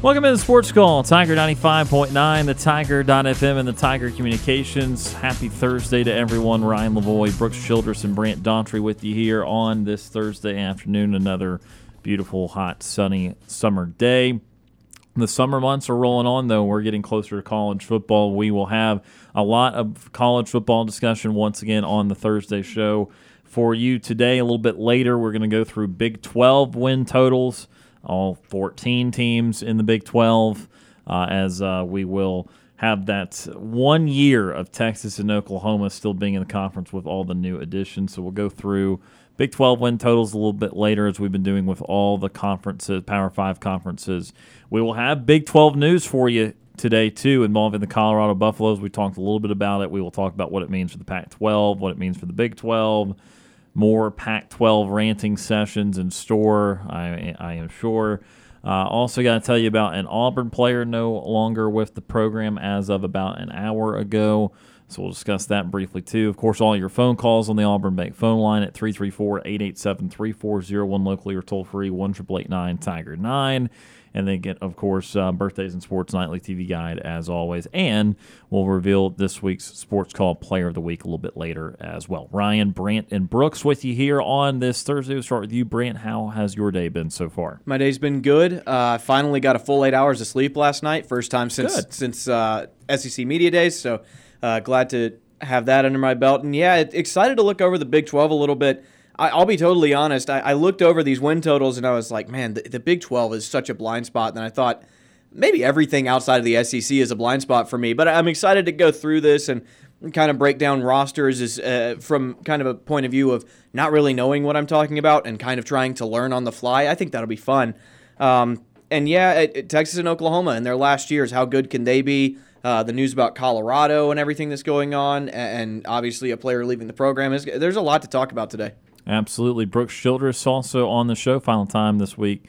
Welcome to the Sports Call, Tiger 95.9, the Tiger.fm, and the Tiger Communications. Happy Thursday to everyone. Ryan Lavoie, Brooks Childress, and Brant Daughtry with you here on this Thursday afternoon. Another beautiful, hot, sunny summer day. The summer months are rolling on, though. We're getting closer to college football. We will have a lot of college football discussion once again on the Thursday show for you today. A little bit later, we're going to go through Big 12 win totals all 14 teams in the Big 12, uh, as uh, we will have that one year of Texas and Oklahoma still being in the conference with all the new additions. So we'll go through Big 12 win totals a little bit later, as we've been doing with all the conferences, Power 5 conferences. We will have Big 12 news for you today, too, involving the Colorado Buffaloes. We talked a little bit about it. We will talk about what it means for the Pac 12, what it means for the Big 12 more Pac 12 ranting sessions in store, I, I am sure. Uh, also, got to tell you about an Auburn player no longer with the program as of about an hour ago. So we'll discuss that briefly too. Of course, all your phone calls on the Auburn Bank phone line at 334 887 3401 locally or toll free 1 Tiger 9 and then get, of course, uh, birthdays and sports nightly TV guide as always. And we'll reveal this week's Sports Call Player of the Week a little bit later as well. Ryan, Brant, and Brooks with you here on this Thursday. We'll start with you, Brant. How has your day been so far? My day's been good. Uh, I finally got a full eight hours of sleep last night. First time since good. since uh, SEC media days. So uh, glad to have that under my belt. And yeah, excited to look over the Big 12 a little bit. I, will be totally honest. I, I, looked over these win totals and I was like, man, the, the Big 12 is such a blind spot. And I thought maybe everything outside of the SEC is a blind spot for me. But I'm excited to go through this and kind of break down rosters uh, from kind of a point of view of not really knowing what I'm talking about and kind of trying to learn on the fly. I think that'll be fun. Um, and yeah, it, it, Texas and Oklahoma in their last years, how good can they be? Uh, the news about Colorado and everything that's going on, and obviously a player leaving the program. Is, there's a lot to talk about today. Absolutely. Brooks Childress also on the show. Final time this week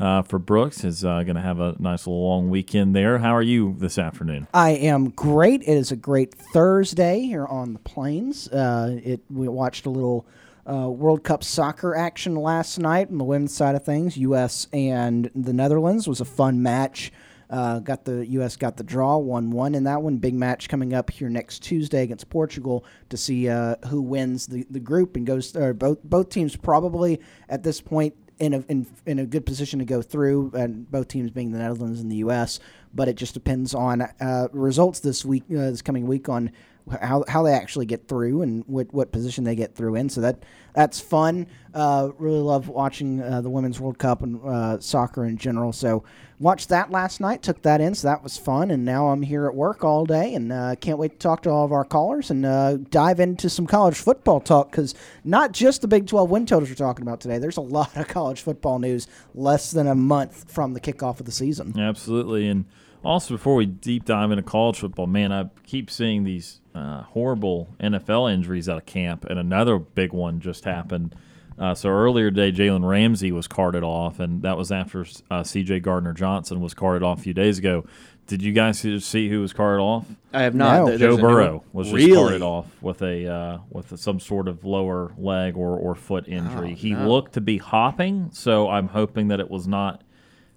uh, for Brooks is uh, going to have a nice little long weekend there. How are you this afternoon? I am great. It is a great Thursday here on the plains. Uh, it we watched a little. Uh, World Cup soccer action last night on the women's side of things. U.S. and the Netherlands was a fun match. Uh, got the U.S. got the draw, one one in that one. Big match coming up here next Tuesday against Portugal to see uh, who wins the, the group and goes. Or both both teams probably at this point in a in, in a good position to go through, and both teams being the Netherlands and the U.S. But it just depends on uh, results this week, uh, this coming week, on how, how they actually get through and what, what position they get through in. So that that's fun. Uh, really love watching uh, the Women's World Cup and uh, soccer in general. So watched that last night, took that in, so that was fun. And now I'm here at work all day and uh, can't wait to talk to all of our callers and uh, dive into some college football talk because not just the Big 12 win totals we're talking about today. There's a lot of college football news less than a month from the kickoff of the season. Absolutely. And also, before we deep dive into college football, man, I keep seeing these uh, horrible NFL injuries out of camp, and another big one just happened. Uh, so earlier today, Jalen Ramsey was carted off, and that was after uh, C.J. Gardner Johnson was carted off a few days ago. Did you guys see who was carted off? I have not. No. Joe Burrow was just really? carted off with a uh, with some sort of lower leg or, or foot injury. Oh, he no. looked to be hopping, so I'm hoping that it was not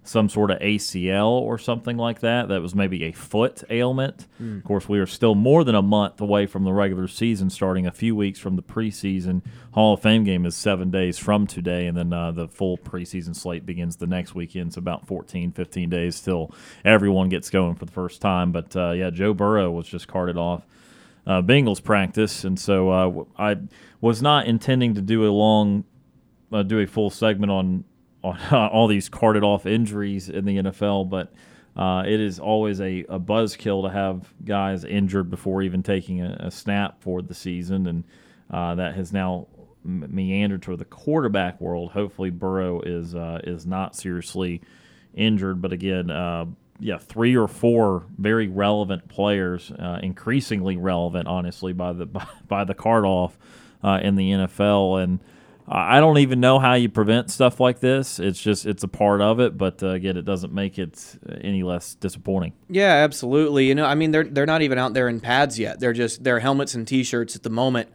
some sort of ACL or something like that. That was maybe a foot ailment. Mm. Of course, we are still more than a month away from the regular season starting, a few weeks from the preseason. Hall of Fame game is seven days from today, and then uh, the full preseason slate begins the next weekend. It's about 14, 15 days till everyone gets going for the first time. But uh, yeah, Joe Burrow was just carted off. uh, Bengals practice, and so uh, I was not intending to do a long, uh, do a full segment on on all these carted off injuries in the NFL, but uh, it is always a, a buzzkill to have guys injured before even taking a, a snap for the season, and uh, that has now meandered to the quarterback world. Hopefully, Burrow is uh, is not seriously injured, but again, uh, yeah, three or four very relevant players, uh, increasingly relevant, honestly, by the by, by the card off uh, in the NFL, and I don't even know how you prevent stuff like this. It's just it's a part of it, but uh, again, it doesn't make it any less disappointing. Yeah, absolutely. You know, I mean, they're they're not even out there in pads yet. They're just they're helmets and t-shirts at the moment,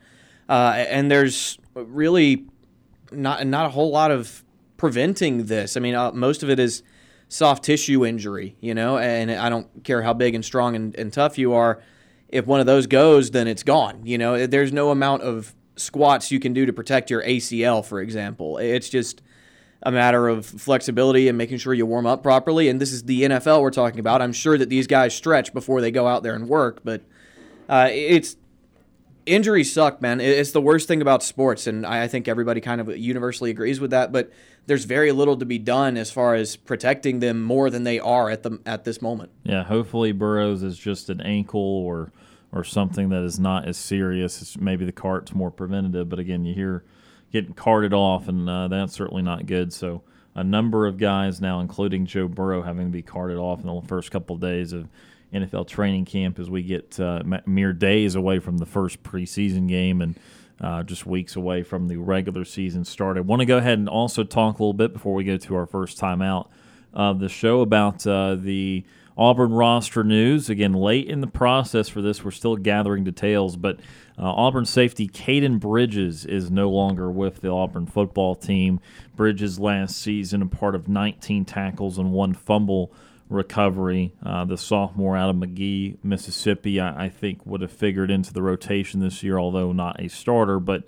uh, and there's really not not a whole lot of preventing this. I mean, uh, most of it is soft tissue injury, you know, and I don't care how big and strong and, and tough you are. If one of those goes, then it's gone. You know, there's no amount of squats you can do to protect your ACL, for example. It's just a matter of flexibility and making sure you warm up properly. And this is the NFL we're talking about. I'm sure that these guys stretch before they go out there and work, but uh, it's injuries suck, man. It's the worst thing about sports, and I think everybody kind of universally agrees with that. But there's very little to be done as far as protecting them more than they are at the at this moment. Yeah, hopefully Burrows is just an ankle or or something that is not as serious. It's maybe the cart's more preventative, but again, you hear getting carted off, and uh, that's certainly not good. So a number of guys now, including Joe Burrow, having to be carted off in the first couple of days of NFL training camp as we get uh, mere days away from the first preseason game and uh, just weeks away from the regular season start. I want to go ahead and also talk a little bit before we go to our first timeout of the show about uh, the Auburn roster news. Again, late in the process for this, we're still gathering details, but uh, Auburn safety Cayden Bridges is no longer with the Auburn football team. Bridges last season, a part of 19 tackles and one fumble recovery. Uh, the sophomore out of Magee, Mississippi, I, I, think would have figured into the rotation this year, although not a starter, but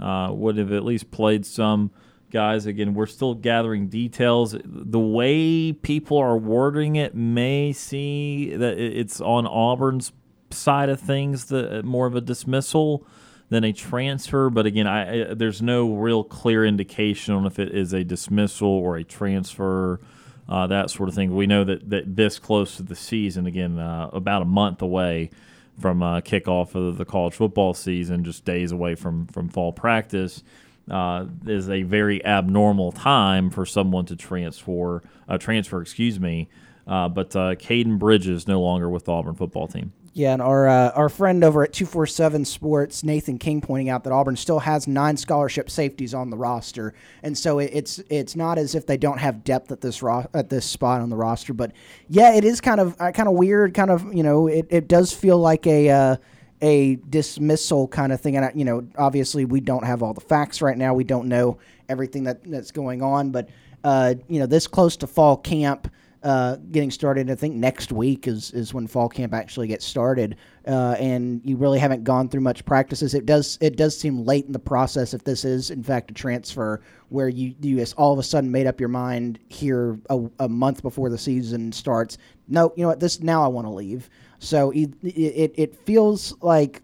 uh, would have at least played some guys. Again, we're still gathering details. The way people are wording it may see that it's on Auburn's side of things, the uh, more of a dismissal than a transfer. But again, I, I, there's no real clear indication on if it is a dismissal or a transfer. Uh, that sort of thing. We know that, that this close to the season, again, uh, about a month away from uh, kickoff of the college football season, just days away from from fall practice uh, is a very abnormal time for someone to transfer. Uh, transfer, excuse me. Uh, but uh, Cayden Bridges no longer with the Auburn football team. Yeah, and our uh, our friend over at two four seven Sports, Nathan King, pointing out that Auburn still has nine scholarship safeties on the roster, and so it, it's it's not as if they don't have depth at this ro- at this spot on the roster. But yeah, it is kind of uh, kind of weird. Kind of you know, it, it does feel like a uh, a dismissal kind of thing. And you know, obviously, we don't have all the facts right now. We don't know everything that that's going on. But uh, you know, this close to fall camp. Uh, getting started. I think next week is, is when fall camp actually gets started, uh, and you really haven't gone through much practices. It does it does seem late in the process if this is in fact a transfer where you you all of a sudden made up your mind here a, a month before the season starts. No, you know what? This now I want to leave. So it, it, it feels like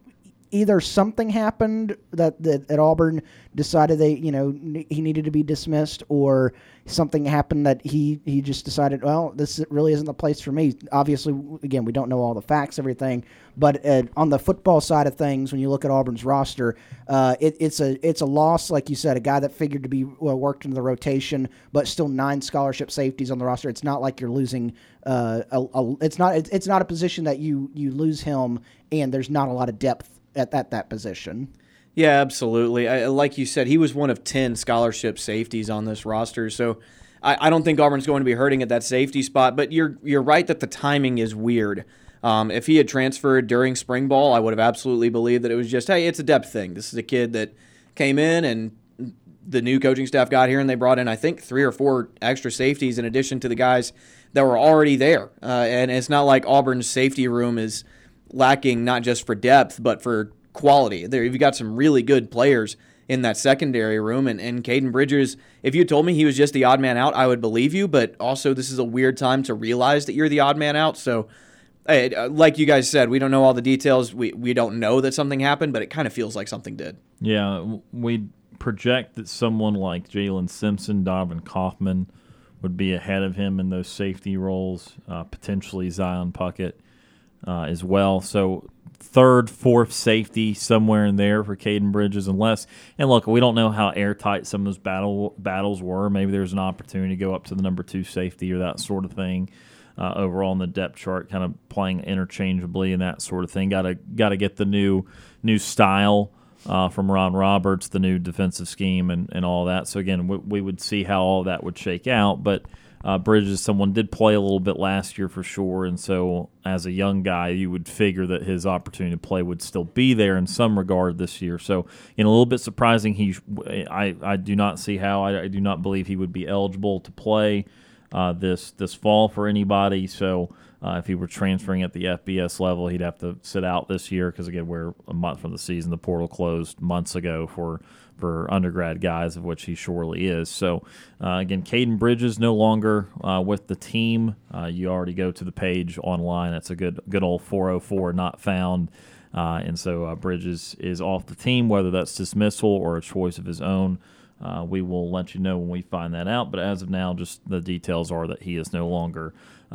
either something happened that, that at Auburn decided they you know he needed to be dismissed, or something happened that he he just decided well this really isn't the place for me. Obviously, again we don't know all the facts, everything, but uh, on the football side of things, when you look at Auburn's roster, uh, it, it's a it's a loss, like you said, a guy that figured to be well, worked into the rotation, but still nine scholarship safeties on the roster. It's not like you're losing. Uh, a, a, it's not it's not a position that you you lose him and there's not a lot of depth at that that position. Yeah, absolutely. I, like you said, he was one of 10 scholarship safeties on this roster. So I, I, don't think Auburn's going to be hurting at that safety spot, but you're, you're right that the timing is weird. Um, if he had transferred during spring ball, I would have absolutely believed that it was just, hey, it's a depth thing. This is a kid that came in and the new coaching staff got here and they brought in, I think, three or four extra safeties in addition to the guys that were already there. Uh, and it's not like Auburn's safety room is lacking not just for depth, but for quality. There, you've got some really good players in that secondary room. And, and Cayden Bridges, if you told me he was just the odd man out, I would believe you. But also, this is a weird time to realize that you're the odd man out. So uh, like you guys said, we don't know all the details. We we don't know that something happened, but it kind of feels like something did. Yeah, we project that someone like Jaylin Simpson, Donovan Kaufman would be ahead of him in those safety roles, uh, potentially Zion Puckett uh, as well. So third, fourth safety somewhere in there for Cayden Bridges, unless and look, we don't know how airtight some of those battle battles were. Maybe there's an opportunity to go up to the number two safety or that sort of thing. Uh, overall in the depth chart, kind of playing interchangeably and that sort of thing. Got to got to get the new new style uh, from Ron Roberts, the new defensive scheme, and, and all that. So again, we, we would see how all that would shake out. But uh, Bridges, someone did play a little bit last year for sure, and so as a young guy, you would figure that his opportunity to play would still be there in some regard this year. So, in a little bit surprising, he I, I do not see how I, I do not believe he would be eligible to play uh, this this fall for anybody. So. Uh, if he were transferring at the FBS level, he'd have to sit out this year because again, we're a month from the season. The portal closed months ago for for undergrad guys, of which he surely is. So uh, again, Cayden Bridges no longer uh, with the team. Uh, you already go to the page online. It's a good good old 404 not found. Uh, and so uh, Bridges is off the team, whether that's dismissal or a choice of his own. Uh, we will let you know when we find that out. But as of now, just the details are that he is no longer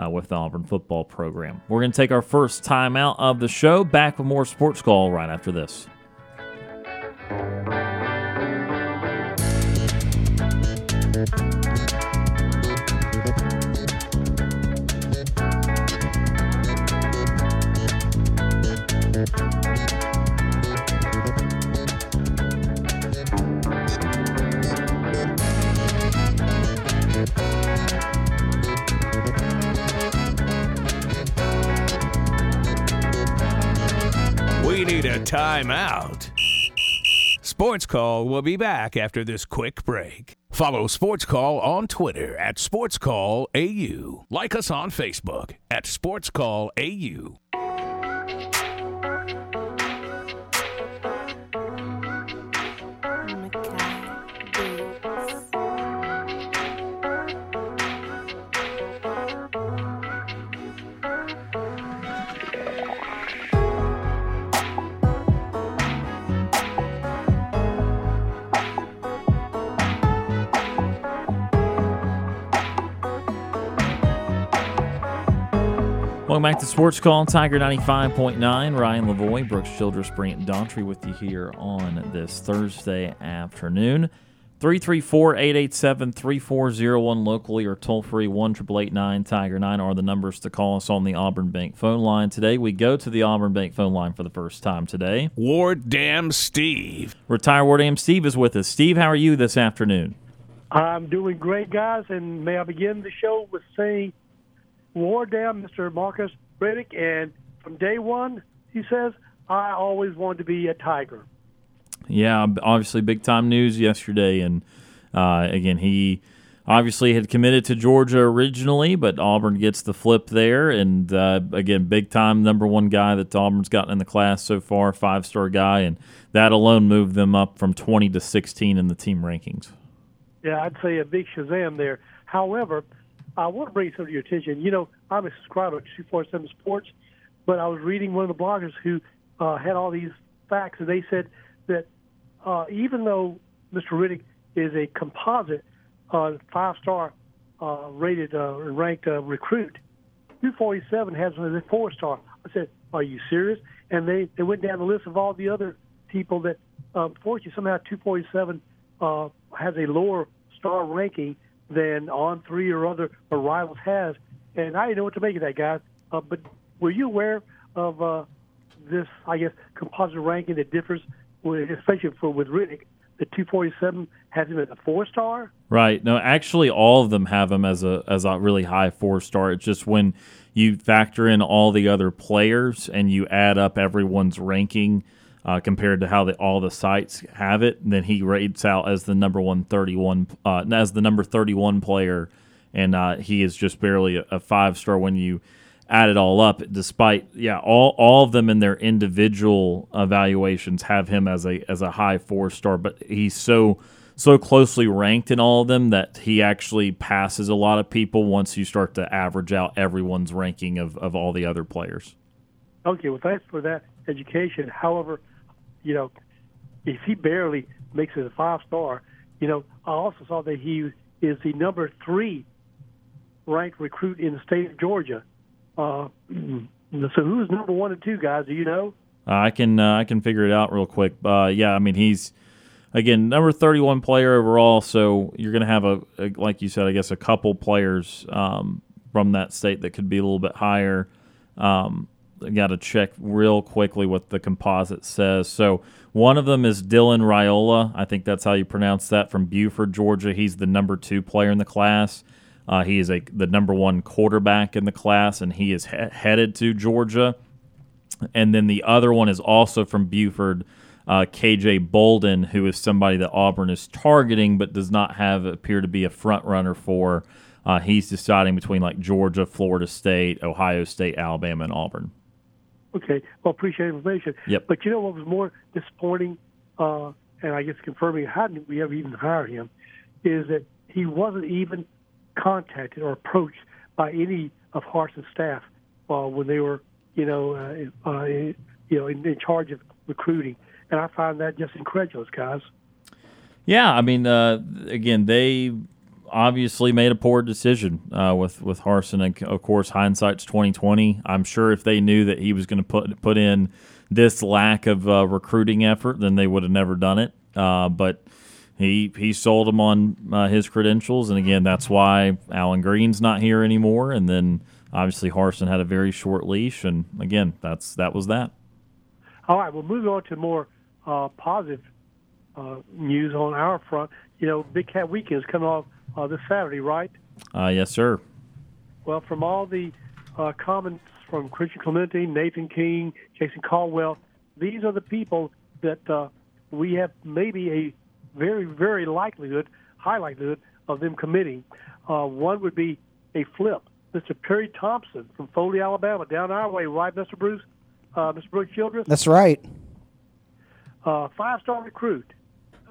with the Auburn football program. We're going to take our first time out of the show. Back with more Sports Call right after this. Timeout. Sports Call will be back after this quick break. Follow Sports Call on Twitter at Sports Call AU. Like us on Facebook at Sports Call AU. Welcome back to Sports Call, Tiger 95.9. Ryan Lavoie, Brooks Childress, Brant Daughtry with you here on this Thursday afternoon. 334-887-3401 locally or toll free 1 Tiger 9 are the numbers to call us on the Auburn Bank phone line. Today we go to the Auburn Bank phone line for the first time today. Ward Dam Steve. Retired Ward Dam Steve is with us. Steve, how are you this afternoon? I'm doing great, guys, and may I begin the show with saying – wore down Mr. Marcus Riddick, and from day one, he says, I always wanted to be a Tiger. Yeah, obviously big time news yesterday, and uh, again he obviously had committed to Georgia originally, but Auburn gets the flip there, and uh, again big time number one guy that Auburn's gotten in the class so far, five star guy, and that alone moved them up from 20 to 16 in the team rankings. Yeah, I'd say a big shazam there. However, I want to bring something to your attention. You know, I'm a subscriber to 247 Sports, but I was reading one of the bloggers who uh, had all these facts, and they said that uh, even though Mr. Riddick is a composite uh, five-star uh, rated uh, ranked uh, recruit, 247 has him as a four-star. I said, "Are you serious?" And they they went down the list of all the other people that, unfortunately, somehow 247 uh, has a lower star ranking than On Three or other or rivals has. And I didn't know what to make of that, guys. Uh, but were you aware of uh, this, I guess, composite ranking that differs, with, especially for with Riddick? The 247 has him as a four star. Right. No, actually, all of them have him as a as a really high four star. It's just when you factor in all the other players and you add up everyone's ranking uh, compared to how the, all the sites have it. Then he rates out as the number one thirty one uh, as the number thirty one player, and uh, he is just barely a, a five star when you add it all up, despite yeah, all all of them in their individual evaluations have him as a as a high four star, but he's so so closely ranked in all of them that he actually passes a lot of people once you start to average out everyone's ranking of, of all the other players. Okay, well, thanks for that education. However, you know, if he barely makes it a five star, you know, I also saw that he is the number three ranked recruit in the state of Georgia. Uh, so who's number one and two guys? Do you know? I can uh, I can figure it out real quick. Uh, yeah, I mean he's again number 31 player overall. So you're going to have a, a, like you said, I guess a couple players um, from that state that could be a little bit higher. Um, got to check real quickly what the composite says. So one of them is Dylan Raiola. I think that's how you pronounce that from Buford, Georgia. He's the number two player in the class. Uh, he is a the number one quarterback in the class, and he is he- headed to Georgia. And then the other one is also from Buford, uh, KJ Bolden, who is somebody that Auburn is targeting, but does not have appear to be a front runner for. Uh, he's deciding between like Georgia, Florida State, Ohio State, Alabama, and Auburn. Okay, well, appreciate information. Yep. But you know what was more disappointing, uh, and I guess confirming how did we ever even hire him, is that he wasn't even contacted or approached by any of Harsin's staff uh, when they were, you know, uh, uh, you know, in, in, charge of recruiting, and I find that just incredulous, guys. Yeah, I mean, uh, again, they obviously made a poor decision uh, with with Harsin, and of course, hindsight's twenty twenty. I'm sure if they knew that he was going to put put in this lack of uh, recruiting effort, then they would have never done it. Uh, but he he sold them on uh, his credentials, and again, that's why Allen Greene's not here anymore. And then obviously Harsin had a very short leash, and again, that's that was that. All right, well, moving on to more uh, positive uh, news on our front. You know, Big Cat Weekend is coming off uh, this Saturday, right? Uh, yes, sir. Well, from all the uh, comments from Christian Clemente, Nathan King, Jason Caldwell, these are the people that uh, we have maybe a very, very likelihood, high likelihood of them committing. Uh, one would be a flip. Mr. Perry Thompson from Foley, Alabama, down our way, right, Mr. Bruce? Uh, Mr. Bruce Childress? That's right. Uh, five star recruit.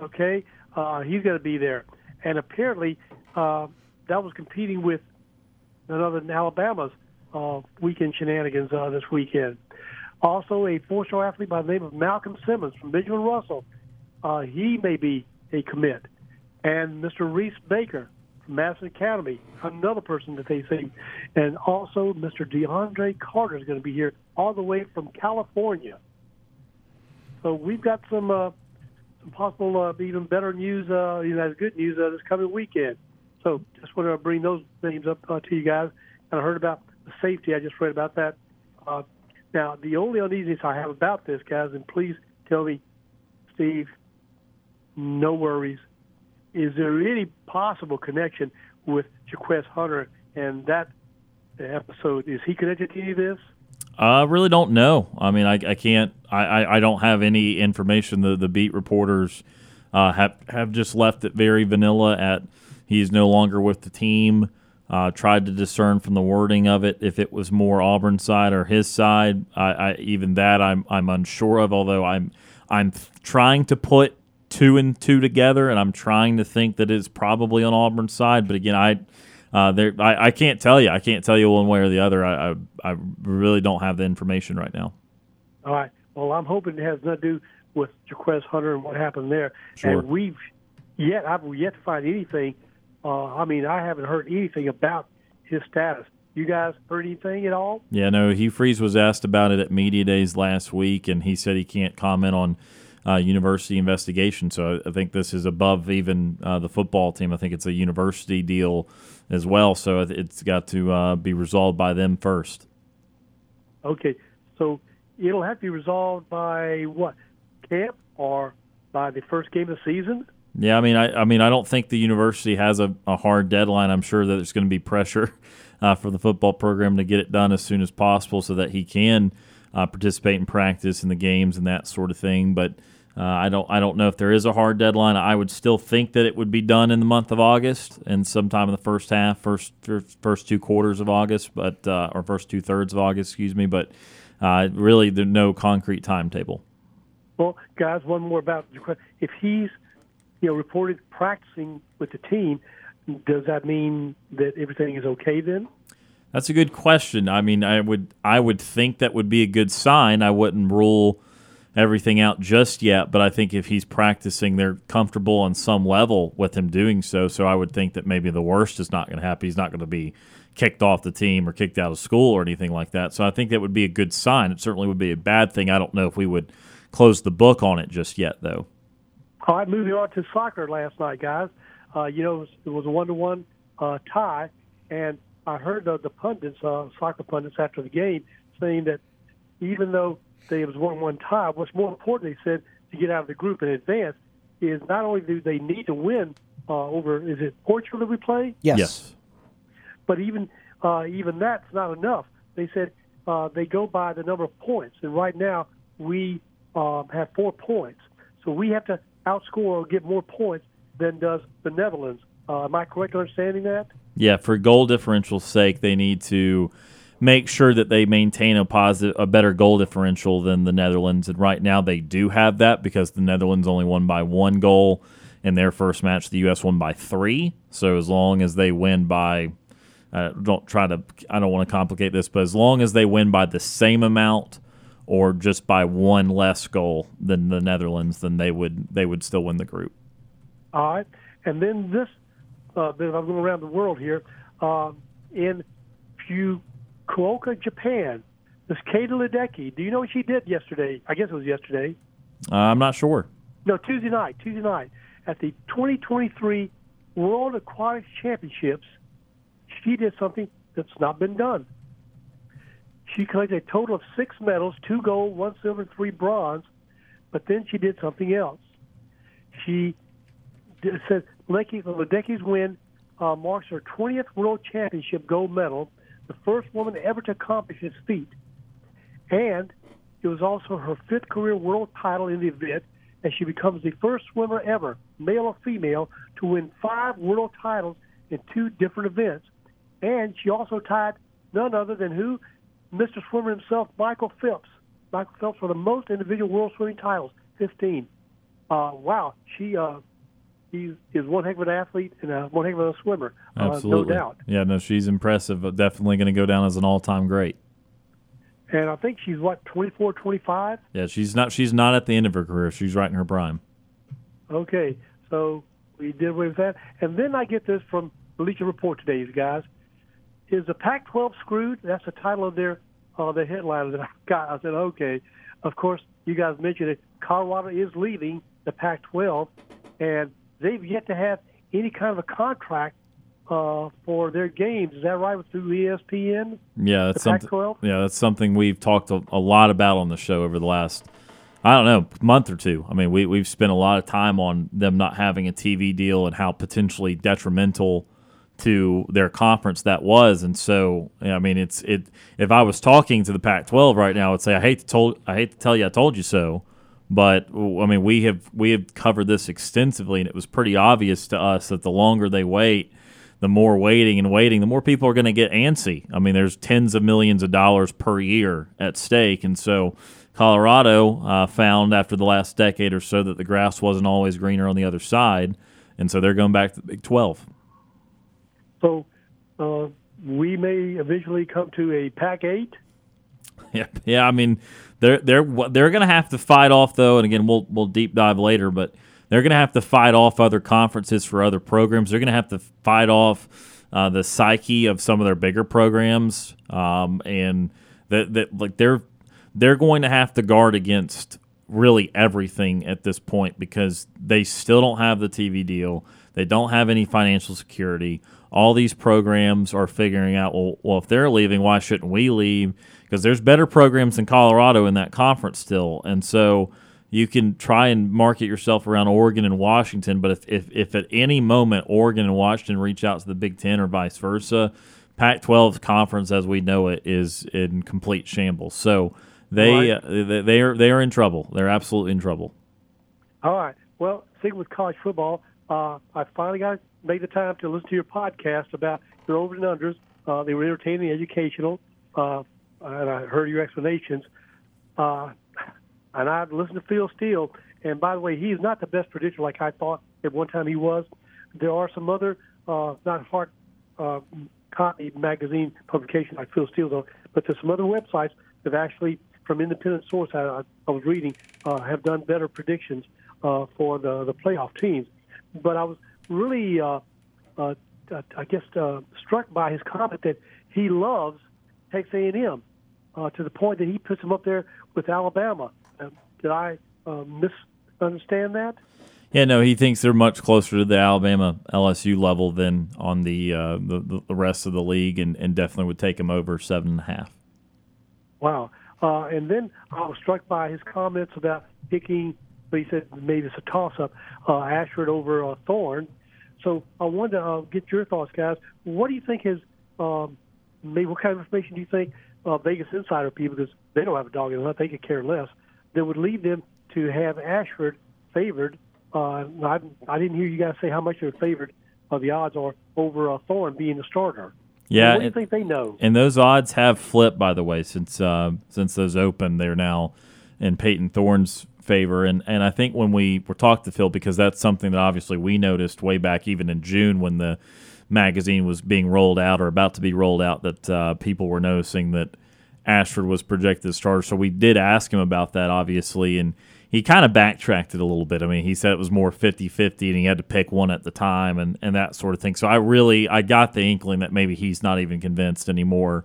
Okay? Uh, he's going to be there. And apparently, uh, that was competing with another in Alabama's uh, weekend shenanigans uh, this weekend. Also, a four star athlete by the name of Malcolm Simmons from Benjamin Russell. Uh, he may be a commit. And Mr. Reese Baker from Madison Academy, another person that they see. And also Mr. DeAndre Carter is going to be here all the way from California. So we've got some uh, some possible uh, even better news, uh, you know, good news uh, this coming weekend. So just want to bring those names up uh, to you guys. And I heard about the safety. I just read about that. Uh, now, the only uneasiness I have about this, guys, and please tell me, Steve, no worries. Is there any possible connection with Jarquez Hunter and that episode? Is he connected to any of this? I really don't know. I mean, I, I can't. I, I, don't have any information. The the beat reporters uh, have have just left it very vanilla. At he's no longer with the team. Uh, tried to discern from the wording of it if it was more Auburn side or his side. I, I even that I'm I'm unsure of. Although I'm I'm trying to put two and two together, and I'm trying to think that it's probably on Auburn's side. But again, I uh, there I, I can't tell you. I can't tell you one way or the other. I, I, I really don't have the information right now. All right. Well, I'm hoping it has nothing to do with Jarquez Hunter and what happened there. Sure. And we've yet I've yet to find anything. Uh, I mean, I haven't heard anything about his status. You guys heard anything at all? Yeah, no. Hugh Freeze was asked about it at media days last week, and he said he can't comment on uh, university investigation. So I think this is above even uh, the football team. I think it's a university deal as well. So it's got to uh, be resolved by them first. Okay, so it'll have to be resolved by what camp or by the first game of the season. Yeah, I mean, I, I mean, I don't think the university has a, a hard deadline. I'm sure that there's going to be pressure uh, for the football program to get it done as soon as possible, so that he can uh, participate in practice and the games and that sort of thing. But Uh, I don't I don't know if there is a hard deadline. I would still think that it would be done in the month of August and sometime in the first half, first first two quarters of August, but uh, or first two thirds of August, excuse me. But uh, really, there's no concrete timetable. Well, guys, one more about if he's you know reported practicing with the team, does that mean that everything is okay then? That's a good question. I mean, I would I would think that would be a good sign. I wouldn't rule everything out just yet, but I think if he's practicing, they're comfortable on some level with him doing so. So I would think that maybe the worst is not going to happen. He's not going to be kicked off the team or kicked out of school or anything like that. So I think that would be a good sign. It certainly would be a bad thing. I don't know if we would close the book on it just yet, though. All right, moving on to soccer last night, guys. Uh, you know, it was a one-to-one uh, tie, and I heard the, the pundits, uh, soccer pundits, after the game saying that even though they was one-one tie, what's more important, they said, to get out of the group and advance is not only do they need to win uh, over, is it Portugal that we play? Yes. yes. But even uh, even that's not enough. They said uh, they go by the number of points, and right now we um, have four points. So we have to outscore or get more points than does the Netherlands. Uh, am I correct in understanding that? Yeah, for goal differential's sake, they need to make sure that they maintain a positive, a better goal differential than the Netherlands. And right now, they do have that because the Netherlands only won by one goal in their first match. The U.S. won by three. So as long as they win by, uh, don't try to, I don't want to complicate this, but as long as they win by the same amount or just by one less goal than the Netherlands, then they would they would still win the group. All right, and then this uh, bit I'm going around the world here uh, in Fukuoka, Japan. This Katie Ledecky. Do you know what she did yesterday? I guess it was yesterday. Uh, I'm not sure. No, Tuesday night. Tuesday night at the 2023 World Aquatics Championships, she did something that's not been done. She collected a total of six medals two gold, one silver, three bronze. But then she did something else. She said Ledecky's win uh, marks her 20th World Championship gold medal, the first woman ever to accomplish this feat. And it was also her fifth career world title in the event, and she becomes the first swimmer ever, male or female, to win five world titles in two different events. And she also tied none other than who? Mr. Swimmer himself, Michael Phelps. Michael Phelps for the most individual world swimming titles, 15. Uh, wow, she uh, he is one heck of an athlete and a, one heck of a swimmer, Absolutely. Uh, no doubt. Yeah, no, she's impressive. Definitely going to go down as an all-time great. And I think she's what 24, 25. Yeah, she's not. She's not at the end of her career. She's right in her prime. Okay, so we did with that, and then I get this from Bleacher Report today, guys. Is the Pac-12 screwed? That's the title of their uh, the headline that I got. I said, okay. Of course, you guys mentioned it. Colorado is leaving the Pac-12, and they've yet to have any kind of a contract uh, for their games. Is that right? With through ESPN? Yeah, that's something. Yeah, that's something we've talked a, a, lot about on the show over the last, I don't know, month or two. I mean, we we've spent a lot of time on them not having a TV deal and how potentially detrimental to their conference that was. And so, I mean, it's it. If I was talking to the Pac-12 right now, I would say I hate to told I hate to tell you I told you so. But I mean, we have we have covered this extensively, and it was pretty obvious to us that the longer they wait, the more waiting and waiting, the more people are going to get antsy. I mean, there's tens of millions of dollars per year at stake, and so Colorado uh, found after the last decade or so that the grass wasn't always greener on the other side, and so they're going back to the Big Twelve. So uh, we may eventually come to a Pac eight. Yeah, yeah. I mean, they're they're they're going to have to fight off though, and again, we'll we'll deep dive later, but they're going to have to fight off other conferences for other programs. They're going to have to fight off uh, the psyche of some of their bigger programs, um, and that that like they're they're going to have to guard against really everything at this point because they still don't have the TV deal. They don't have any financial security. All these programs are figuring out, well, well if they're leaving, why shouldn't we leave? Because there's better programs in Colorado in that conference still. And so you can try and market yourself around Oregon and Washington, but if, if, if at any moment Oregon and Washington reach out to the Big Ten or vice versa, Pac 12 conference as we know it is in complete shambles. So they, right. uh, they, are, they are in trouble. They're absolutely in trouble. All right. Well, sticking with college football, uh, I finally got made the time to listen to your podcast about your overs and unders. Uh, they were entertaining, educational, uh, and I heard your explanations. Uh, and I've listened to Phil Steele, and by the way, he is not the best predictor like I thought at one time he was. There are some other, uh, not hard uh, copy magazine publications like Phil Steele's on, but there's some other websites that actually, from independent source I, I was reading, uh, have done better predictions uh, for the the playoff teams. But I was really, uh, uh, I guess, uh, struck by his comment that he loves Texas A&M uh, to the point that he puts him up there with Alabama. Uh, did I uh, misunderstand that? Yeah, no, he thinks they're much closer to the Alabama LSU level than on the uh, the, the rest of the league, and, and definitely would take him over seven and a half. Wow. Uh, and then I was struck by his comments about picking, but he said maybe it's a toss up, uh, Ashford over uh, Thorne. So I wanted to uh, get your thoughts, guys. What do you think is, um, maybe what kind of information do you think uh, Vegas Insider people, because they don't have a dog in the hunt, they could care less, that would lead them to have Ashford favored uh, I, I didn't hear you guys say how much they're favored of the odds are over uh, Thorne being the starter. Yeah, what do you think they know? And those odds have flipped, by the way, since uh, since those opened. They're now in Payton Thorne's favor, and and I think when we were talked to Phil, because that's something that obviously we noticed way back even in June when the magazine was being rolled out or about to be rolled out, that uh, people were noticing that Ashford was projected as starter. So we did ask him about that, obviously, and he kind of backtracked it a little bit. I mean, he said it was more 50-50 and he had to pick one at the time and, and that sort of thing. So I really I got the inkling that maybe he's not even convinced anymore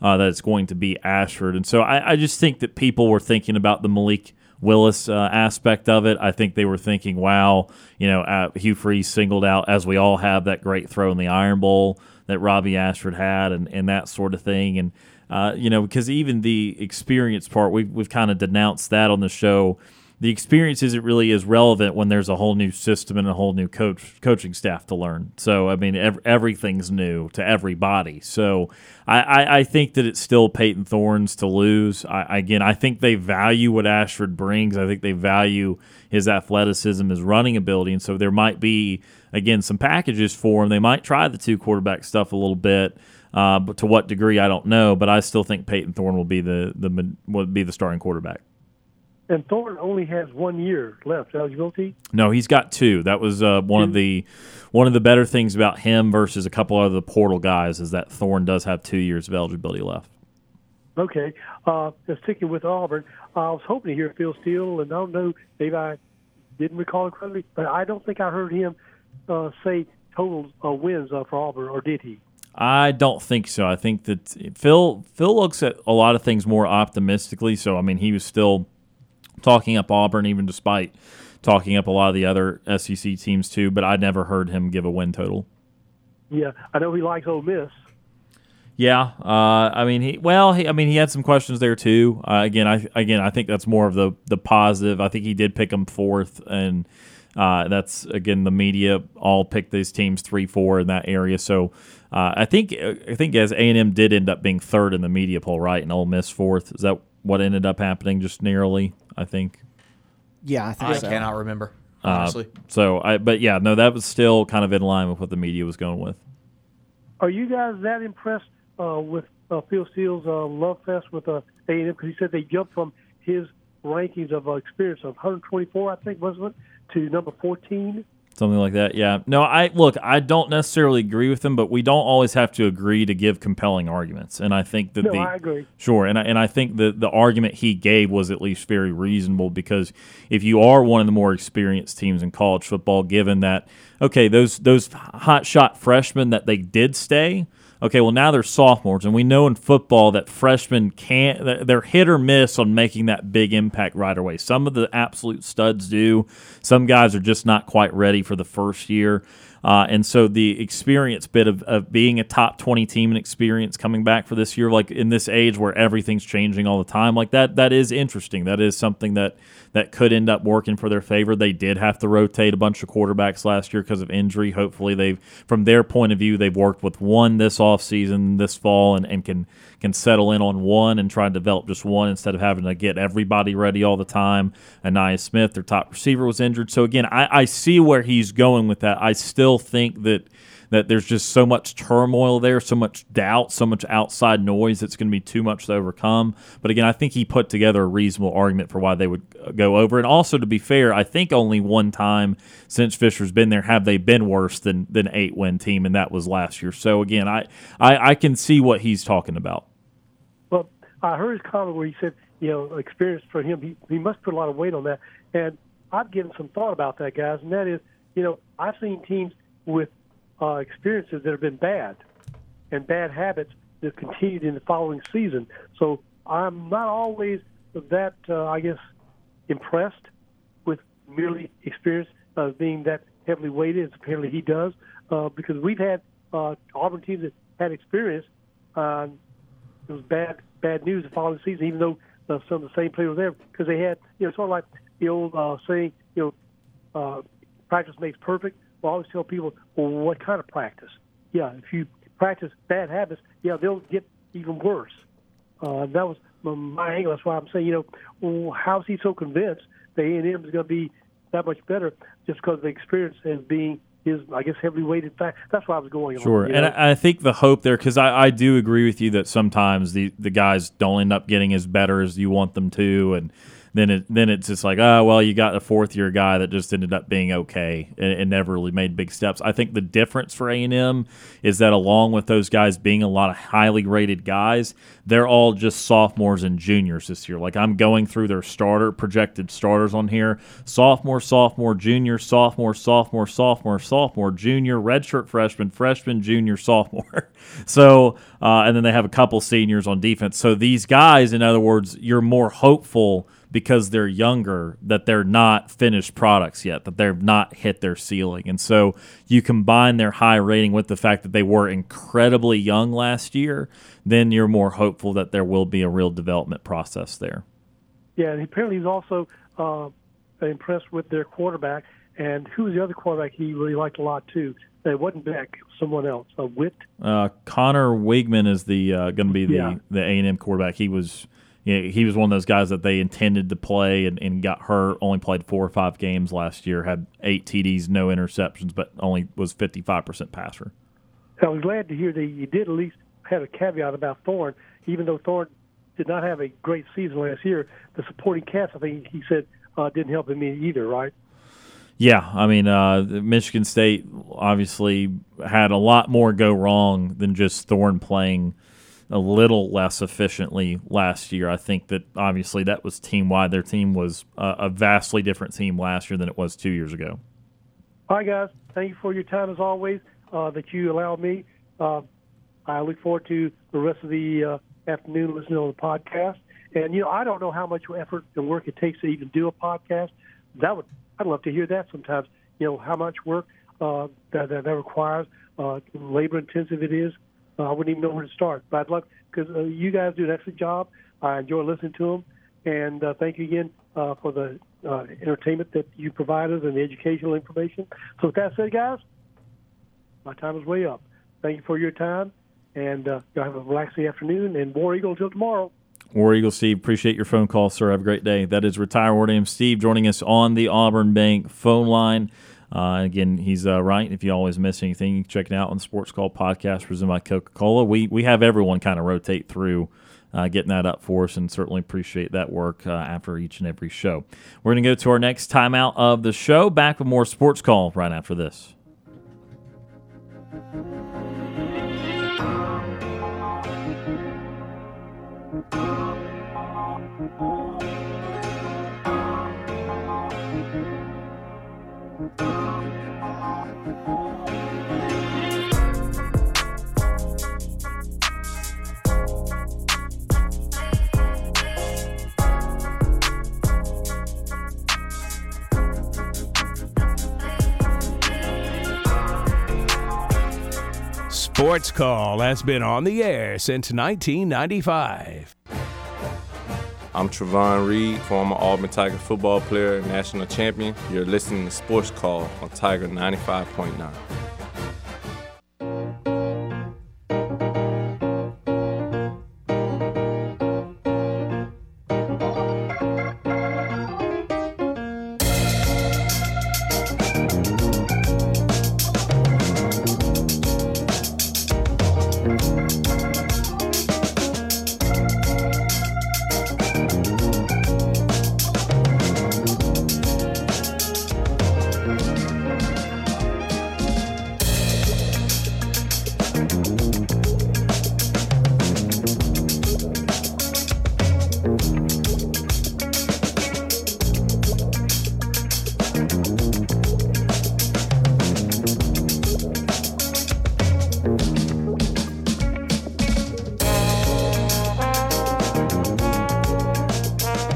uh, that it's going to be Ashford. And so I, I, just think that people were thinking about the Malik Willis uh, aspect of it. I think they were thinking, wow, you know, uh, Hugh Freeze singled out, as we all have, that great throw in the Iron Bowl that Robbie Ashford had and, and that sort of thing. And, uh, you know, because even the experience part, we've, we've kind of denounced that on the show the experience isn't really as relevant when there's a whole new system and a whole new coach coaching staff to learn. So I mean, ev- everything's new to everybody. So I, I, I, think that it's still Payton Thorne's to lose. I, again, I think they value what Ashford brings. I think they value his athleticism, his running ability, and so there might be again some packages for him. They might try the two quarterback stuff a little bit. Uh, but to what degree, I don't know. But I still think Payton Thorne will be the the will be the starting quarterback. And Thorne only has one year left eligibility. No, he's got two. That was uh, one of the one of the better things about him versus a couple of the portal guys is that Thorne does have two years of eligibility left. Okay, uh, sticking with Auburn, I was hoping to hear Phil Steele, and I don't know, maybe I didn't recall it correctly, but I don't think I heard him uh, say total uh, wins uh, for Auburn, or did he? I don't think so. I think that Phil Phil looks at a lot of things more optimistically. So I mean, he was still talking up Auburn, even despite talking up a lot of the other SEC teams too. But I never heard him give a win total. Yeah, I know he likes Ole Miss. Yeah, uh, I mean, he well, he, I mean, he had some questions there too. Uh, again, I again, I think that's more of the the positive. I think he did pick them fourth, and uh, that's again the media all picked these teams three, four in that area. So uh, I think I think as A and M did end up being third in the media poll, right, and Ole Miss fourth. Is that what ended up happening? Just narrowly. I think. Yeah, I think I so. cannot remember Uh, honestly. so I, but yeah, no, that was still kind of in line with what the media was going with. Are you guys that impressed uh, with uh, Phil Steele's uh, love fest with uh, A&M? Because he said they jumped from his rankings of uh, experience of 124, I think, wasn't it, to number 14. Something like that, yeah. No, I look. I don't necessarily agree with them, but we don't always have to agree to give compelling arguments. And I think that No, the I agree. sure, and I, and I think the the argument he gave was at least very reasonable because if you are one of the more experienced teams in college football, given that okay, those those hot shot freshmen that they did stay, okay, well now they're sophomores, and we know in football that freshmen can't they're hit or miss on making that big impact right away. Some of the absolute studs do. Some guys are just not quite ready for the first year. Uh, and so the experience bit of, of being a top 20 team and experience coming back for this year, like in this age where everything's changing all the time, like that, that is interesting. That is something that, that could end up working for their favor. They did have to rotate a bunch of quarterbacks last year because of injury. Hopefully they've, from their point of view, they've worked with one this offseason, this fall, and, and can can settle in on one and try to develop just one instead of having to get everybody ready all the time. Ainias Smith, their top receiver, was injured. So again, I, I see where he's going with that. I still think that that there's just so much turmoil there, so much doubt, so much outside noise that's going to be too much to overcome. But again, I think he put together a reasonable argument for why they would uh, go over. And also, to be fair, I think only one time since Fisher's been there have they been worse than than eight win team, and that was last year. So again, I I, I can see what he's talking about. Well, I heard his comment where he said, you know, experience for him, he, he must put a lot of weight on that. And I've given some thought about that, guys, and that is, you know, I've seen teams with uh, experiences that have been bad and bad habits that continued in the following season. So I'm not always that, uh, I guess, impressed with merely experience uh, being that heavily weighted as apparently he does, uh, because we've had uh, Auburn teams that had experience. Uh, it was bad bad news the following season, even though uh, some of the same players were there, because they had, you know, sort of like the old uh, saying, you know, uh, practice makes perfect. I always tell people, well, what kind of practice? Yeah, if you practice bad habits, yeah, they'll get even worse. Uh, that was my angle. That's why I'm saying, you know, well, how is he so convinced that A&M is going to be that much better just because of the experience as being his, I guess, heavily weighted fact. That's why I was going sure. on. Sure, and I, I think the hope there, because I, I do agree with you that sometimes the, the guys don't end up getting as better as you want them to, and – then it then it's just like oh well you got a fourth year guy that just ended up being okay and, and never really made big steps. I think the difference for A and M is that along with those guys being a lot of highly rated guys, they're all just sophomores and juniors this year. Like I'm going through their starter projected starters on here: sophomore, sophomore, junior, sophomore, sophomore, sophomore, sophomore, junior, redshirt freshman, freshman, junior, sophomore. so uh, and then they have a couple seniors on defense. So these guys, in other words, you're more hopeful because they're younger that they're not finished products yet, that they've not hit their ceiling. And so you combine their high rating with the fact that they were incredibly young last year, then you're more hopeful that there will be a real development process there. Yeah, and apparently he's also uh, impressed with their quarterback. And who was the other quarterback he really liked a lot too? It wasn't Beck, someone else. A Witt. Uh, Conner Weigman is the uh, going to be the yeah. the A and M quarterback. He was you know, he was one of those guys that they intended to play and, and got hurt. Only played four or five games last year. Had eight TDs, no interceptions, but only was fifty five percent passer. I was glad to hear that you did at least have a caveat about Thorne, even though Thorne did not have a great season last year. The supporting cast, I think he said, uh, didn't help him either, right? Yeah, I mean, uh, Michigan State obviously had a lot more go wrong than just Thorne playing a little less efficiently last year. I think that obviously that was team wide. Their team was a vastly different team last year than it was two years ago. Hi, guys. Thank you for your time as always uh, that you allowed me. Uh, I look forward to the rest of the uh, afternoon listening to the podcast. And you know, I don't know how much effort and work it takes to even do a podcast. That would I'd love to hear that sometimes. You know, how much work uh, that, that that requires, uh, labor intensive it is. Uh, I wouldn't even know where to start. But I'd love because uh, you guys do an excellent job. I enjoy listening to them, and uh, thank you again uh, for the uh, entertainment that you provide us and the educational information. So with that said, guys, my time is way up. Thank you for your time, and uh, y'all have a relaxing afternoon. And War Eagle until tomorrow. War Eagle Steve, appreciate your phone call, sir. Have a great day. That is retired War Steve joining us on the Auburn Bank phone line. Uh, again, he's uh, right. If you always miss anything, you can check it out on the Sports Call podcast presented by Coca Cola. We we have everyone kind of rotate through. Uh, getting that up for us, and certainly appreciate that work uh, after each and every show. We're going to go to our next timeout of the show. Back with more Sports Call right after this. Sports Call has been on the air since 1995. I'm Trovon Reed, former Auburn Tiger football player, national champion. You're listening to Sports Call on Tiger 95.9.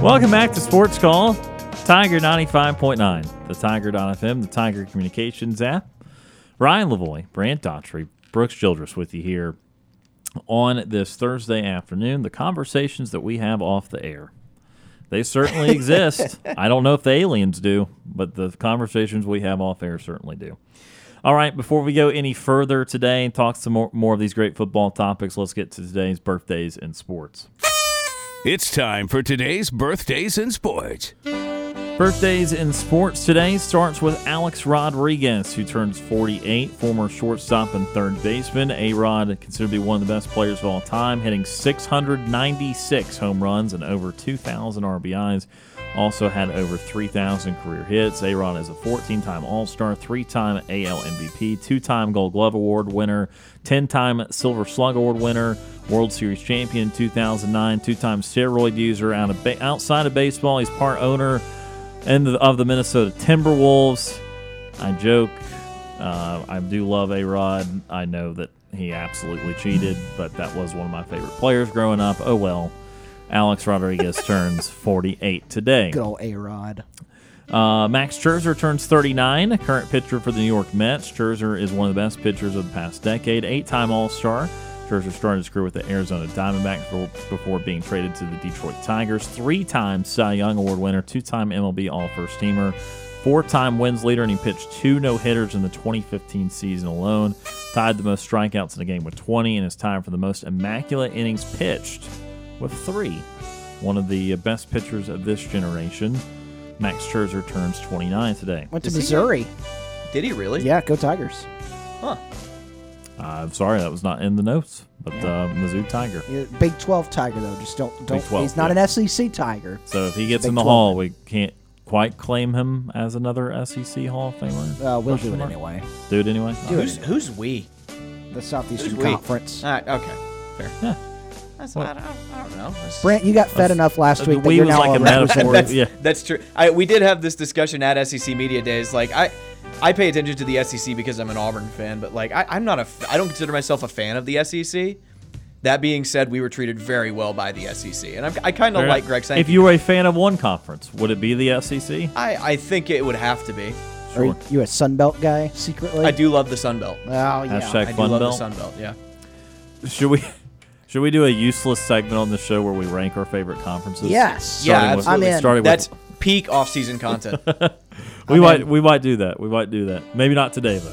Welcome back to Sports Call, Tiger 95.9, the Tiger.fm, the Tiger Communications app. Ryan Lavoie, Brant Daughtry, Brooks Childress with you here on this Thursday afternoon. The conversations that we have off the air. They certainly exist. I don't know if the aliens do, but the conversations we have off air certainly do. All right, before we go any further today and talk some more, more of these great football topics, let's get to today's birthdays in sports. It's time for today's birthdays in sports. Birthdays in sports today starts with Alex Rodriguez, who turns 48, former shortstop and third baseman. A Rod, considered to be one of the best players of all time, hitting 696 home runs and over 2,000 RBIs. Also had over 3,000 career hits. A Rod is a 14 time All Star, three time AL MVP, two time Gold Glove Award winner, 10 time Silver Slug Award winner, World Series champion 2009, two time steroid user out of ba- outside of baseball. He's part owner and of the Minnesota Timberwolves. I joke. Uh, I do love A Rod. I know that he absolutely cheated, but that was one of my favorite players growing up. Oh well. Alex Rodriguez turns 48 today. Good old A Rod. Uh, Max Scherzer turns 39, current pitcher for the New York Mets. Scherzer is one of the best pitchers of the past decade, eight time All Star. Scherzer started his career with the Arizona Diamondbacks before being traded to the Detroit Tigers. Three time Cy Young Award winner, two time MLB All First Teamer, four time wins leader, and he pitched two no hitters in the 2015 season alone. Tied the most strikeouts in a game with 20, and is tied for the most immaculate innings pitched with three. One of the best pitchers of this generation. Max Scherzer turns 29 today. Went to Is he Missouri. Did he really? Yeah, go Tigers. Huh. I'm sorry that was not in the notes, but uh, Mizzou Tiger. Yeah, Big 12 Tiger, though. Just don't. don't Big 12, he's not yeah. an SEC Tiger. So if he gets Big in the 12. hall, we can't quite claim him as another SEC Hall of Famer. Uh, we'll do it anyway. Do it anyway. Do it. Who's who's we? The Southeastern Who's we? Conference. All right, okay, fair. Yeah. That's What? I, don't, I don't know. That's- Brent, you got fed enough last week that we you're now like a a metaphor. that's, yeah. that's true. I, we did have this discussion at SEC Media Days. Like I, I pay attention to the SEC because I'm an Auburn fan, but like I, I'm not a, I don't consider myself a fan of the SEC. That being said, we were treated very well by the SEC, and I'm, I kind of like. Greg saying. If you were a fan of one conference, would it be the SEC? I, I think it would have to be. Are you, you a Sun Belt guy secretly? I do love the Sun Belt. Oh yeah. Hashtag I do love Belt. the Sun Belt. Yeah. Should we? Should we do a useless segment on the show where we rank our favorite conferences? Yes. Yeah, Starting with- absolutely. I'm in. Starting That's with, peak off-season content. we I'm might in. we might do that. We might do that. Maybe not today though.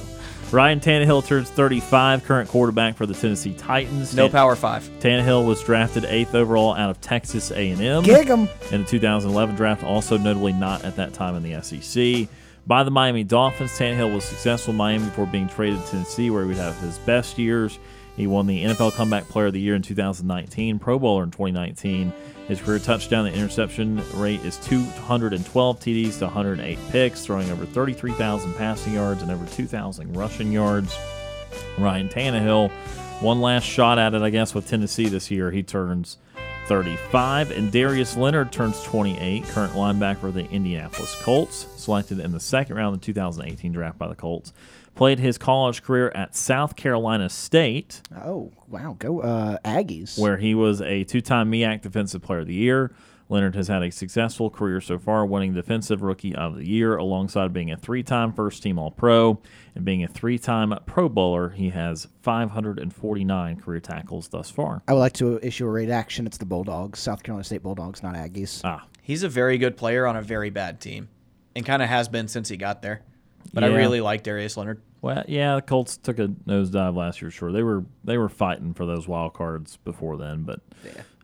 Ryan Tannehill turns 35, current quarterback for the Tennessee Titans. No Tan- Power Five. Tannehill was drafted eighth overall out of Texas A&M. Gig 'em. in the 2011 draft, also notably not at that time in the SEC. By the Miami Dolphins, Tannehill was successful in Miami before being traded to Tennessee, where he would have his best years. He won the NFL Comeback Player of the Year in 2019, Pro Bowler in 2019. His career touchdown and interception rate is 212 TDs to 108 picks, throwing over 33,000 passing yards and over 2,000 rushing yards. Ryan Tannehill, one last shot at it, I guess, with Tennessee this year. He turns 35, and Darius Leonard turns 28, current linebacker of the Indianapolis Colts, selected in the second round of the 2018 draft by the Colts. Played his college career at South Carolina State, Oh wow, go uh, Aggies. where he was a two time MEAC Defensive Player of the Year. Leonard has had a successful career so far, winning Defensive Rookie of the Year alongside being a three time first team All Pro and being a three time Pro Bowler. He has 549 career tackles thus far. I would like to issue a redaction. It's the Bulldogs, South Carolina State Bulldogs, not Aggies. Ah, He's a very good player on a very bad team, and kind of has been since he got there. But I really like Darius Leonard. Well, yeah, the Colts took a nosedive last year. Sure, they were they were fighting for those wild cards before then, but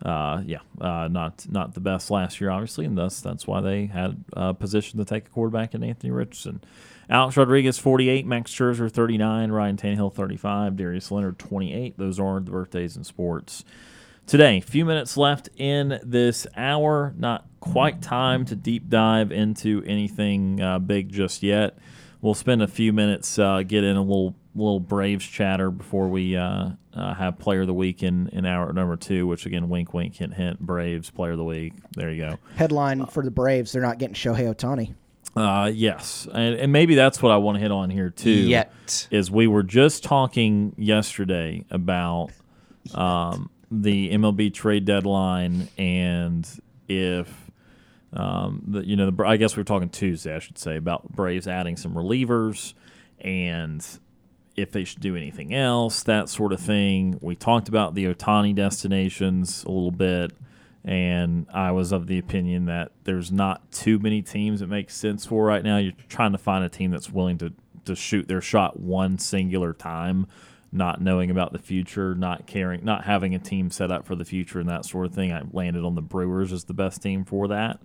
uh, yeah, uh, not not the best last year, obviously, and thus that's why they had a position to take a quarterback in Anthony Richardson. Alex Rodriguez, 48, Max Scherzer, 39, Ryan Tannehill, 35, Darius Leonard, 28. Those are the birthdays in sports today. Few minutes left in this hour. Not quite time to deep dive into anything uh, big just yet. We'll spend a few minutes uh, get in a little little Braves chatter before we uh, uh, have Player of the Week in, in hour number two. Which again, wink, wink, hint, hint. Braves Player of the Week. There you go. Headline for the Braves: They're not getting Shohei Ohtani. Uh, yes, and, and maybe that's what I want to hit on here too. Yet. is we were just talking yesterday about um, the MLB trade deadline and if Um, the, you know, the, I guess we are talking Tuesday, I should say, about Braves adding some relievers and if they should do anything else, that sort of thing. We talked about the Ohtani destinations a little bit, and I was of the opinion that there's not too many teams that make sense for right now. You're trying to find a team that's willing to, to shoot their shot one singular time, not knowing about the future, not caring, not having a team set up for the future and that sort of thing. I landed on the Brewers as the best team for that.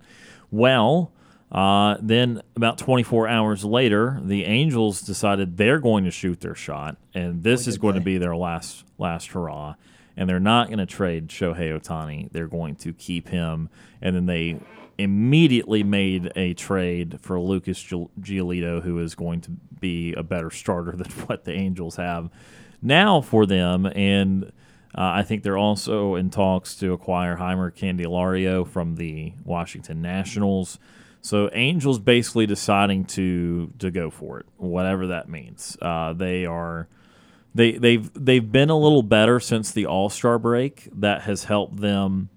Well, uh, then, about 24 hours later, the Angels decided they're going to shoot their shot, and this is going they? to be their last last hurrah. And they're not going to trade Shohei Ohtani. They're going to keep him. And then they immediately made a trade for Lucas Giolito, who is going to be a better starter than what the Angels have now for them. And uh, I think they're also in talks to acquire Jeimer Candelario from the Washington Nationals. So Angels basically deciding to to go for it, whatever that means. Uh, they are they they've they've been a little better since the All Star break. That has helped them.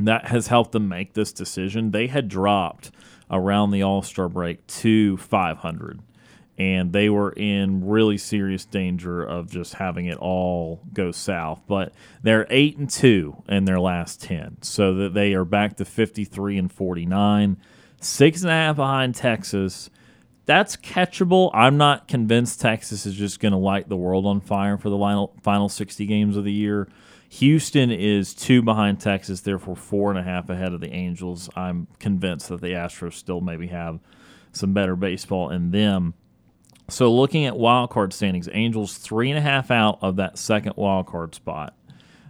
That has helped them make this decision. They had dropped around the All Star break to 500, and they were in really serious danger of just having it all go south. But they're eight and two in their last ten, so that they are back to 53 and 49 six and a half behind Texas. That's catchable. I'm not convinced Texas is just going to light the world on fire for the final, final 60 games of the year. Houston is two behind Texas, therefore four and a half ahead of the Angels. I'm convinced that the Astros still maybe have some better baseball in them. So looking at wild card standings, Angels three and a half out of that second wild card spot.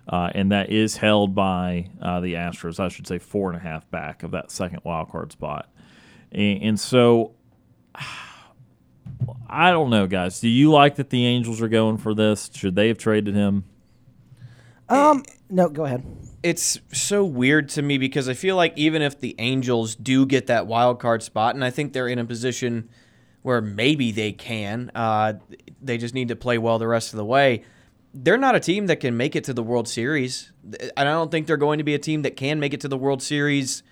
Uh, and that is held by uh, the Astros. I should say four and a half back of that second wild card spot. And, and, so, I don't know, guys. Do you like that the Angels are going for this? Should they have traded him? Um, no, go ahead. It's so weird to me because I feel like even if the Angels do get that wild card spot, and I think they're in a position where maybe they can, uh, they just need to play well the rest of the way they're not a team that can make it to the World Series. And I don't think they're going to be a team that can make it to the World Series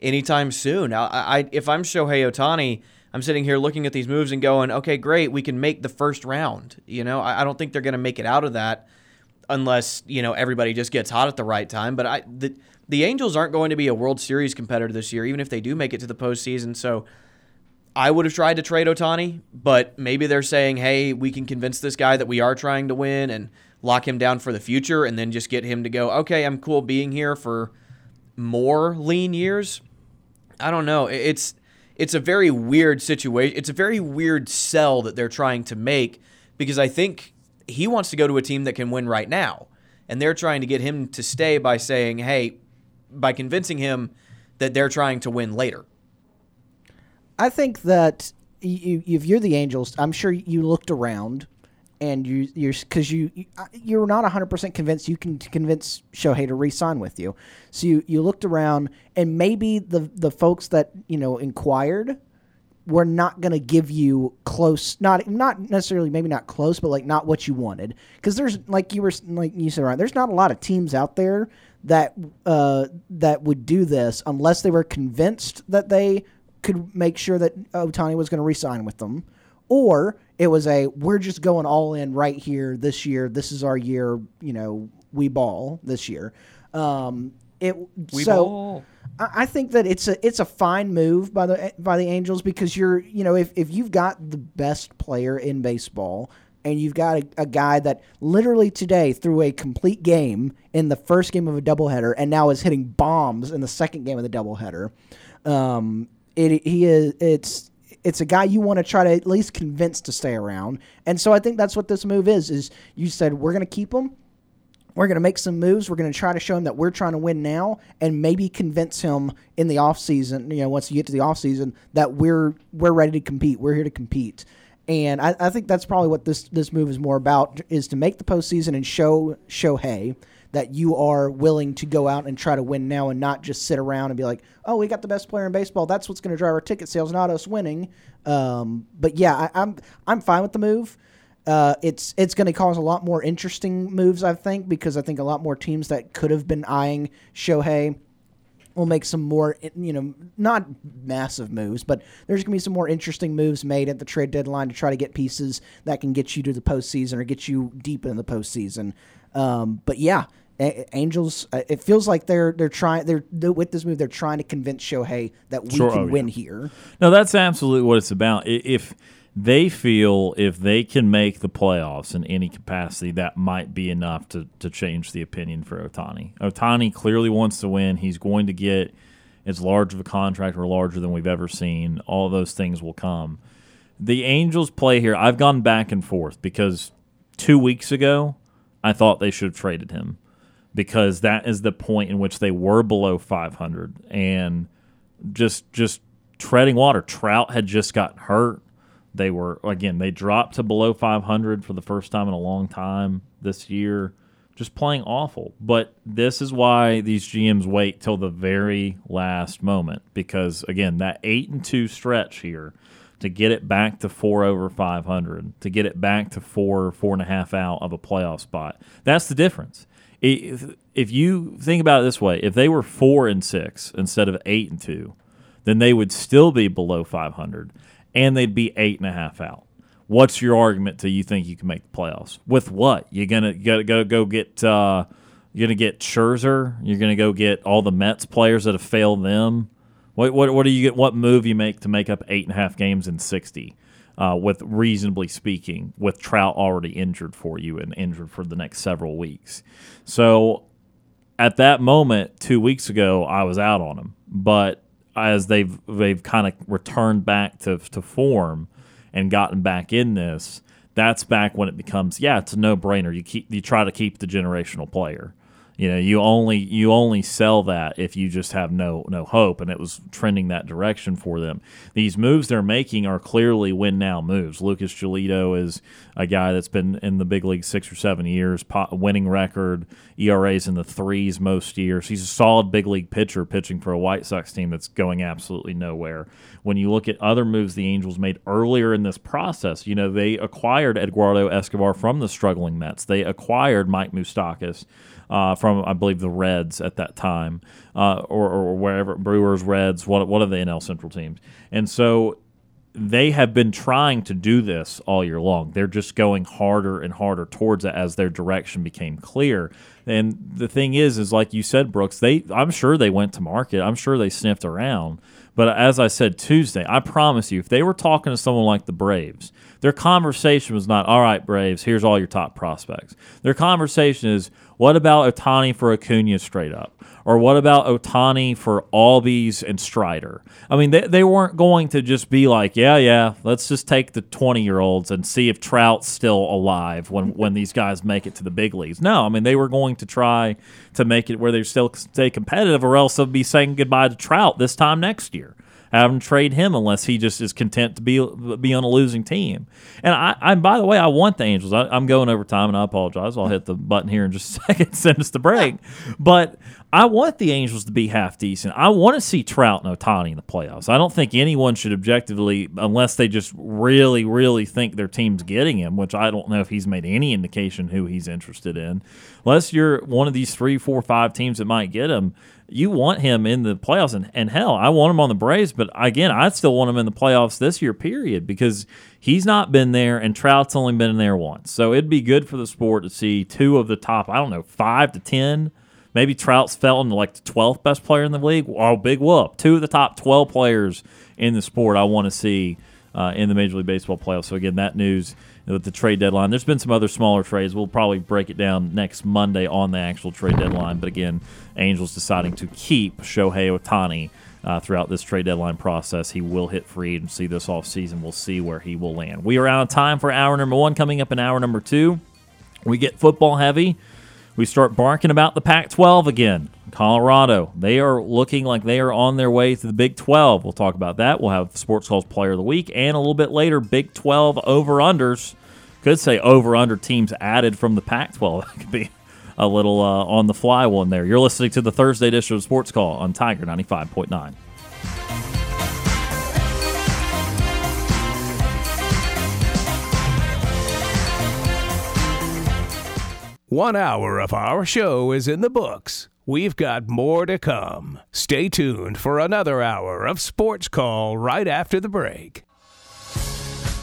anytime soon. I, I if I'm Shohei Ohtani, I'm sitting here looking at these moves and going, okay, great, we can make the first round. You know, I, I don't think they're going to make it out of that unless you know everybody just gets hot at the right time. But I the the Angels aren't going to be a World Series competitor this year, even if they do make it to the postseason. So I would have tried to trade Ohtani, but maybe they're saying, hey, we can convince this guy that we are trying to win and lock him down for the future and then just get him to go, okay, I'm cool being here for more lean years. I don't know. It's it's a very weird situation. It's a very weird sell that they're trying to make because I think he wants to go to a team that can win right now. And they're trying to get him to stay by saying, hey, by convincing him that they're trying to win later. I think that you, if you're the Angels, I'm sure you looked around and you you're because you you're not 100% convinced you can convince Shohei to re-sign with you. So you, you looked around and maybe the the folks that you know inquired were not going to give you close not not necessarily maybe not close but like not what you wanted because there's like you were like you said right there's not a lot of teams out there that uh, that would do this unless they were convinced that they could make sure that Ohtani was going to resign with them, or it was a we're just going all in right here this year. This is our year. You know, we ball this year. Um, it we so ball. I, think that it's a it's a fine move by the by the Angels because you're you know if if you've got the best player in baseball and you've got a, a, guy that literally today threw a complete game in the first game of a doubleheader and now is hitting bombs in the second game of the doubleheader. Um, it he is it's it's a guy you want to try to at least convince to stay around. And so I think that's what this move is is you said we're going to keep him. We're going to make some moves. We're going to try to show him that we're trying to win now and maybe convince him in the offseason, you know, once you get to the offseason that we're we're ready to compete. We're here to compete. And I, I think that's probably what this this move is more about is to make the postseason and show Shohei that you are willing to go out and try to win now and not just sit around and be like, oh, we got the best player in baseball. That's what's going to drive our ticket sales, not us winning. Um, but yeah, I, I'm, I'm fine with the move. Uh, it's it's going to cause a lot more interesting moves, I think, because I think a lot more teams that could have been eyeing Shohei will make some more, you know, not massive moves, but there's going to be some more interesting moves made at the trade deadline to try to get pieces that can get you to the postseason or get you deep in the postseason. Um, but yeah, Angels. Uh, it feels like they're they're trying they're, they're, with this move. They're trying to convince Shohei that we sure, can oh, win yeah. here. No, that's absolutely what it's about. If they feel if they can make the playoffs in any capacity, that might be enough to, to change the opinion for Ohtani. Ohtani clearly wants to win. He's going to get as large of a contract or larger than we've ever seen. All those things will come. The Angels play here. I've gone back and forth because two weeks ago, I thought they should have traded him because that is the point in which they were below 500 and just just treading water. Trout had just gotten hurt. They were again, they dropped to below 500 for the first time in a long time this year. Just playing awful. But this is why these GMs wait till the very last moment because again, that 8 and 2 stretch here to get it back to four over 500, to get it back to four, four and a half out of a playoff spot. That's the difference. If, if you think about it this way, if they were four and six instead of eight and two, then they would still be below 500 and they'd be eight and a half out. What's your argument to you think you can make the playoffs? With what? You're gonna go go go get uh, you're gonna get Scherzer. You're gonna go get all the Mets players that have failed them. What what what do you get? What move you make to make up eight and a half games in sixty? Uh, with reasonably speaking, with Trout already injured for you and injured for the next several weeks. So at that moment, two weeks ago, I was out on him. But as they've they've kind of returned back to to form and gotten back in this, that's back when it becomes yeah, it's a no brainer. You keep you try to keep the generational player. You know, you only you only sell that if you just have no no hope, and it was trending that direction for them. These moves they're making are clearly win now moves. Lucas Giolito is a guy that's been in the big league six or seven years, winning record, ERAs in the threes most years. He's a solid big league pitcher pitching for a White Sox team that's going absolutely nowhere. When you look at other moves the Angels made earlier in this process, you know they acquired Eduardo Escobar from the struggling Mets. They acquired Mike Moustakas uh, from I believe the Reds at that time, uh, or, or wherever Brewers, Reds, one one of the NL Central teams, and so they have been trying to do this all year long. They're just going harder and harder towards it as their direction became clear. And the thing is, is like you said, Brooks, they I'm sure they went to market. I'm sure they sniffed around. But as I said Tuesday, I promise you, if they were talking to someone like the Braves, their conversation was not, all right, Braves, here's all your top prospects. Their conversation is, what about Ohtani for Acuna straight up? Or what about Ohtani for Albies and Strider? I mean, they, they weren't going to just be like, yeah, yeah, let's just take the 20 year olds and see if Trout's still alive when, when these guys make it to the big leagues. No, I mean, they were going to try to make it where they still stay competitive, or else they'll be saying goodbye to Trout this time next year have him trade him unless he just is content to be be on a losing team. And I, I by the way, I want the Angels. I, am going over time, and I apologize. I'll hit the button here in just a second, send us the break. But I want the Angels to be half decent. I want to see Trout and Ohtani in the playoffs. I don't think anyone should objectively, unless they just really, really think their team's getting him, which I don't know if he's made any indication who he's interested in. Unless you're one of these three, four, five teams that might get him, you want him in the playoffs. And, and hell, I want him on the Braves, but again, I still want him in the playoffs this year, period, because he's not been there and Trout's only been there once. So it'd be good for the sport to see two of the top, I don't know, five to 10. Maybe Trout's fell into like the 12th best player in the league. Oh, big whoop. Two of the top 12 players in the sport I want to see uh, in the Major League Baseball playoffs. So, again, that news with the trade deadline. There's been some other smaller trades. We'll probably break it down next Monday on the actual trade deadline. But again, Angels deciding to keep Shohei Ohtani uh, throughout this trade deadline process. He will hit free agency this offseason. We'll see where he will land. We are out of time for hour number one. Coming up in hour number two, we get football heavy. We start barking about the Pac 12 again. Colorado, they are looking like they are on their way to the Big 12. We'll talk about that. We'll have Sports Calls Player of the Week and a little bit later, Big 12 over unders. Could say over under teams added from the Pac 12. That could be a little uh, on the fly one there. You're listening to the Thursday edition of Sports Call on Tiger 95.9. One hour of our show is in the books. We've got more to come. Stay tuned for another hour of Sports Call right after the break.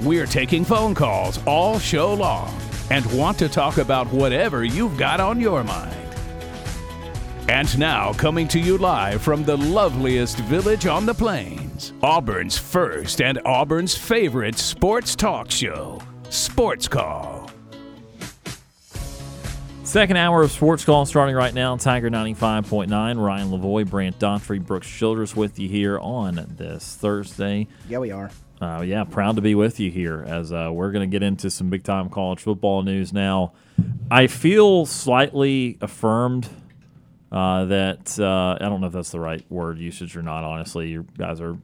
We're taking phone calls all show long and want to talk about whatever you've got on your mind. And now, coming to you live from the loveliest village on the plains, Auburn's first and Auburn's favorite sports talk show, Sports Call. Second hour of Sports Call starting right now. Tiger 95.9. Ryan Lavoie, Brant Daughtry, Brooks Childress with you here on this Thursday. Yeah, we are. Uh, yeah, proud to be with you here as uh, we're going to get into some big time college football news now. I feel slightly affirmed uh, that uh, I don't know if that's the right word usage or not. Honestly, you guys are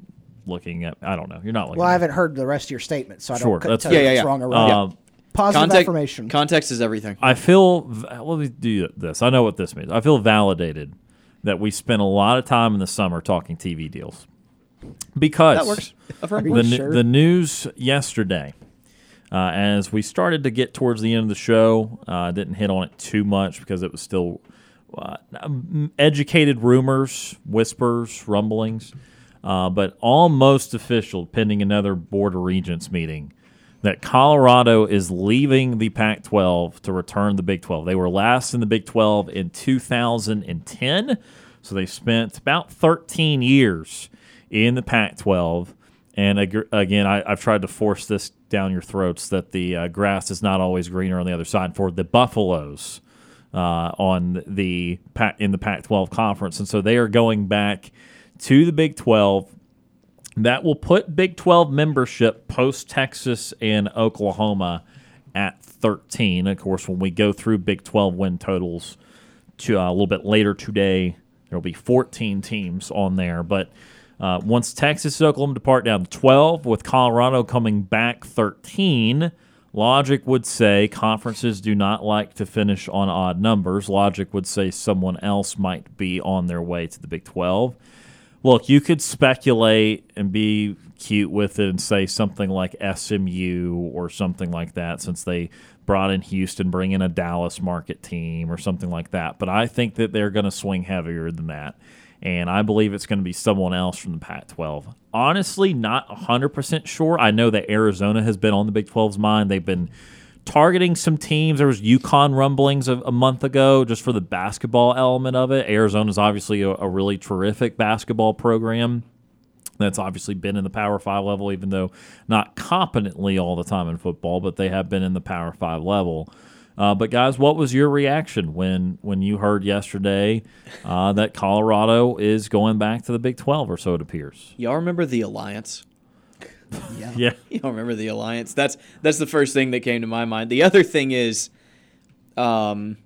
looking at. I don't know. You're not looking. Well, I haven't heard the rest of your statement, so I Sure, don't that's tell fair. you Yeah, yeah, wrong or yeah. right. Um, Positive Context, affirmation. context is everything. I feel. Let me do this. I know what this means. I feel validated that we spent a lot of time in the summer talking TV deals because that works. The, sure? the news yesterday, uh, as we started to get towards the end of the show, uh, didn't hit on it too much because it was still uh, educated rumors, whispers, rumblings, uh, but almost official, pending another Board of Regents meeting, that Colorado is leaving the Pac 12 to return the Big 12. They were last in the Big 12 in 2010, so they spent about 13 years in the Pac 12. And ag- again, I, I've tried to force this down your throats that the uh, grass is not always greener on the other side for the Buffaloes uh, on the Pac- in the Pac-12 conference, and so they are going back to the Big 12. That will put Big 12 membership post Texas and Oklahoma at 13. Of course, when we go through Big 12 win totals to uh, a little bit later today, there will be 14 teams on there. But uh, once Texas and Oklahoma depart down to 12, with Colorado coming back 13, logic would say conferences do not like to finish on odd numbers. Logic would say someone else might be on their way to the Big 12. Look, you could speculate and be cute with it and say something like SMU or something like that, since they brought in Houston, bring in a Dallas market team or something like that. But I think that they're going to swing heavier than that. And I believe it's going to be someone else from the Pac 12. Honestly, not 100% sure. I know that Arizona has been on the Big 12's mind. They've been targeting some teams. There was UConn rumblings a, a month ago just for the basketball element of it. Arizona's obviously a, a really terrific basketball program that's obviously been in the Power Five level, even though not competently all the time in football, but they have been in the Power Five level. Uh, but guys, what was your reaction when when you heard yesterday uh, that Colorado is going back to the Big Twelve, or so it appears? Y'all remember the alliance? Yeah, You don't remember the alliance? That's that's the first thing that came to my mind. The other thing is, um,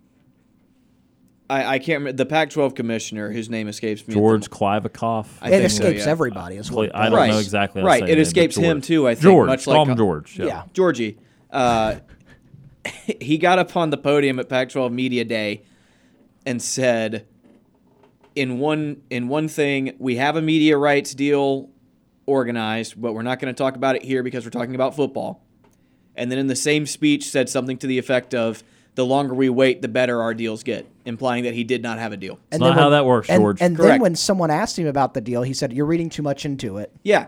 I I can't remember the Pac-12 commissioner whose name escapes me. at the George mo- Kliavkoff. I it think so, escapes yeah. everybody as well. I don't Right. know exactly. Right, it his name, escapes him too, I think, George, much call like- him George. Yeah. Yeah. Georgie. Uh, he got up on the podium at Pac-12 Media Day and said, "In one in one thing, we have a media rights deal organized, but we're not going to talk about it here because we're talking about football." And then in the same speech, said something to the effect of, "The longer we wait, the better our deals get," implying that he did not have a deal. And not then how that works, and, George. And then when someone asked him about the deal, he said, "You're reading too much into it." Yeah,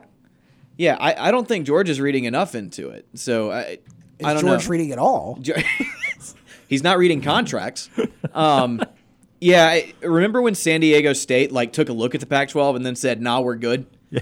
yeah. I, I don't think George is reading enough into it. So I, Is I don't George know. reading at all? He's not reading contracts. Um, yeah, I, remember when San Diego State like took a look at the Pac-12 and then said, "Nah, we're good."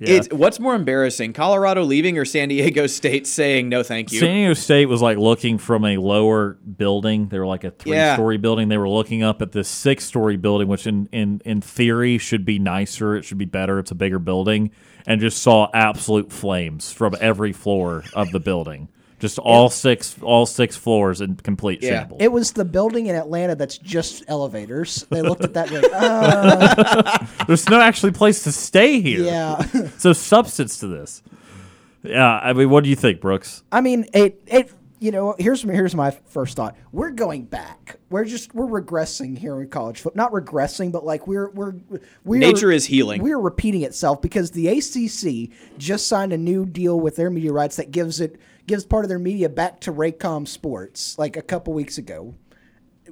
Yeah. It's what's more embarrassing, Colorado leaving or San Diego State saying no, thank you. San Diego State was like looking from a lower building. They were like a Yeah. three-story building. They were looking up at this six-story building, which in, in in theory should be nicer. It should be better. It's a bigger building, and just saw absolute flames from every floor of the building Just all six all six floors in complete Yeah. shambles. It was the building in Atlanta that's just elevators. They looked at that like, uh, There's no actually place to stay here. yeah. So substance to this. Yeah, I mean, what do you think, Brooks? I mean, it it you know, here's here's my first thought. We're going back. We're just we're regressing here in college football. Not regressing, but like we're we're we're Nature is healing. We're repeating itself because the ACC just signed a new deal with their media rights that gives it gives part of their media back to Raycom Sports like a couple weeks ago.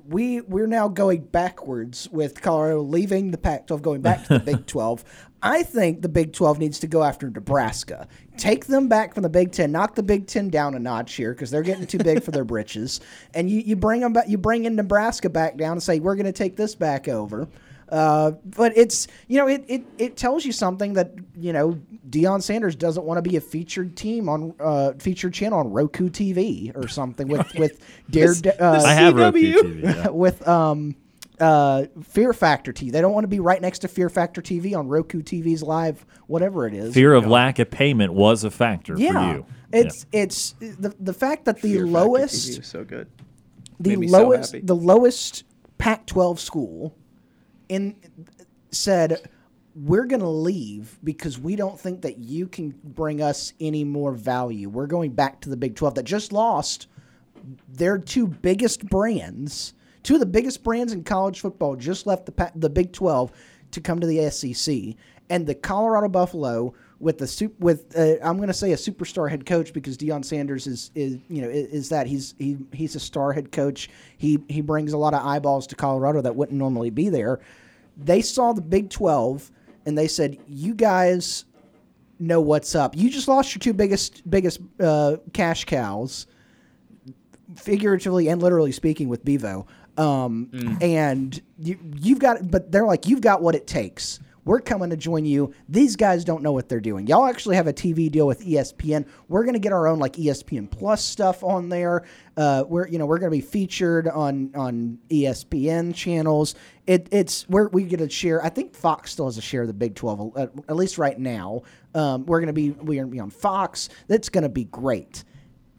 we we're now going backwards with Colorado leaving the Pac-12, going back to the Big 12. I think the Big 12 needs to go after Nebraska, take them back from the Big 10, knock the Big 10 down a notch here because they're getting too big for their britches, and you, you bring them back, you bring in Nebraska back down and say we're going to take this back over. Uh, but it's you know it, it, it tells you something that you know Deion Sanders doesn't want to be a featured team on uh, featured channel on Roku TV or something with with Dare uh, I have Roku TV. yeah. with um uh Fear Factor TV. They don't want to be right next to Fear Factor TV on Roku TV's live whatever it is. Fear of lack of payment was a factor yeah. for you. It's it's the the fact that the Fear lowest so good. the Made me so lowest the lowest Pac-12 school in said we're going to leave because we don't think that you can bring us any more value. We're going back to the Big 12 that just lost their two biggest brands, two of the biggest brands in college football just left the the Big 12 to come to the SEC. And the Colorado Buffalo with the sup- with uh, I'm going to say a superstar head coach because Deion Sanders is is you know is, is that he's he he's a star head coach. He he brings a lot of eyeballs to Colorado that wouldn't normally be there. They saw the Big 12 and they said, "You guys know what's up. You just lost your two biggest biggest uh, cash cows, figuratively and literally speaking, with Bevo. Um, And you you've got, but they're like, you've got what it takes. We're coming to join you. These guys don't know what they're doing. Y'all actually have a TV deal with ESPN. We're going to get our own like ESPN Plus stuff on there. Uh, we're you know we're going to be featured on on ESPN channels. It, it's where we get a share. I think Fox still has a share of the Big Twelve, at, at least right now. Um, we're going to be we're going to be on Fox. That's going to be great.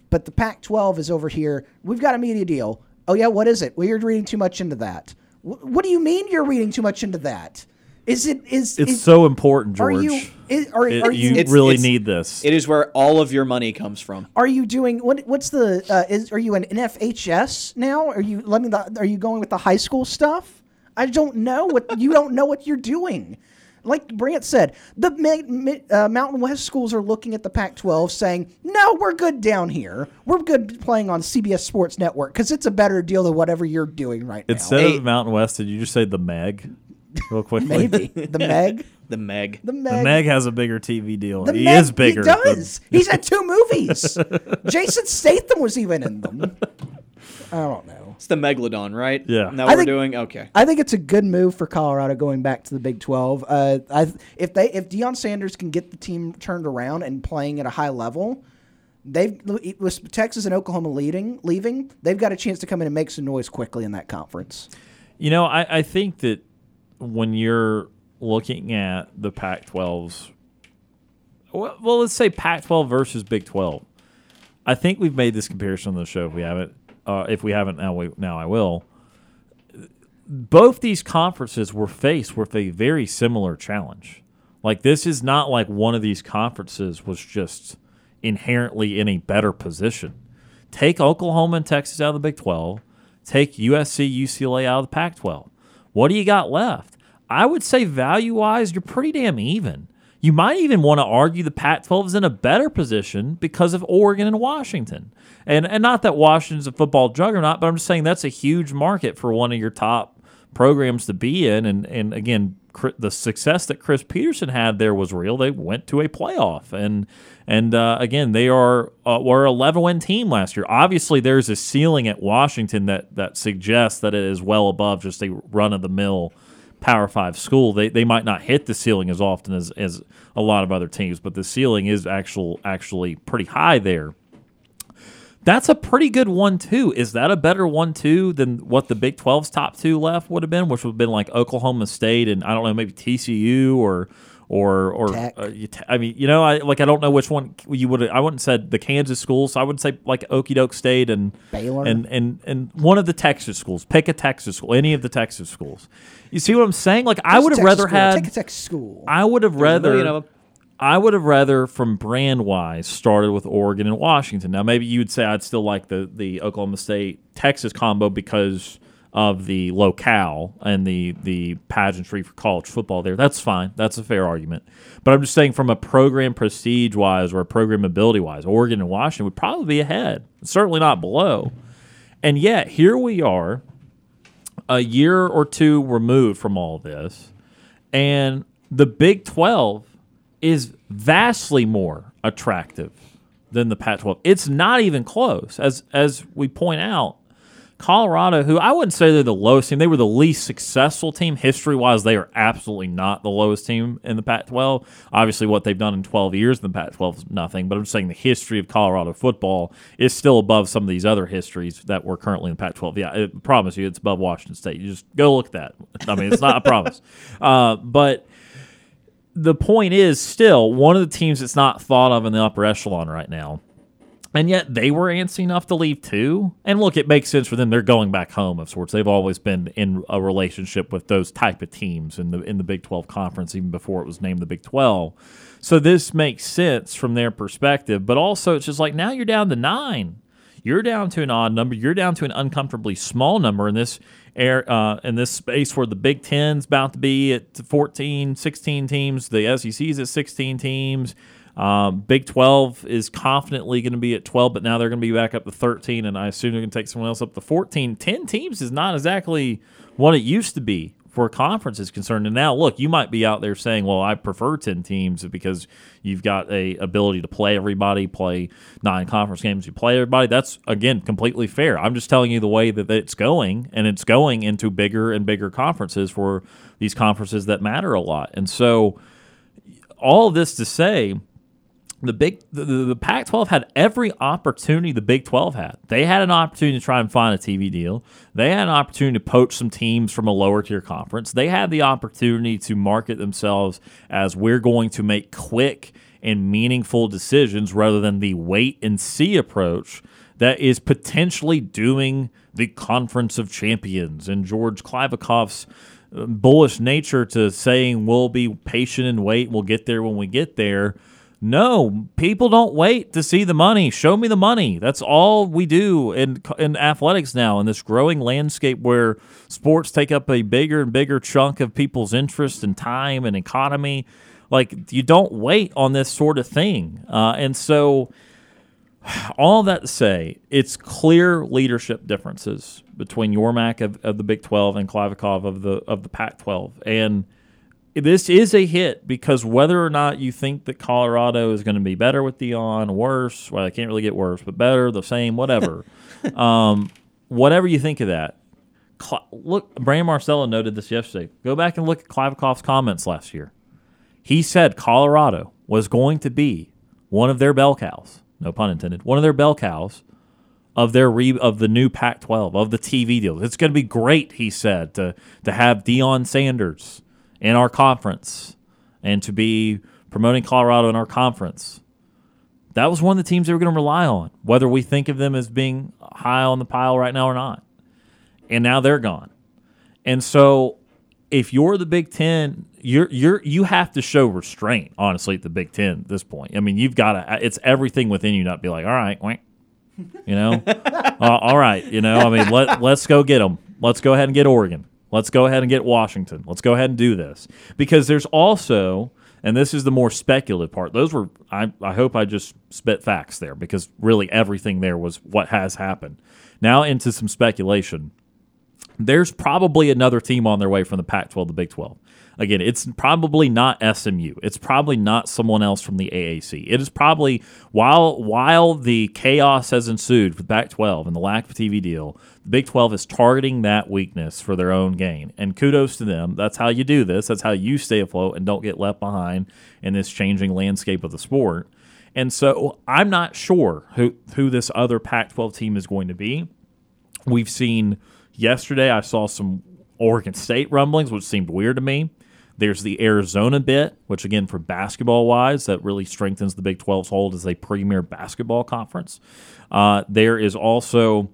But the Pac 12 is over here. We've got a media deal. Oh, yeah, what is it? Well, you're reading too much into that. What do you mean you're reading too much into that? Is it, is, It's is, so important, are George. you, is, are, It- are you you, It's- really it's- need this. It is where all of your money comes from. are you doing, what, what's the, uh, is, are you an NFHS now? Are you letting the, are you going with the high school stuff? I don't know what, you don't know what you're doing. Like Brant said, the mi- mi- uh, Mountain West schools are looking at the Pac-12 saying, "No, we're good down here. We're good playing on CBS Sports Network because it's a better deal than whatever you're doing right now." Instead Hey. of Mountain West, did you just say the Meg? Real quickly. Maybe the Meg, The Meg. the The Meg, Meg has a bigger TV deal. the he Meg- is bigger. He than- does. He's had two movies. Jason Statham was even in them. I don't know. It's the Megalodon, right? Yeah. Now I we're think- doing okay. I think it's a good move for Colorado going back to the Big Twelve. Uh, I, if they if Deion Sanders can get the team turned around and playing at a high level, they've with Texas and Oklahoma leading leaving, they've got a chance to come in and make some noise quickly in that conference. You know, I, I think that when you're looking at the Pac 12s, well, well, let's say Pac 12 versus Big 12. I think we've made this comparison on the show. If we haven't, uh, if we haven't, now we now I will. Both these conferences were faced with a very similar challenge. Like this is not like one of these conferences was just inherently in a better position. Take Oklahoma and Texas out of the Big 12. Take USC, UCLA out of the Pac 12. What do you got left? I would say value wise, you're pretty damn even. You might even want to argue the Pac 12 is in a better position because of Oregon and Washington. And, and not that Washington's a football juggernaut, but I'm just saying that's a huge market for one of your top programs to be in. And, and again, the success that Chris Petersen had there was real. They went to a playoff, and and uh, again, they are uh, were a 11 win team last year. Obviously, there's a ceiling at Washington that that suggests that it is well above just a run of the mill Power Five school. They they might not hit the ceiling as often as as a lot of other teams, but the ceiling is actual actually pretty high there. That's a pretty good one too. Is that a better one too than what the Big 12's top two left would have been, which would have been like Oklahoma State and I don't know maybe TCU or or or uh, I mean, you know, I like I don't know which one you would. I wouldn't said the Kansas schools. So I would say like Okie Doke State and Baylor and and and one of the Texas schools. Pick a Texas school, any of the Texas schools. You see what I'm saying? Like Just I would have rather school. had take a Texas school. I would have rather. I would have rather, from brand wise, started with Oregon and Washington. Now, maybe you would say I'd still like the the Oklahoma State Texas combo because of the locale and the the pageantry for college football there. That's fine. That's a fair argument. But I'm just saying from a program prestige wise or a program ability wise, Oregon and Washington would probably be ahead. Certainly not below. And yet here we are, a year or two removed from all this, and the Big Twelve is vastly more attractive than the Pac-12. It's not even close, as as we point out. Colorado, who I wouldn't say they're the lowest team, they were the least successful team history wise. They are absolutely not the lowest team in the Pac 12. Obviously, what they've done in 12 years in the Pac 12 is nothing, but I'm just saying the history of Colorado football is still above some of these other histories that were currently in the Pac 12. Yeah, I promise you, it's above Washington State. You just go look at that. I mean, it's not a promise. Uh, but the point is still one of the teams that's not thought of in the upper echelon right now and yet they were antsy enough to leave too. And look, it makes sense for them. They're going back home of sorts. They've always been in a relationship with those type of teams in the in the Big 12 conference, even before it was named the Big 12. So this makes sense from their perspective. But also, it's just like now you're down to nine. You're down to an odd number. You're down to an uncomfortably small number in this air uh, in this space where the Big Ten's about to be at 14, 16 teams. The SEC's at 16 teams. Um, Big 12 is confidently going to be at 12, but now they're going to be back up to 13, and I assume they're going to take someone else up to 14. 10 teams is not exactly what it used to be for conference is concerned. And now, look, you might be out there saying, "Well, I prefer ten teams because you've got a ability to play everybody, play nine conference games, you play everybody." That's again completely fair. I'm just telling you the way that it's going, and it's going into bigger and bigger conferences for these conferences that matter a lot. And so, all this to say the big the, the Pac-12 had every opportunity the Big 12 had. They had an opportunity to try and find a TV deal. They had an opportunity to poach some teams from a lower tier conference. They had the opportunity to market themselves as we're going to make quick and meaningful decisions rather than the wait and see approach that is potentially doing the Conference of Champions and George Kliavkoff's uh, bullish nature to saying we'll be patient and wait, we'll get there when we get there no, people don't wait to see the money. Show me the money. That's all we do in in athletics now in this growing landscape where sports take up a bigger and bigger chunk of people's interest and time and economy. Like you don't wait on this sort of thing, uh, and so all that to say, it's clear leadership differences between Yormark of, of the Big Twelve and Kliavkoff of the of the Pac twelve, and this is a hit because whether or not you think that Colorado is going to be better with Deion, worse, well, I can't really get worse, but better, the same, whatever. um, whatever you think of that, Cl- look, Brandon Marcello noted this yesterday. Go back and look at Kliavkoff's comments last year. He said Colorado was going to be one of their bell cows, no pun intended, one of their bell cows of their re- of the new Pac-12 of the TV deal. It's going to be great, he said, to to have Deion Sanders in our conference and to be promoting Colorado in our conference. That was one of the teams they were going to rely on, whether we think of them as being high on the pile right now or not. And now they're gone. And so if you're the Big Ten, you're you're you have to show restraint, honestly, at the Big Ten at this point. I mean, you've got to it's everything within you not be like, all right, you know, uh, all right, you know, I mean, let let's go get them. Let's go ahead and get Oregon. Let's go ahead and get Washington. Let's go ahead and do this. Because there's also, and this is the more speculative part, those were, I, I hope I just spit facts there because really everything there was what has happened. Now into some speculation. There's probably another team on their way from the Pac 12 to Big 12. Again, it's probably not SMU. It's probably not someone else from the AAC. It is probably while while the chaos has ensued with Pac-12 and the lack of TV deal, the Big 12 is targeting that weakness for their own gain. And kudos to them. That's how you do this. That's how you stay afloat and don't get left behind in this changing landscape of the sport. And so I'm not sure who who this other Pac-12 team is going to be. We've seen yesterday I saw some Oregon State rumblings, which seemed weird to me There's the Arizona bit, which again, for basketball wise, that really strengthens the Big 12's hold as a premier basketball conference. Uh, there is also,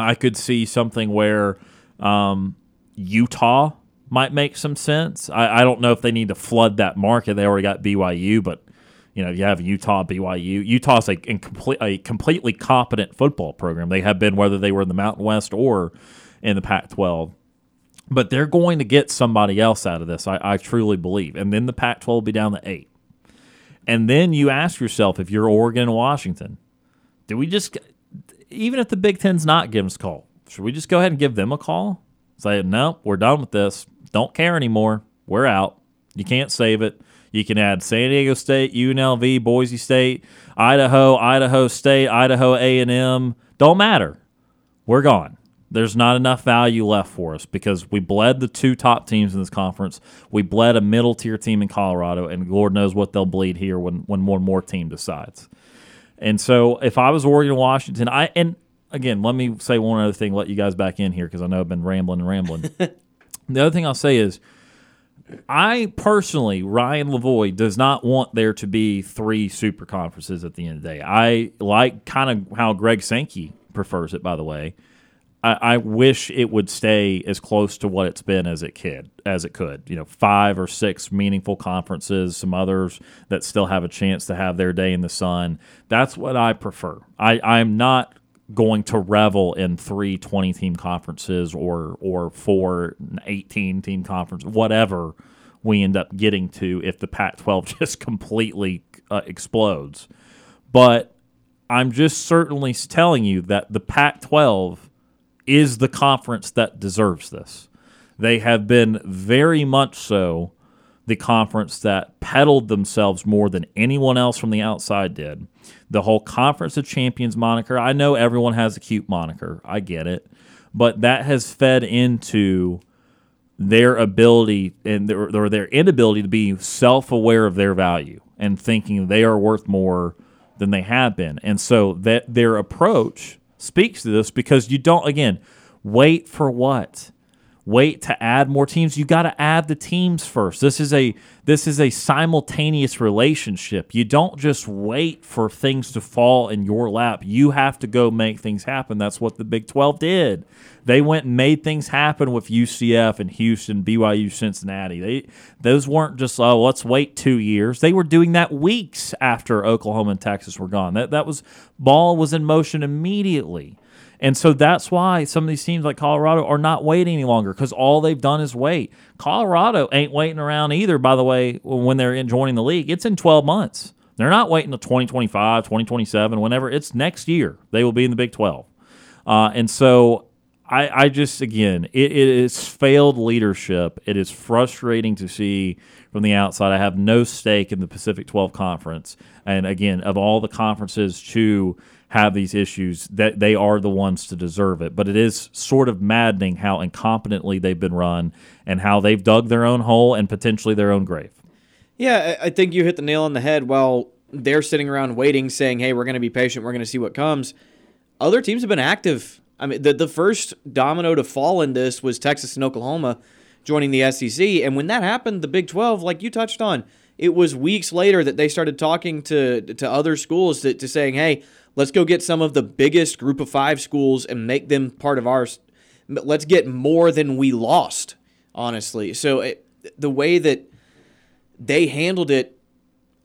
I could see something where um, Utah might make some sense. I, I don't know if they need to flood that market. They already got BYU, but you know, you have Utah, BYU. Utah's a, a completely competent football program. They have been whether they were in the Mountain West or in the Pac 12 but they're going to get somebody else out of this. I, I truly believe. And then the Pac 12 will be down to eight. And then you ask yourself if you're Oregon Washington, do we just, even if the Big Ten's not giving us a call, should we just go ahead and give them a call? Say, no, we're done with this. Don't care anymore. We're out. You can't save it. You can add San Diego State, UNLV, Boise State, Idaho, Idaho State, Idaho A&M. Don't matter. We're gone there's not enough value left for us because we bled the two top teams in this conference. We bled a middle tier team in Colorado, and Lord knows what they'll bleed here when, when one more team decides. And so if I was Oregon Washington, I and again, let me say one other thing, let you guys back in here because I know I've been rambling and rambling. the other thing I'll say is I personally, Ryan Lavoie, does not want there to be three super conferences at the end of the day. I like kind of how Greg Sankey prefers it, by the way. I, I, wish it would stay as close to what it's been as it could, as it could. You know, five or six meaningful conferences, some others that still have a chance to have their day in the sun. That's what I prefer. I, I'm not going to revel in three 20 team conferences or or four 18 team conference, whatever we end up getting to if the Pac-12 just completely uh, explodes. But I'm just certainly telling you that the Pac-12 is the conference that deserves this. They have been very much so the conference that peddled themselves more than anyone else from the outside did. The whole Conference of Champions moniker, I know everyone has a cute moniker. I get it. But that has fed into their ability and their, or their inability to be self aware of their value and thinking they are worth more than they have been. And so that their approach speaks to this because you don't, again, wait for what? Wait to add more teams. You got to add the teams first. This is a this is a simultaneous relationship. You don't just wait for things to fall in your lap. You have to go make things happen. That's what the Big 12 did. They went and made things happen with UCF and Houston, BYU, Cincinnati. They those weren't just oh let's wait two years. They were doing that weeks after Oklahoma and Texas were gone. That that was ball was in motion immediately. And so that's why some of these teams like Colorado are not waiting any longer because all they've done is wait. Colorado ain't waiting around either, by the way, when they're in joining the league. It's in 12 months. They're not waiting until 2025, 2027, whenever. It's next year. They will be in the Big 12. Uh, and so I, I just, again, it, it is failed leadership. It is frustrating to see from the outside. I have no stake in the Pacific 12 Conference. And again, of all the conferences to have these issues, that they are the ones to deserve it. But it is sort of maddening how incompetently they've been run and how they've dug their own hole and potentially their own grave. Yeah, I think you hit the nail on the head. While they're sitting around waiting, saying, "Hey, we're going to be patient. We're going to see what comes." Other teams have been active. I mean, the the first domino to fall in this was Texas and Oklahoma joining the SEC, and when that happened, the Big Twelve, like you touched on, it was weeks later that they started talking to to other schools to, to saying, "Hey, Let's go get some of the biggest group of five schools and make them part of ours. Let's get more than we lost, honestly. So it, the way that they handled it,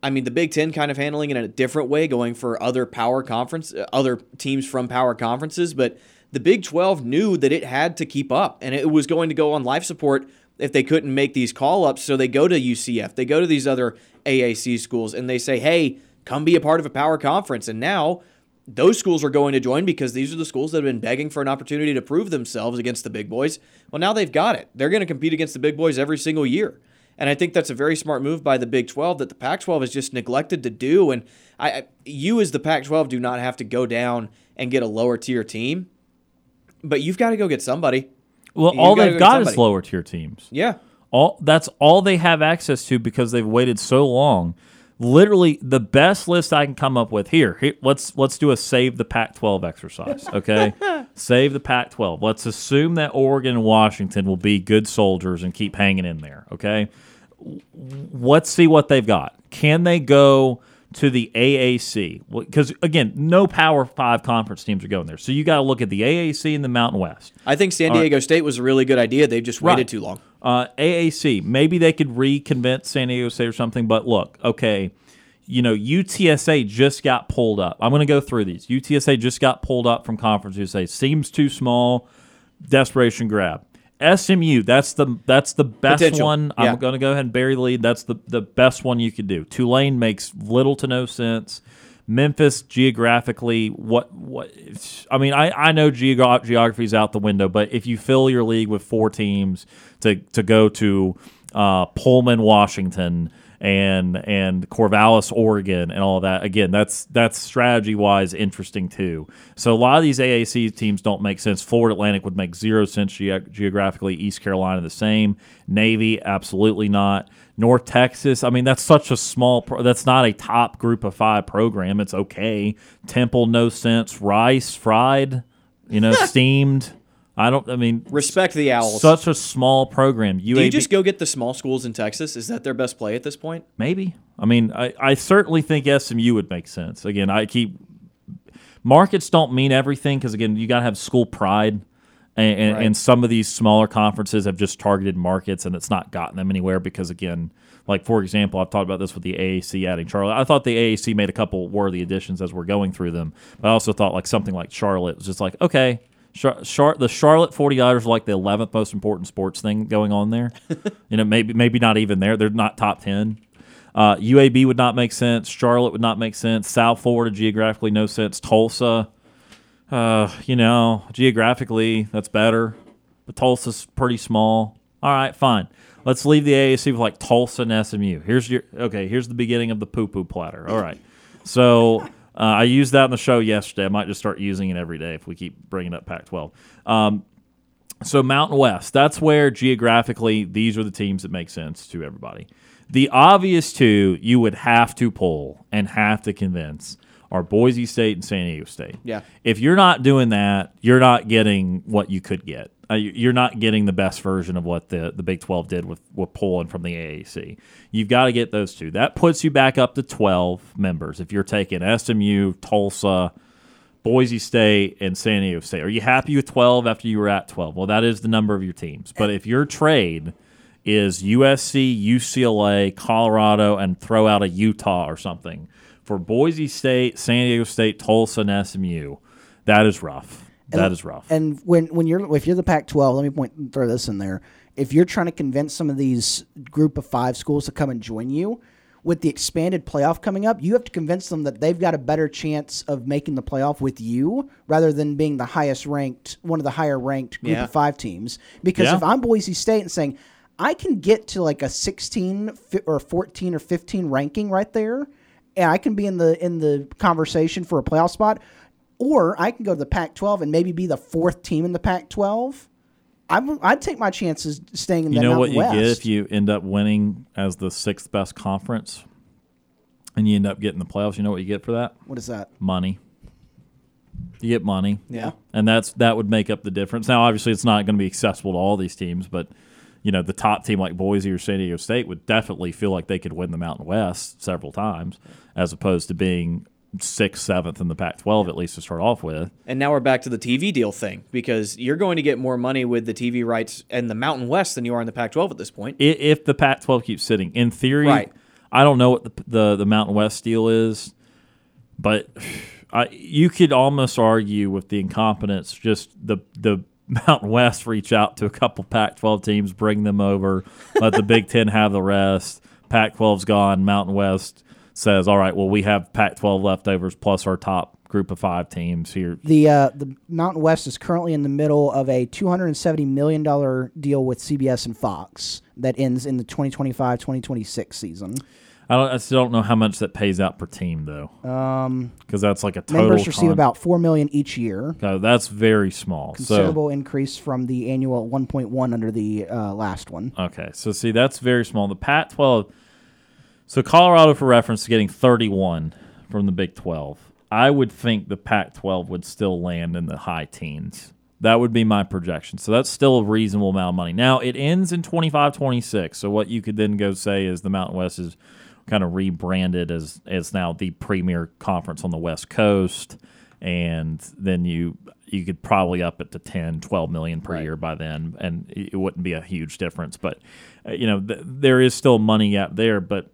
I mean, the Big Ten kind of handling it in a different way, going for other power conference, uh, other teams from power conferences, but the Big 12 knew that it had to keep up and it was going to go on life support if they couldn't make these call ups. So they go to UCF, they go to these other AAC schools, and they say, hey, come be a part of a power conference. And now those schools are going to join because these are the schools that have been begging for an opportunity to prove themselves against the big boys. Well, now they've got it. They're going to compete against the big boys every single year. And I think that's a very smart move by the Big 12 that the Pac 12 has just neglected to do. And I, you, as the Pac 12, do not have to go down and get a lower tier team, but you've got to go get somebody. Well, you've all they've got is lower tier teams. Yeah. All that's all they have access to because they've waited so long literally the best list I can come up with here. here let's let's do a save the Pac-12 exercise. Okay, save the Pac-12. Let's assume that Oregon and Washington will be good soldiers and keep hanging in there. Okay, let's see what they've got. Can they go to the AAC? Because again, no Power Five conference teams are going there, so you got to look at the AAC and the Mountain West. I think San Diego right. State was a really good idea. They've just waited right. too long. Uh, AAC, maybe they could reconvince San Diego State or something. But look, okay, you know UTSA just got pulled up. I'm going to go through these. UTSA just got pulled up from Conference USA. Seems too small. Desperation grab. SMU, that's the that's the best Potential. one. Yeah. I'm going to go ahead and bury the lead. That's the the best one you could do. Tulane makes little to no sense. Memphis geographically, what what? I mean, I I know geog- geography's out the window, but if you fill your league with four teams to to go to uh, Pullman, Washington and and Corvallis, Oregon, and all that. Again, that's that's strategy wise interesting too. So a lot of these AAC teams don't make sense. Florida Atlantic would make zero sense ge- geographically. East Carolina the same. Navy absolutely not. North Texas, I mean that's such a small. Pro- that's not a top group of five program. It's okay. Temple, no sense. Rice, fried, you know, steamed. I don't. I mean, respect the Owls. Such a small program. UAB, Do you just go get the small schools in Texas? Is that their best play at this point? Maybe. I mean, I, I certainly think SMU would make sense. Again, I keep markets don't mean everything because again, you got to have school pride. And, and, right. and, some of these smaller conferences have just targeted markets, and it's not gotten them anywhere because, again, like for example, I've talked about this with the AAC adding Charlotte. I thought the AAC made a couple worthy additions as we're going through them, but I also thought like something like Charlotte was just like, okay, Char- Char- the Charlotte 49ers are like the 11th most important sports thing going on there. you know, maybe maybe not even there. They're not top 10. Uh, UAB would not make sense. Charlotte would not make sense. South Florida geographically no sense. Tulsa, uh, you know, geographically that's better, but Tulsa's pretty small. All right, fine. Let's leave the AAC with like Tulsa and SMU. Here's your okay. Here's the beginning of the poo poo platter. All right, so uh, I used that in the show yesterday. I might just start using it every day if we keep bringing up Pac 12. Um, so, Mountain West, that's where geographically these are the teams that make sense to everybody. The obvious two you would have to pull and have to convince are Boise State and San Diego State. Yeah. If you're not doing that, you're not getting what you could get. Uh, you're not getting the best version of what the, the Big 12 did with, with pulling from the AAC. You've got to get those two. That puts you back up to 12 members if you're taking SMU, Tulsa, Boise State, and San Diego State. Are you happy with 12 after you were at 12? Well, that is the number of your teams. But if your trade is USC, UCLA, Colorado, and throw out a Utah or something for Boise State, San Diego State, Tulsa, and SMU, that is rough. And, that is rough. And when when you're if you're the Pac-12, let me point throw this in there. If you're trying to convince some of these group of five schools to come and join you, with the expanded playoff coming up, you have to convince them that they've got a better chance of making the playoff with you rather than being the highest ranked, one of the higher ranked group yeah. of five teams. Because yeah. if I'm Boise State and saying I can get to like a 16 or 14 or 15 ranking right there, and I can be in the in the conversation for a playoff spot or I can go to the Pac 12 and maybe be the fourth team in the Pac 12. I'd take my chances staying in the you the know Mountain what you get if you end up winning as the sixth best conference and you end up getting the playoffs? You know what you get for that? What is that? Money. You get money. Yeah. And that's that would make up the difference. Now obviously it's not going to be accessible to all these teams but you know the top team like boise or san diego state would definitely feel like they could win the mountain west several times as opposed to being sixth, seventh in the Pac 12, at least to start off with. And now we're back to the TV deal thing because you're going to get more money with the TV rights in the Mountain West than you are in the Pac 12 at this point. If the Pac 12 keeps sitting. In theory, right. I don't know what the, the, the Mountain West deal is, but I, you could almost argue with the incompetence, just the, the Mountain West reach out to a couple Pac 12 teams, bring them over, let the Big Ten have the rest. Pac 12's gone, Mountain West says, "All right, well, we have Pac-12 leftovers plus our top group of five teams here." The uh, the Mountain West is currently in the middle of a 270 million dollar deal with CBS and Fox that ends in the 2025-2026 season. I, don't, I still don't know how much that pays out per team though, because um, that's like a total. Members receive con- about four million each year. That's very small. Considerable so, increase from the annual 1.1 under the uh, last one. Okay, so see that's very small. The Pac-12 so Colorado, for reference, is getting 31 from the Big 12. I would think the Pac 12 would still land in the high teens That would be my projection. So that's still a reasonable amount of money. Now, it ends in 25 26. So what you could then go say is the Mountain West is kind of rebranded as, as now the premier conference on the West Coast. And then you you could probably up it to 10, 12 million per right. year by then. And it wouldn't be a huge difference. But, uh, you know, th- there is still money out there. But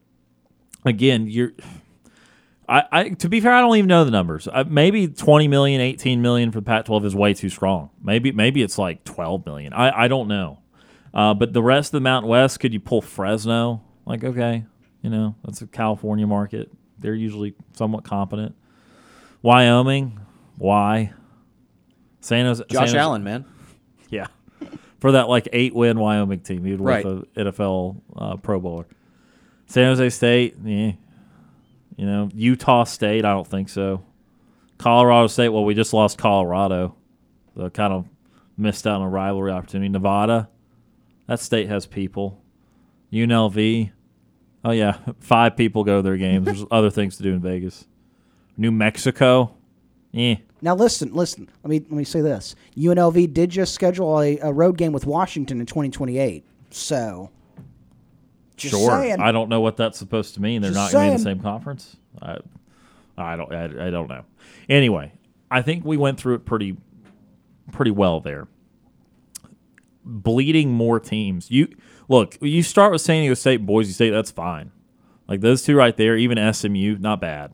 again, you're I, I, to be fair, I don't even know the numbers. Uh, maybe 20 million, 18 million for the Pac-12 is way too strong. Maybe maybe it's like 12 million. I, I don't know. Uh, but the rest of the Mountain West, could you pull Fresno? Like, okay, you know, that's a California market. They're usually somewhat competent. Wyoming, why? San Jose, Josh San Jose, Allen, man. Yeah, for that like eight win Wyoming team, he'd right. with an NFL uh, Pro Bowler. San Jose State, yeah, you know, Utah State, I don't think so. Colorado State, well, we just lost Colorado. So kind of missed out on a rivalry opportunity. Nevada, that state has people. UNLV, oh yeah, five people go to their games. There's other things to do in Vegas. New Mexico, yeah. Now listen, listen. Let me let me say this. UNLV did just schedule a, a road game with Washington in 2028. So just sure. Saying. I don't know what that's supposed to mean. They're Just not going to be in the same conference. I, I don't. I, I don't know. Anyway, I think we went through it pretty, pretty well there. Bleeding more teams. You look. You start with San Diego State, Boise State. That's fine. Like those two right there. Even SMU, not bad.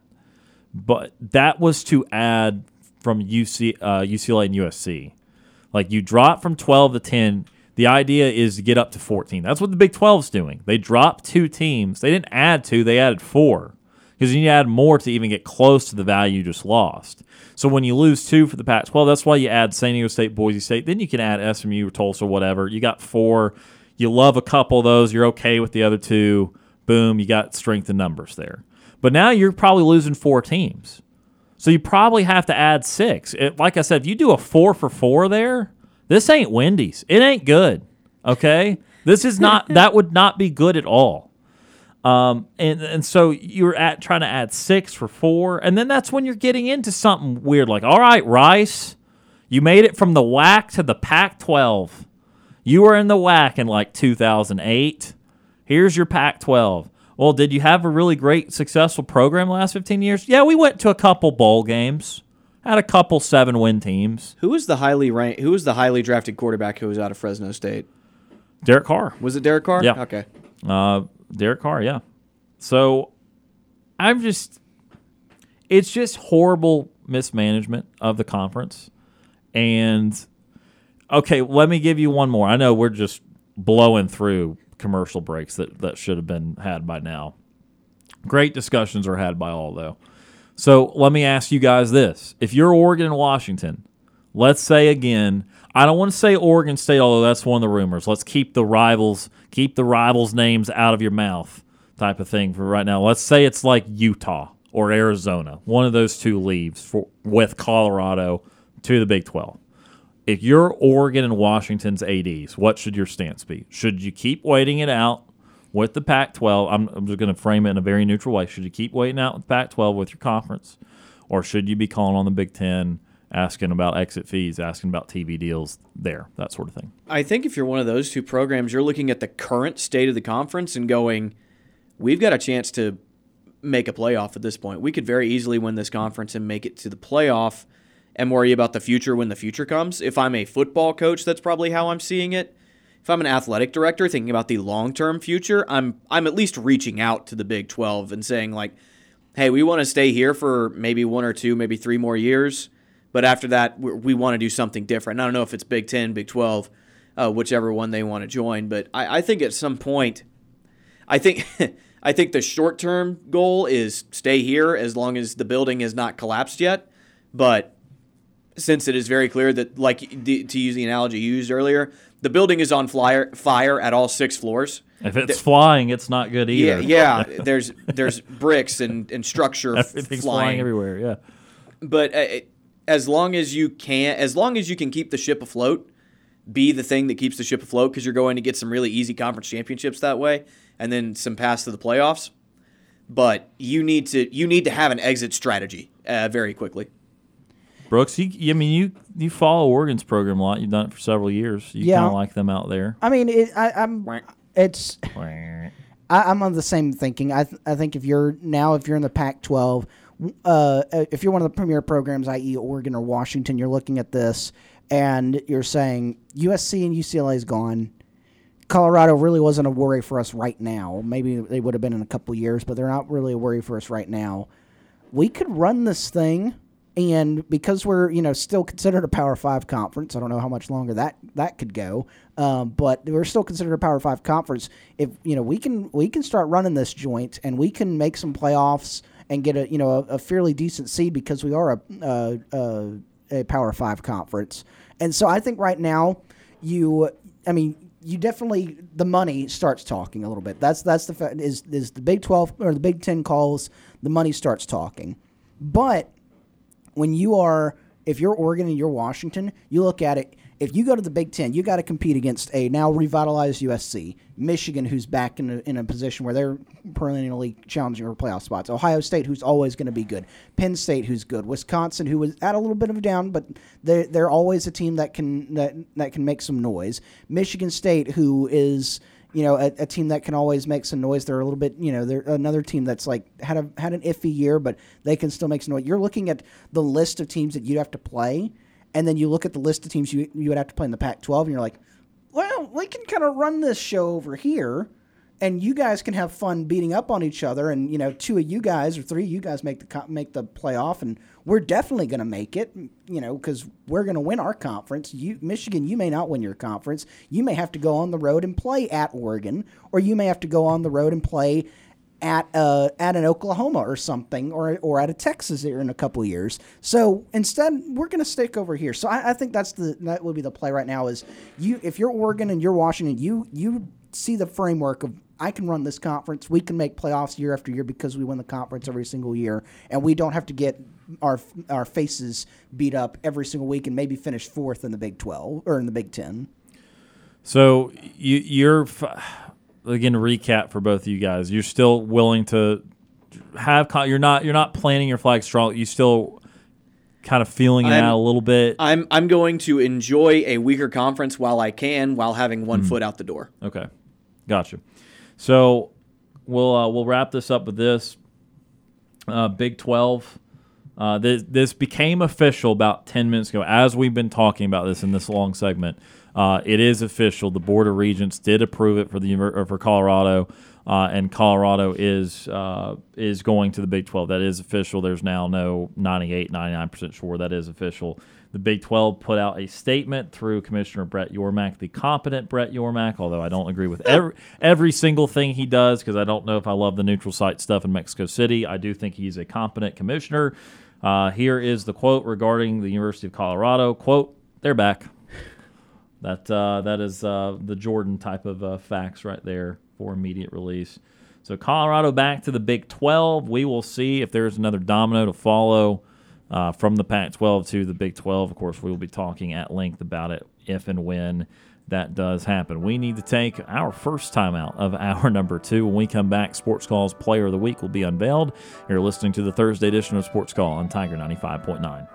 But that was to add from UC, uh, UCLA and USC. Like you drop from twelve to ten the idea is to get up to 14. That's what the Big 12's doing. They dropped two teams. They didn't add two, they added four because you need to add more to even get close to the value you just lost. So when you lose two for the Pac 12, that's why you add San Diego State, Boise State. Then you can add SMU or Tulsa, whatever. You got four. You love a couple of those. You're okay with the other two. Boom, you got strength in numbers there. But now you're probably losing four teams. So you probably have to add six. It, like I said, if you do a four for four there, this ain't Wendy's. It ain't good. Okay? This is not that would not be good at all. Um, and and so you're at trying to add six for four, and then that's when you're getting into something weird. Like, all right, Rice, you made it from the WAC to the Pac-12. You were in the WAC in like 2008. Here's your Pac-12. Well, did you have a really great, successful program last 15 years? Yeah, we went to a couple bowl games had a couple seven win teams. Who was the highly ranked? Who was the highly drafted quarterback who was out of Fresno State? Derek Carr. Was it Derek Carr? Yeah. Okay. Uh, Derek Carr. Yeah. So I'm just, it's just horrible mismanagement of the conference. And okay, let me give you one more. I know we're just blowing through commercial breaks that, that should have been had by now. Great discussions are had by all, though. So let me ask you guys this. If you're Oregon and Washington, let's say again, I don't want to say Oregon State, although that's one of the rumors. Let's keep the rivals, keep the rivals' names out of your mouth type of thing for right now. Let's say it's like Utah or Arizona. One of those two leaves for, with Colorado to the Big 12. If you're Oregon and Washington's ADs, what should your stance be? Should you keep waiting it out with the Pac 12, I'm, I'm just going to frame it in a very neutral way. Should you keep waiting out with Pac 12 with your conference, or should you be calling on the Big Ten, asking about exit fees, asking about TV deals there, that sort of thing? I think if you're one of those two programs, you're looking at the current state of the conference and going, we've got a chance to make a playoff at this point. We could very easily win this conference and make it to the playoff and worry about the future when the future comes. If I'm a football coach, that's probably how I'm seeing it if I'm an athletic director thinking about the long-term future, I'm I'm at least reaching out to the Big 12 and saying like, "Hey, we want to stay here for maybe one or two, maybe three more years, but after that, we, want to do something different." I don't know if it's Big 10, Big 12, uh, whichever one they want to join, but I, I think at some point, I think I think the short-term goal is stay here as long as the building is not collapsed yet, but since it is very clear that, like to use the analogy you used earlier, the building is on flyer, fire at all six floors. If it's flying, it's not good either. Yeah, yeah. there's there's bricks and, and structure Everything's flying. flying everywhere. Yeah, but uh, as long as you can, as long as you can keep the ship afloat, be the thing that keeps the ship afloat because you're going to get some really easy conference championships that way, and then some pass to the playoffs. But you need to you need to have an exit strategy uh, very quickly. Brooks, you, I mean, you you follow Oregon's program a lot. You've done it for several years. You Yeah. kind of like them out there. I mean, it, I, I'm. It's. I, I'm on the same thinking. I th- I think if you're now if you're in the Pac-12, uh, if you're one of the premier programs, i.e., Oregon or Washington, you're looking at this and you're saying USC and UCLA is gone. Colorado really wasn't a worry for us right now. Maybe they would have been in a couple years, but they're not really a worry for us right now. We could run this thing, and because we're you know still considered a Power Five conference, I don't know how much longer that that could go, um, but we're still considered a Power Five conference. If you know we can we can start running this joint, and we can make some playoffs and get a you know a, a fairly decent seed because we are a, a, a a Power Five conference. And so I think right now, you, I mean, you definitely the money starts talking a little bit. That's that's the is is the Big Twelve or the Big Ten calls the money starts talking, but when you are if you're Oregon and you're Washington, you look at it. If you go to the Big Ten, you got to compete against a now revitalized USC, Michigan, who's back in a, in a position where they're perennially challenging for playoff spots, Ohio State, who's always going to be good, Penn State, who's good, Wisconsin, who was at a little bit of a down, but they're they're always a team that can that that can make some noise. Michigan State, who is you know, a, a, team that can always make some noise. They're a little bit, you know, they're another team that's like had a had an iffy year, but they can still make some noise. You're looking at the list of teams that you'd have to play, and then you look at the list of teams you you would have to play in the Pac-12, and you're like, well, we can kind of run this show over here, and you guys can have fun beating up on each other, and you know, two of you guys or three of you guys make the make the playoff, and we're definitely going to make it, you know, because we're going to win our conference. You, Michigan, you may not win your conference. You may have to go on the road and play at Oregon, or you may have to go on the road and play at uh, at an Oklahoma or something, or or at a Texas here in a couple years. So instead, we're going to stick over here. So I, I think that's the that would be the play right now. Is you if you're Oregon and you're Washington, you you see the framework of I can run this conference. We can make playoffs year after year because we win the conference every single year, and we don't have to get our our faces beat up every single week and maybe finish fourth in the Big Twelve or in the Big Ten. So you, you're again recap for both of you guys. You're still willing to have you're not you're not planting your flag strong. You still kind of feeling it I'm, out a little bit. I'm I'm going to enjoy a weaker conference while I can, while having one Mm-hmm. foot out the door. Okay, gotcha. So we'll uh, we'll wrap this up with this uh, Big Twelve. Uh, this, this became official about 10 minutes ago as we've been talking about this in this long segment. Uh, it is official. The Board of Regents did approve it for the for Colorado, uh, and Colorado is uh, is going to the Big 12. That is official. There's now no 98, 99% sure that is official. The Big 12 put out a statement through Commissioner Brett Yormark, the competent Brett Yormark, although I don't agree with every, every single thing he does because I don't know if I love the neutral site stuff in Mexico City. I do think he's a competent commissioner. Uh, here is the quote regarding the University of Colorado. Quote, they're back. That uh, that is uh, the Jordan type of uh, facts right there for immediate release. So Colorado back to the Big 12. We will see if there's another domino to follow uh, from the Pac-12 to the Big 12. Of course, we will be talking at length about it if and when that does happen. We need to take our first time out of our number two. When we come back, Sports Call's Player of the Week will be unveiled. You're listening to the Thursday edition of Sports Call on Tiger 95.9.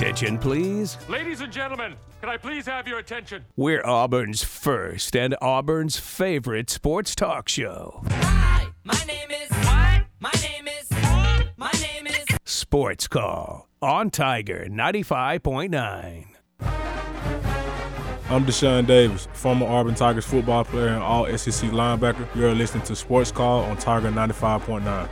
attention, please? Ladies and gentlemen, can I please have your attention? We're Auburn's first and Auburn's favorite sports talk show. Hi, my name is. What? My name is. My name is. Sports Call on Tiger 95.9. I'm Deshaun Davis, former Auburn Tigers football player and all SEC linebacker. You're listening to Sports Call on Tiger 95.9.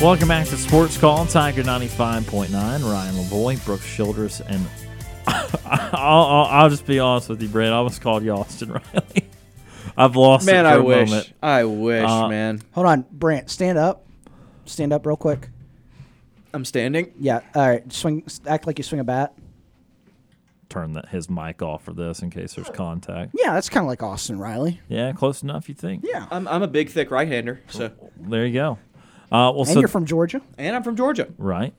Welcome back to Sports Call, on Tiger 95.9. Ryan Lavoie, Brooks Childress, and I'll, I'll, I'll, just be honest with you, Brent. I almost called you Austin Riley. I've lost man, I wish. Moment. I wish, Uh, man. Hold on, Brant, stand up. Stand up real quick. I'm standing. Yeah. All right. Swing. Act like you swing a bat. Turn that his mic off for this in case there's contact. Yeah, that's kind of like Austin Riley. Yeah, close enough. You think? Yeah. I'm, I'm a big, thick right-hander, so There you go. Uh, well, And so you're from Georgia. and I'm from Georgia. right.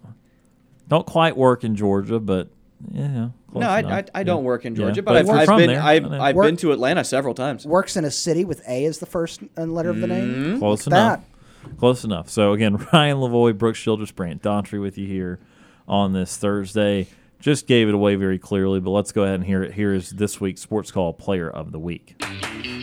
Don't quite work in Georgia, but yeah. close no, I. I, I don't Yeah. work in Yeah, Georgia, but but, I've, I've been there. I've, I know. I've Work- been to Atlanta several times. Works in a city with A as the first letter of the name. Close Look enough. at Close enough. So again, Ryan Lavoie, Brooks Childress, Brant Daughtry with you here on this Thursday. Just gave it away very clearly, but let's go ahead and hear it. Here is this week's Sports Call Player of the Week.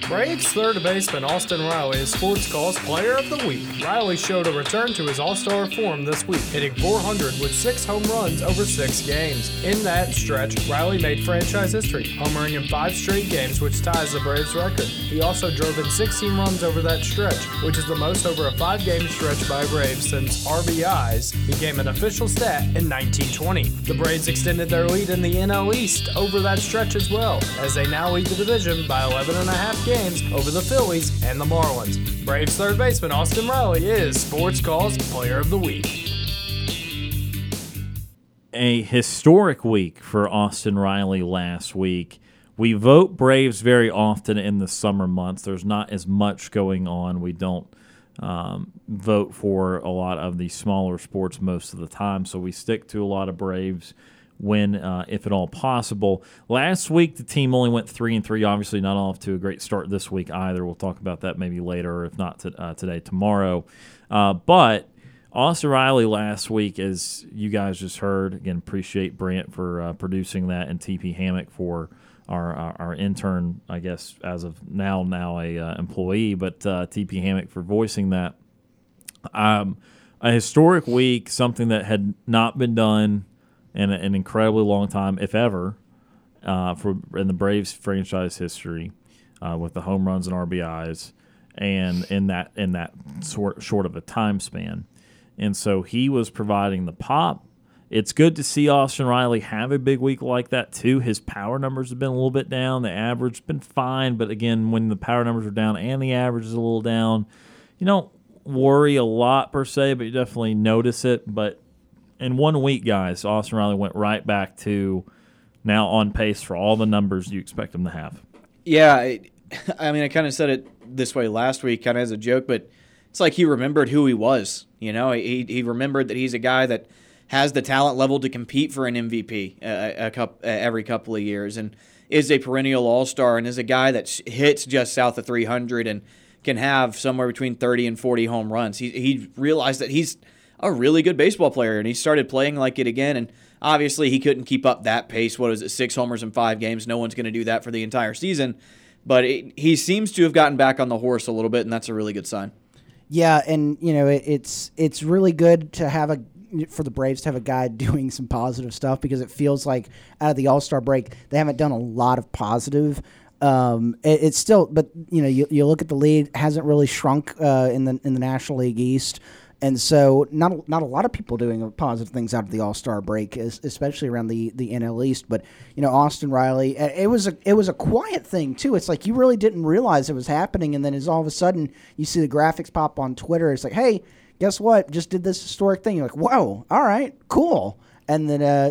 Braves third baseman Austin Riley is Sports Call's Player of the Week. Riley showed a return to his All-Star form this week, hitting 400 with six home runs over six games. In that stretch, Riley made franchise history, homering in five straight games, which ties the Braves record. He also drove in 16 runs over that stretch, which is the most over a five-game stretch by Braves since RBIs became an official stat in 1920. The Braves extended their lead in the NL East over that stretch as well, as they now lead the division by 11 and a half games over the Phillies and the Marlins. Braves third baseman Austin Riley is Sports Calls Player of the Week. a historic week for Austin Riley last week. We vote Braves very often in the summer months. There's not as much going on. We don't um, vote for a lot of the smaller sports most of the time, so we stick to a lot of Braves when, uh, if at all possible. Last week, the team only went three and three. Obviously, not off to a great start this week either. We'll talk about that maybe later, if not to, uh, today, tomorrow. Uh, but Austin Riley last week, as you guys just heard, again, appreciate Brant for uh, producing that and TP Hammock for our, our, our intern, I guess, as of now, now a uh, employee, but uh, TP Hammock for voicing that. Um, a historic week, something that had not been done in an incredibly long time, if ever, uh, for in the Braves franchise history, uh, with the home runs and RBIs, and in that in that sort short of a time span, and so he was providing the pop. It's good to see Austin Riley have a big week like that too. His power numbers have been a little bit down. The average has been fine, but again, when the power numbers are down and the average is a little down, you don't worry a lot per se, but you definitely notice it. But in one week, guys, Austin Riley went right back to now on pace for all the numbers you expect him to have. Yeah, I, I mean, I kind of said it this way last week, kind of as a joke, but it's like he remembered who he was. You know, he he remembered that he's a guy that has the talent level to compete for an MVP a, uh, uh, a cup, uh, every couple of years, and is a perennial All Star, and is a guy that hits just south of 300 and can have somewhere between 30 and 40 home runs. He he realized that he's a really good baseball player, and he started playing like it again. And obviously, he couldn't keep up that pace. What is it, six homers in five games? No one's going to do that for the entire season. But it, he seems to have gotten back on the horse a little bit, and that's a really good sign. Yeah, and you know it, it's it's really good to have a for the Braves to have a guy doing some positive stuff because it feels like out of the All Star break they haven't done a lot of positive. Um, it, it's still, but you know, you, you look at the lead hasn't really shrunk uh, in the in the National League East, and so not not a lot of people doing positive things out of the All Star break, es- especially around the the NL East. But you know, Austin Riley, it was a it was a quiet thing too. It's like you really didn't realize it was happening, and then as all of a sudden you see the graphics pop on Twitter, it's like, hey, guess what? Just did this historic thing. You're like, whoa, all right, cool. And then uh,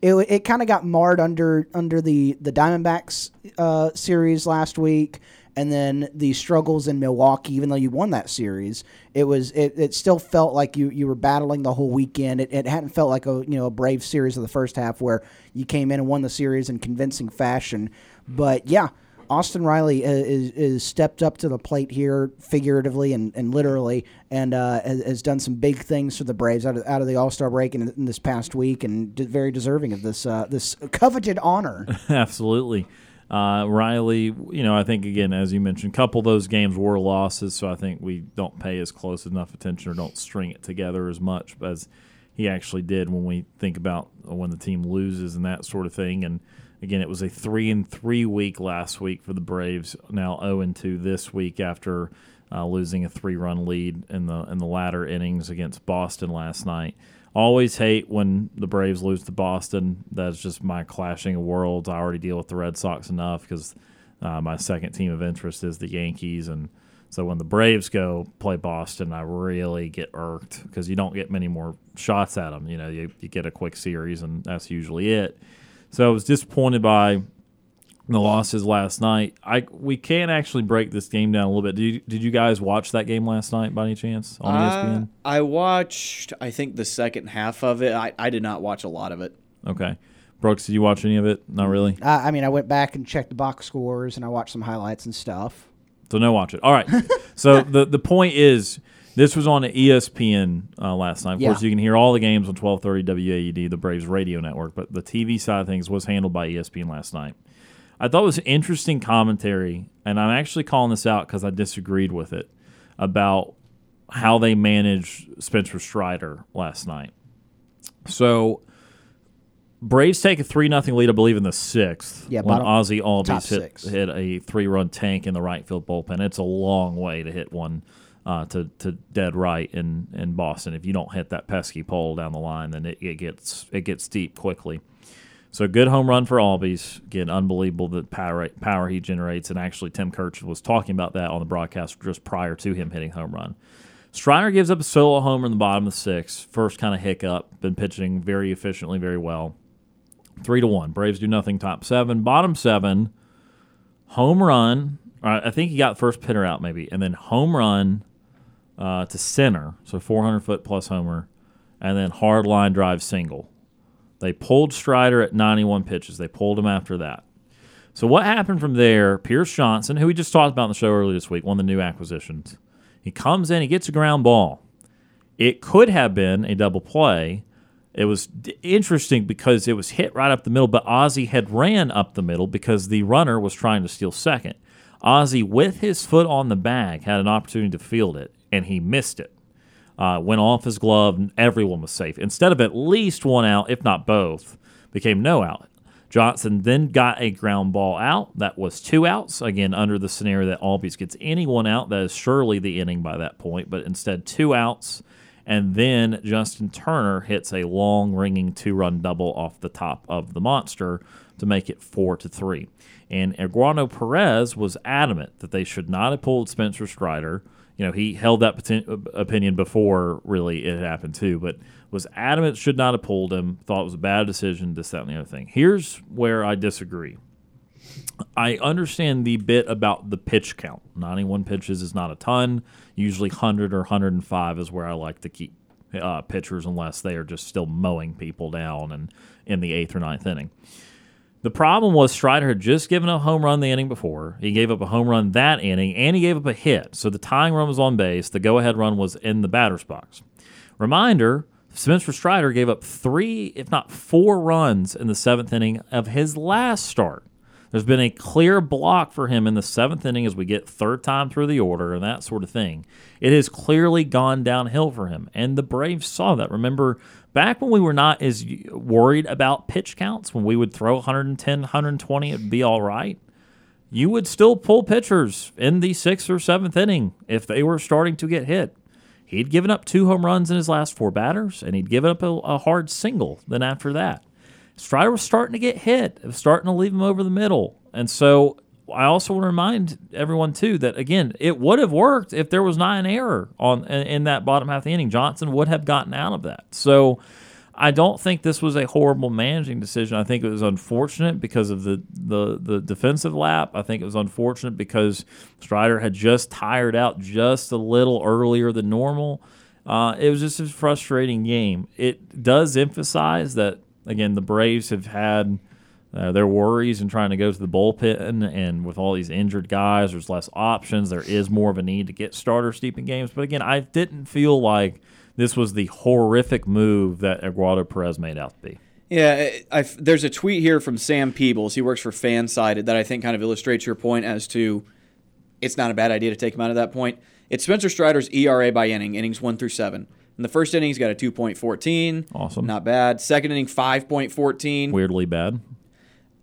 it, it kind of got marred under under the the Diamondbacks uh, series last week, and then the struggles in Milwaukee. Even though you won that series, it was it, it still felt like you, you were battling the whole weekend. It, it hadn't felt like a you know a brave series of the first half where you came in and won the series in convincing fashion. But yeah, Austin Riley is, is, is stepped up to the plate here, figuratively and, and literally, and uh, has, has done some big things for the Braves out of, out of the All Star break in, in this past week, and very deserving of this uh, this coveted honor. Absolutely. Uh, Riley, you know, I think again, as you mentioned, a couple of those games were losses, so I think we don't pay as close enough attention or don't string it together as much as he actually did when we think about when the team loses and that sort of thing. And again, it was a three and three week last week for the Braves. Now zero and two this week after uh, losing a three-run lead in the in the latter innings against Boston last night. Always hate when the Braves lose to Boston. That's just my clashing of worlds. I already deal with the Red Sox enough because uh, my second team of interest is the Yankees, and so when the Braves go play Boston, I really get irked because you don't get many more shots at them. You know, you, you get a quick series, and that's usually it. So I was disappointed by the losses last night. I we can actually break this game down a little bit. Did you, did you guys watch that game last night by any chance on Uh, ESPN? I watched, I think, the second half of it. I, I did not watch a lot of it. Okay, Brooks, did you watch any of it? Not really. I, I mean, I went back and checked the box scores and I watched some highlights and stuff. So no watch it. All right. so the the point is, this was on ESPN uh, last night. Of Yeah. course, you can hear all the games on twelve thirty WAUD, the Braves radio network. But the TV side of things was handled by ESPN last night. I thought it was interesting commentary, and I'm actually calling this out because I disagreed with it about how they managed Spencer Strider last night. So. Braves take a three nothing lead, I believe, in the sixth. Yeah, when Ozzy Albies hit, hit a three run tank in the right field bullpen. It's a long way to hit one uh, to, to dead right in, in Boston. If you don't hit that pesky pole down the line, then it, it gets it gets deep quickly. So good home run for Albies. Again, unbelievable the power power he generates. And actually, Tim Kurkjian was talking about that on the broadcast just prior to him hitting home run. Strider gives up a solo homer in the bottom of the. First kind of hiccup. Been pitching very efficiently, very well. Three to one. Braves do nothing. Top seven. Bottom seven. Home run. I think he got first pitter out maybe, and then home run uh, to center. So 400 foot plus homer, and then hard line drive single. They pulled Strider at 91 pitches. They pulled him after that. So what happened from there? Pierce Johnson, who we just talked about in the show earlier this week, one of the new acquisitions. He comes in, he gets a ground ball. It could have been a double play. It was interesting because it was hit right up the middle, but Ozzy had ran up the middle because the runner was trying to steal second. Ozzy, with his foot on the bag, had an opportunity to field it, and he missed it. Uh, went off his glove, and everyone was safe. Instead of at least one out, if not both, became no out. Johnson then got a ground ball out. That was two outs. Again, under the scenario that Albies gets anyone out, that is surely the inning by that point. But instead, two outs. And then Justin Turner hits a long, ringing two run double off the top of the monster to make it four to three. And Eduardo Perez was adamant that they should not have pulled Spencer Strider. You know, he held that poten- opinion before really it happened too, but was adamant should not have pulled him. Thought it was a bad decision. This, that, and the other thing. Here's where I disagree. I understand the bit about the pitch count. 91 pitches is not a ton. Usually 100 or 105 is where I like to keep uh, pitchers unless they are just still mowing people down and in the eighth or ninth inning. The problem was Strider had just given a home run the inning before. He gave up a home run that inning, and he gave up a hit. So the tying run was on base. The go-ahead run was in the batter's box. Reminder: Spencer Strider gave up three, if not four, runs in the seventh inning of his last start. There's been a clear block for him in the seventh inning as we get third time through the order and that sort of thing. It has clearly gone downhill for him, and the Braves saw that. Remember, back when we were not as worried about pitch counts, when we would throw 110, 120, it'd be all right. You would still pull pitchers in the sixth or seventh inning if they were starting to get hit. He'd given up two home runs in his last four batters, and he'd given up a, a hard single then after that. Strider was starting to get hit. It was starting to leave him over the middle. And so I also want to remind everyone too that again, it would have worked if there was not an error on in, that bottom half of the inning. Johnson would have gotten out of that. So I don't think this was a horrible managing decision. I think it was unfortunate because of the the, the defensive lap. I think it was unfortunate because Strider had just tired out just a little earlier than normal. Uh, it was just a frustrating game. It does emphasize that again the Braves have had uh, their worries in trying to go to the bullpen, and with all these injured guys, there's less options. There is more of a need to get starters deep in games. But again, I didn't feel like this was the horrific move that Eduardo Perez made out to be. Yeah, I, I, there's a tweet here from Sam Peebles. He works for Fansided that I think kind of illustrates your point as to it's not a bad idea to take him out at that point. It's Spencer Strider's ERA by inning, innings one through seven. In the first inning, he's got a 2.14. Awesome. Not bad. Second inning, 5.14. Weirdly bad.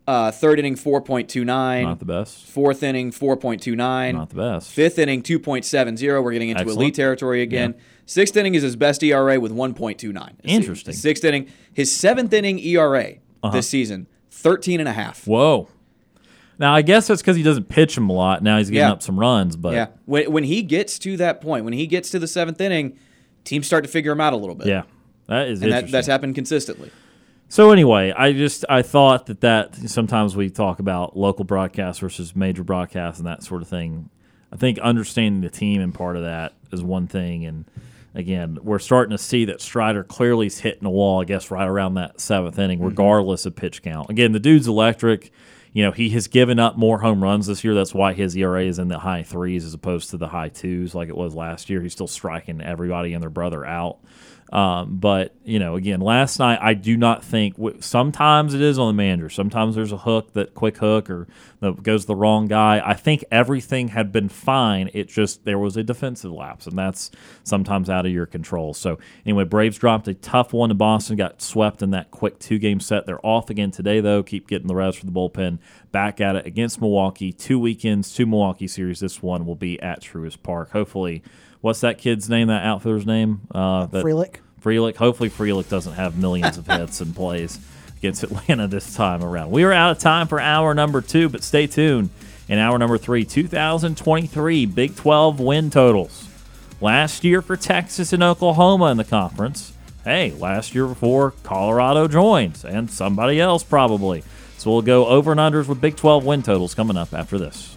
Uh, third inning, 4.29. Not the best. Fourth inning, 4.29. Not the best. Fifth inning, 2.70. We're getting into Excellent. elite territory again. Sixth inning is his best ERA with 1.29. Interesting. Sixth inning. His seventh inning ERA Uh-huh. this season, 13 and a half. Whoa. Now I guess that's because he doesn't pitch him a lot. Now he's getting Yeah. up some runs, but yeah. When, when he gets to that point, when he gets to the seventh inning, teams start to figure him out a little bit. yeah, that is And that, that's happened consistently. So anyway, I just I thought that that sometimes we talk about local broadcast versus major broadcast and that sort of thing. I think understanding the team and part of that is one thing, and again, we're starting to see that Strider clearly is hitting a wall. I guess right around that seventh inning, mm-hmm. regardless of pitch count. Again, the dude's electric. You know, he has given up more home runs this year. That's why his ERA is in the high threes as opposed to the high twos like it was last year. He's still striking everybody and their brother out. Um, but you know, again, last night I do not think. Sometimes it is on the manager. Sometimes there's a hook that quick hook or that goes the wrong guy. I think everything had been fine. It just there was a defensive lapse, and that's sometimes out of your control. So anyway, Braves dropped a tough one to Boston. Got swept in that quick two game set. They're off again today though. Keep getting the rest for the bullpen. Back at it against Milwaukee. Two weekends, two Milwaukee series. This one will be at Truist Park. Hopefully. What's that kid's name? That outfielder's name? Uh, that, Frelick. Frelick. Hopefully, Frelick doesn't have millions of hits and plays against Atlanta this time around. We are out of time for hour number two, but stay tuned. In hour number three, 2023 Big 12 win totals. Last year for Texas and Oklahoma in the conference. Hey, last year before Colorado joins, and somebody else probably. So we'll go over and unders with Big 12 win totals coming up after this.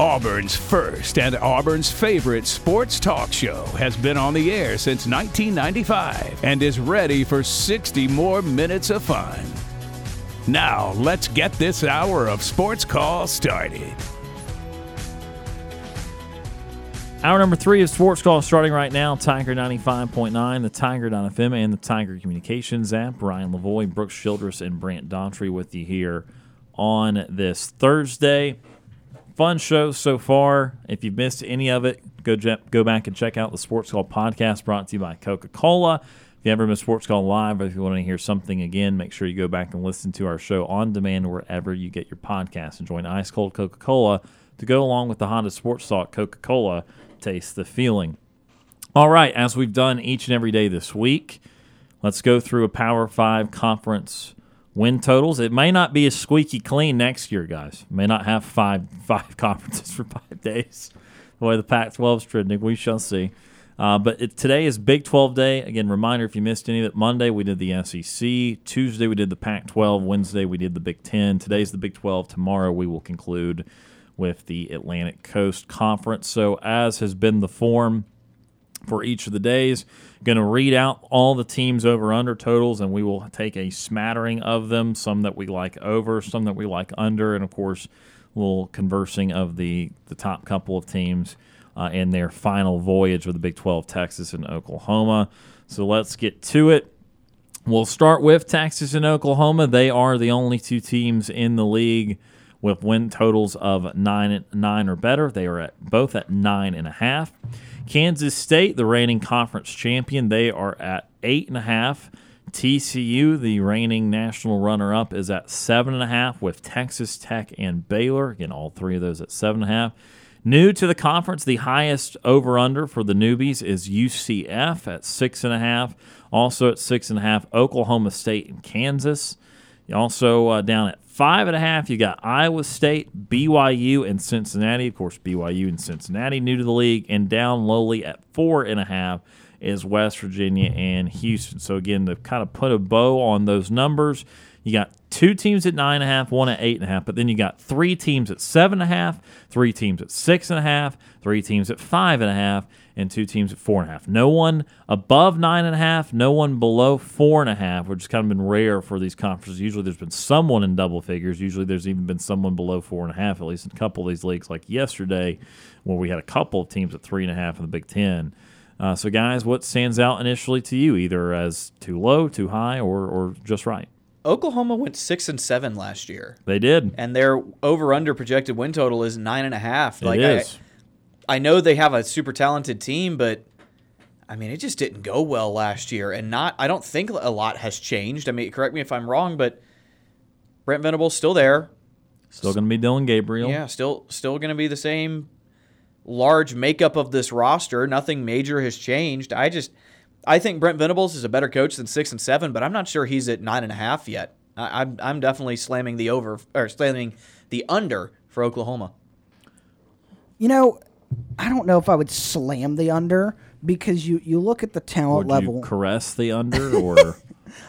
Auburn's first and Auburn's favorite sports talk show has been on the air since 1995 and is ready for 60 more minutes of fun. Now, let's get this hour of sports call started. Hour number three of Sports Call starting right now. Tiger 95.9, the Tiger.fm, and the Tiger Communications app. Ryan Lavoie, Brooks Childress, and Brant Daughtry with you here on this Thursday. Fun show so far. If you've missed any of it, go go back and check out the Sports Call podcast brought to you by Coca Cola. If you ever miss Sports Call live, or if you want to hear something again, make sure you go back and listen to our show on demand wherever you get your podcasts. And join Ice Cold Coca Cola to go along with the Honda Sports Talk Coca Cola. Taste the feeling. All right, as we've done each and every day this week, let's go through a Power Five conference win totals. It may not be as squeaky clean next year, guys. May not have five five conferences for five days. The way the Pac-12 is trending, we shall see. Uh, but it, today is Big 12 day. Again, reminder if you missed any of it, Monday we did the SEC. Tuesday we did the Pac 12. Wednesday we did the Big 10. Today's the Big 12. Tomorrow we will conclude with the Atlantic Coast Conference. So, as has been the form for each of the days, going to read out all the teams over under totals, and we will take a smattering of them. Some that we like over, some that we like under, and of course, a little conversing of the the top couple of teams uh, in their final voyage with the Big 12, Texas and Oklahoma. So let's get to it. We'll start with Texas and Oklahoma. They are the only two teams in the league with win totals of nine nine or better. They are at both at nine and a half. Kansas State, the reigning conference champion, they are at eight and a half. TCU, the reigning national runner up, is at seven and a half with Texas Tech and Baylor. Again, all three of those at seven and a half. New to the conference, the highest over under for the newbies is UCF at six and a half. Also at six and a half, Oklahoma State and Kansas. Also uh, down at five and a half, you got Iowa State, BYU, and Cincinnati. Of course, BYU and Cincinnati new to the league. And down lowly at four and a half is West Virginia and Houston. So again, to kind of put a bow on those numbers, you got two teams at nine and a half, one at eight and a half, but then you got three teams at seven and a half, three teams at six and a half, three teams at five and a half, and two teams at four and a half. No one above nine and a half, no one below four and a half, which has kind of been rare for these conferences. Usually there's been someone in double figures. Usually there's even been someone below four and a half, at least in a couple of these leagues, like yesterday, where we had a couple of teams at three and a half in the Big Ten. Uh, so, guys, what stands out initially to you, either as too low, too high, or, or just right? Oklahoma went six and seven last year. They did, and their over under projected win total is nine and a half. It like is. I, I know they have a super talented team, but I mean, it just didn't go well last year, and not. I don't think a lot has changed. I mean, correct me if I'm wrong, but Brent Venables still there. Still going to be Dillon Gabriel. Yeah, still still going to be the same large makeup of this roster. Nothing major has changed. I just I think Brent Venables is a better coach than six and seven, but I'm not sure he's at nine and a half yet. I, am I'm definitely slamming the over or slamming the under for Oklahoma. You know, I don't know if I would slam the under because you you look at the talent would level. caress the under or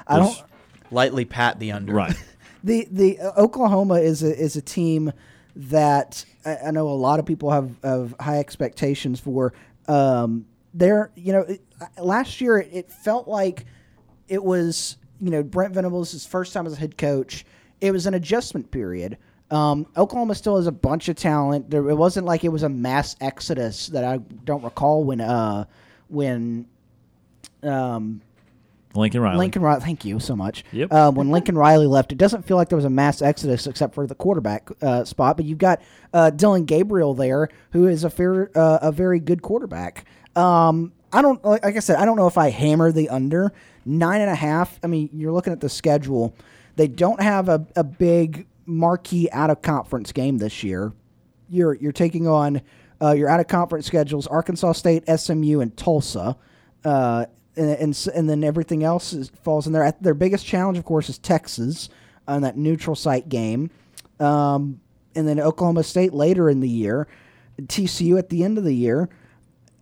I don't lightly pat the under. Right. the the uh, Oklahoma is a is a team that I, I, know a lot of people have, have high expectations for. Um, there, you know, it, last year it, it, felt like it was, you know, Brent Venables' first time as a head coach. It was an adjustment period. Um, Oklahoma still has a bunch of talent. There, it wasn't like it was a mass exodus that I don't recall when uh, when um, Lincoln Riley. Lincoln Riley. Thank you so much. Yep. Uh, when Lincoln Riley left, it doesn't feel like there was a mass exodus except for the quarterback uh, spot. But you've got uh, Dillon Gabriel there, who is a fair, uh, a very good quarterback. Um, I don't like I said. I don't know if I hammer the under nine and a half. I mean, you're looking at the schedule. They don't have a, a big marquee out of conference game this year. You're you're taking on uh, your out of conference schedules: Arkansas State, SMU, and Tulsa. Uh, and, and, and then everything else is, falls in there. Their biggest challenge, of course, is Texas on that neutral site game, um, and then Oklahoma State later in the year, TCU at the end of the year.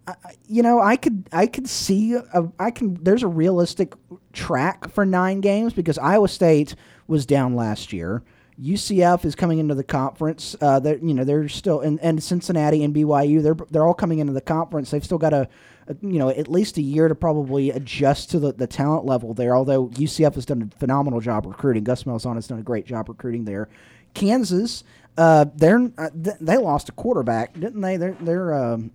I, you know, I could I could see a, I can. There's a realistic track for nine games because Iowa State was down last year. UCF is coming into the conference. Uh, they're you know they're still and, and Cincinnati and BYU they're they're all coming into the conference. They've still got a, a, you know at least a year to probably adjust to the, the talent level there. Although UCF has done a phenomenal job recruiting. Gus Malzahn has done a great job recruiting there. Kansas, uh, they're uh, they lost a quarterback, didn't they? They're they're um,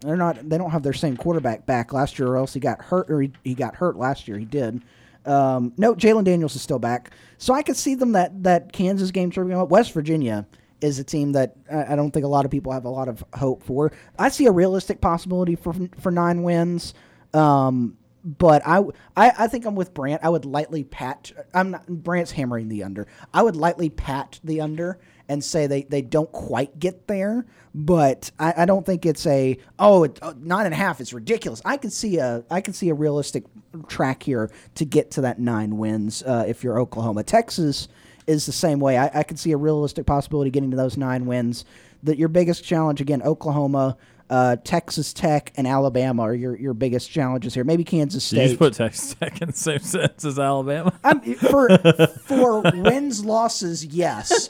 they're not they don't have their same quarterback back last year, or else he got hurt or he, he got hurt last year. He did. Um, no, Jalon Daniels is still back, so I could see them that that Kansas game tripping up. West Virginia is a team that I don't think a lot of people have a lot of hope for. I see a realistic possibility for for nine wins. Um, but I, I, I think I'm with Brant. I would lightly pat. I'm not Brant's hammering the under. I would lightly pat the under and say they, they don't quite get there. But I, I don't think it's a oh it, uh, nine and a half is ridiculous. I can see a I can see a realistic track here to get to that nine wins uh, if you're Oklahoma. Texas is the same way. I, I can see a realistic possibility getting to those nine wins. That your biggest challenge again, Oklahoma uh, Texas Tech and Alabama are your, your biggest challenges here. Maybe Kansas State. you just put Texas Tech in the same sentence as Alabama? I'm, for for wins losses, yes.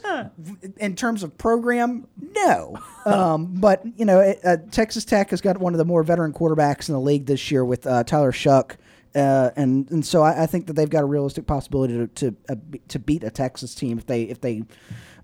In terms of program, no. Um, but you know, it, uh, Texas Tech has got one of the more veteran quarterbacks in the league this year with uh, Tyler Shough. Uh, and and so I, I, think that they've got a realistic possibility to to, uh, to beat a Texas team if they if they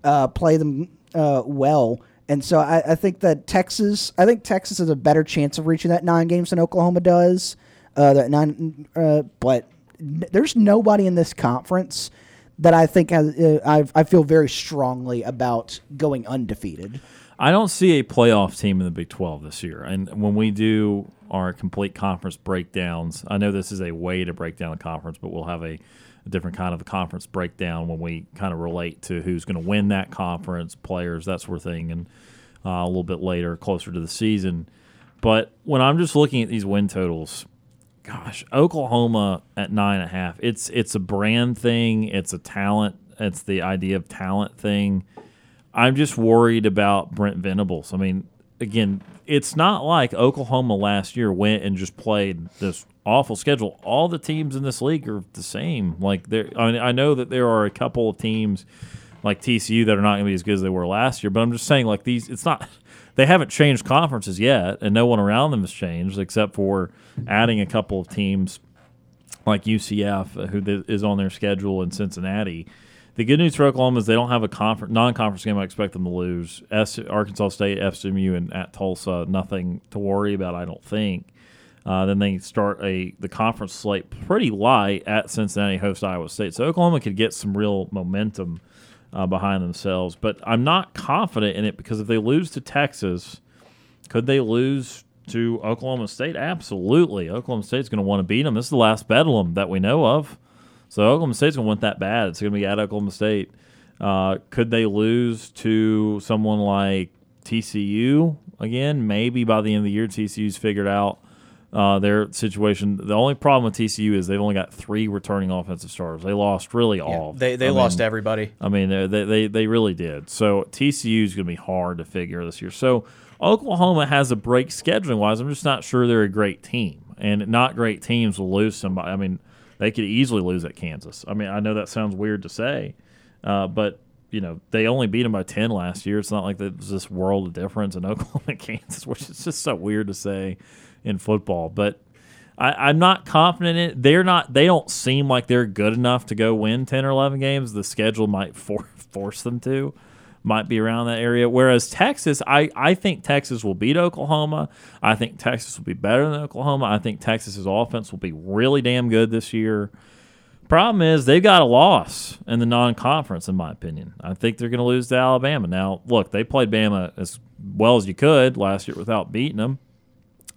uh, play them uh, well. And so I, I, think that Texas, I think Texas has a better chance of reaching that nine games than Oklahoma does. Uh, that nine, uh, but there's nobody in this conference that I think has, uh, I feel very strongly about going undefeated. I don't see a playoff team in the Big 12 this year. And when we do our complete conference breakdowns, I know this is a way to break down a conference, but we'll have a a different kind of a conference breakdown when we kind of relate to who's going to win that conference, players, that sort of thing. And uh, a little bit later, closer to the season. But when I'm just looking at these win totals, gosh, Oklahoma at nine and a half. It's it's a brand thing. It's a talent. It's the idea of talent thing. I'm just worried about Brent Venables. I mean, again, it's not like Oklahoma last year went and just played this awful schedule. All the teams in this league are the same. Like there, I, mean, I know that there are a couple of teams like TCU that are not going to be as good as they were last year, but I'm just saying like these. It's not. They haven't changed conferences yet, and no one around them has changed except for adding a couple of teams like UCF, uh, who is on their schedule, in Cincinnati. The good news for Oklahoma is they don't have a conference, non-conference game. I expect them to lose. S, Arkansas State, FSMU, and at Tulsa, nothing to worry about. I don't think. Uh, then they start a the conference slate pretty light at Cincinnati, host Iowa State. So Oklahoma could get some real momentum uh, behind themselves. But I'm not confident in it because if they lose to Texas, could they lose to Oklahoma State? Absolutely. Oklahoma State's going to want to beat them. This is the last Bedlam that we know of. So Oklahoma State's going to want that bad. It's going to be at Oklahoma State. Uh, could they lose to someone like TCU again? Maybe by the end of the year, TCU's figured out uh, their situation. The only problem with TCU is they've only got three returning offensive starters. They lost really yeah, all. They they I lost mean, everybody. I mean, they, they they really did. So TCU is going to be hard to figure this year. So Oklahoma has a break scheduling wise. I'm just not sure they're a great team, and not great teams will lose somebody. I mean, they could easily lose at Kansas. I mean, I know that sounds weird to say, uh, but you know they only beat them by 10 last year it's not like there's this world of difference in oklahoma and kansas which is just so weird to say in football. But I, am not confident in it. They're not. They don't seem like they're good enough to go win ten or eleven games. The schedule might for, force them to. Might be around that area. Whereas Texas, I, I think Texas will beat Oklahoma. I think Texas will be better than Oklahoma. I think Texas's offense will be really damn good this year. Problem is, they've got a loss in the non conference, in my opinion. I think they're going to lose to Alabama. Now, look, they played Bama as well as you could last year without beating them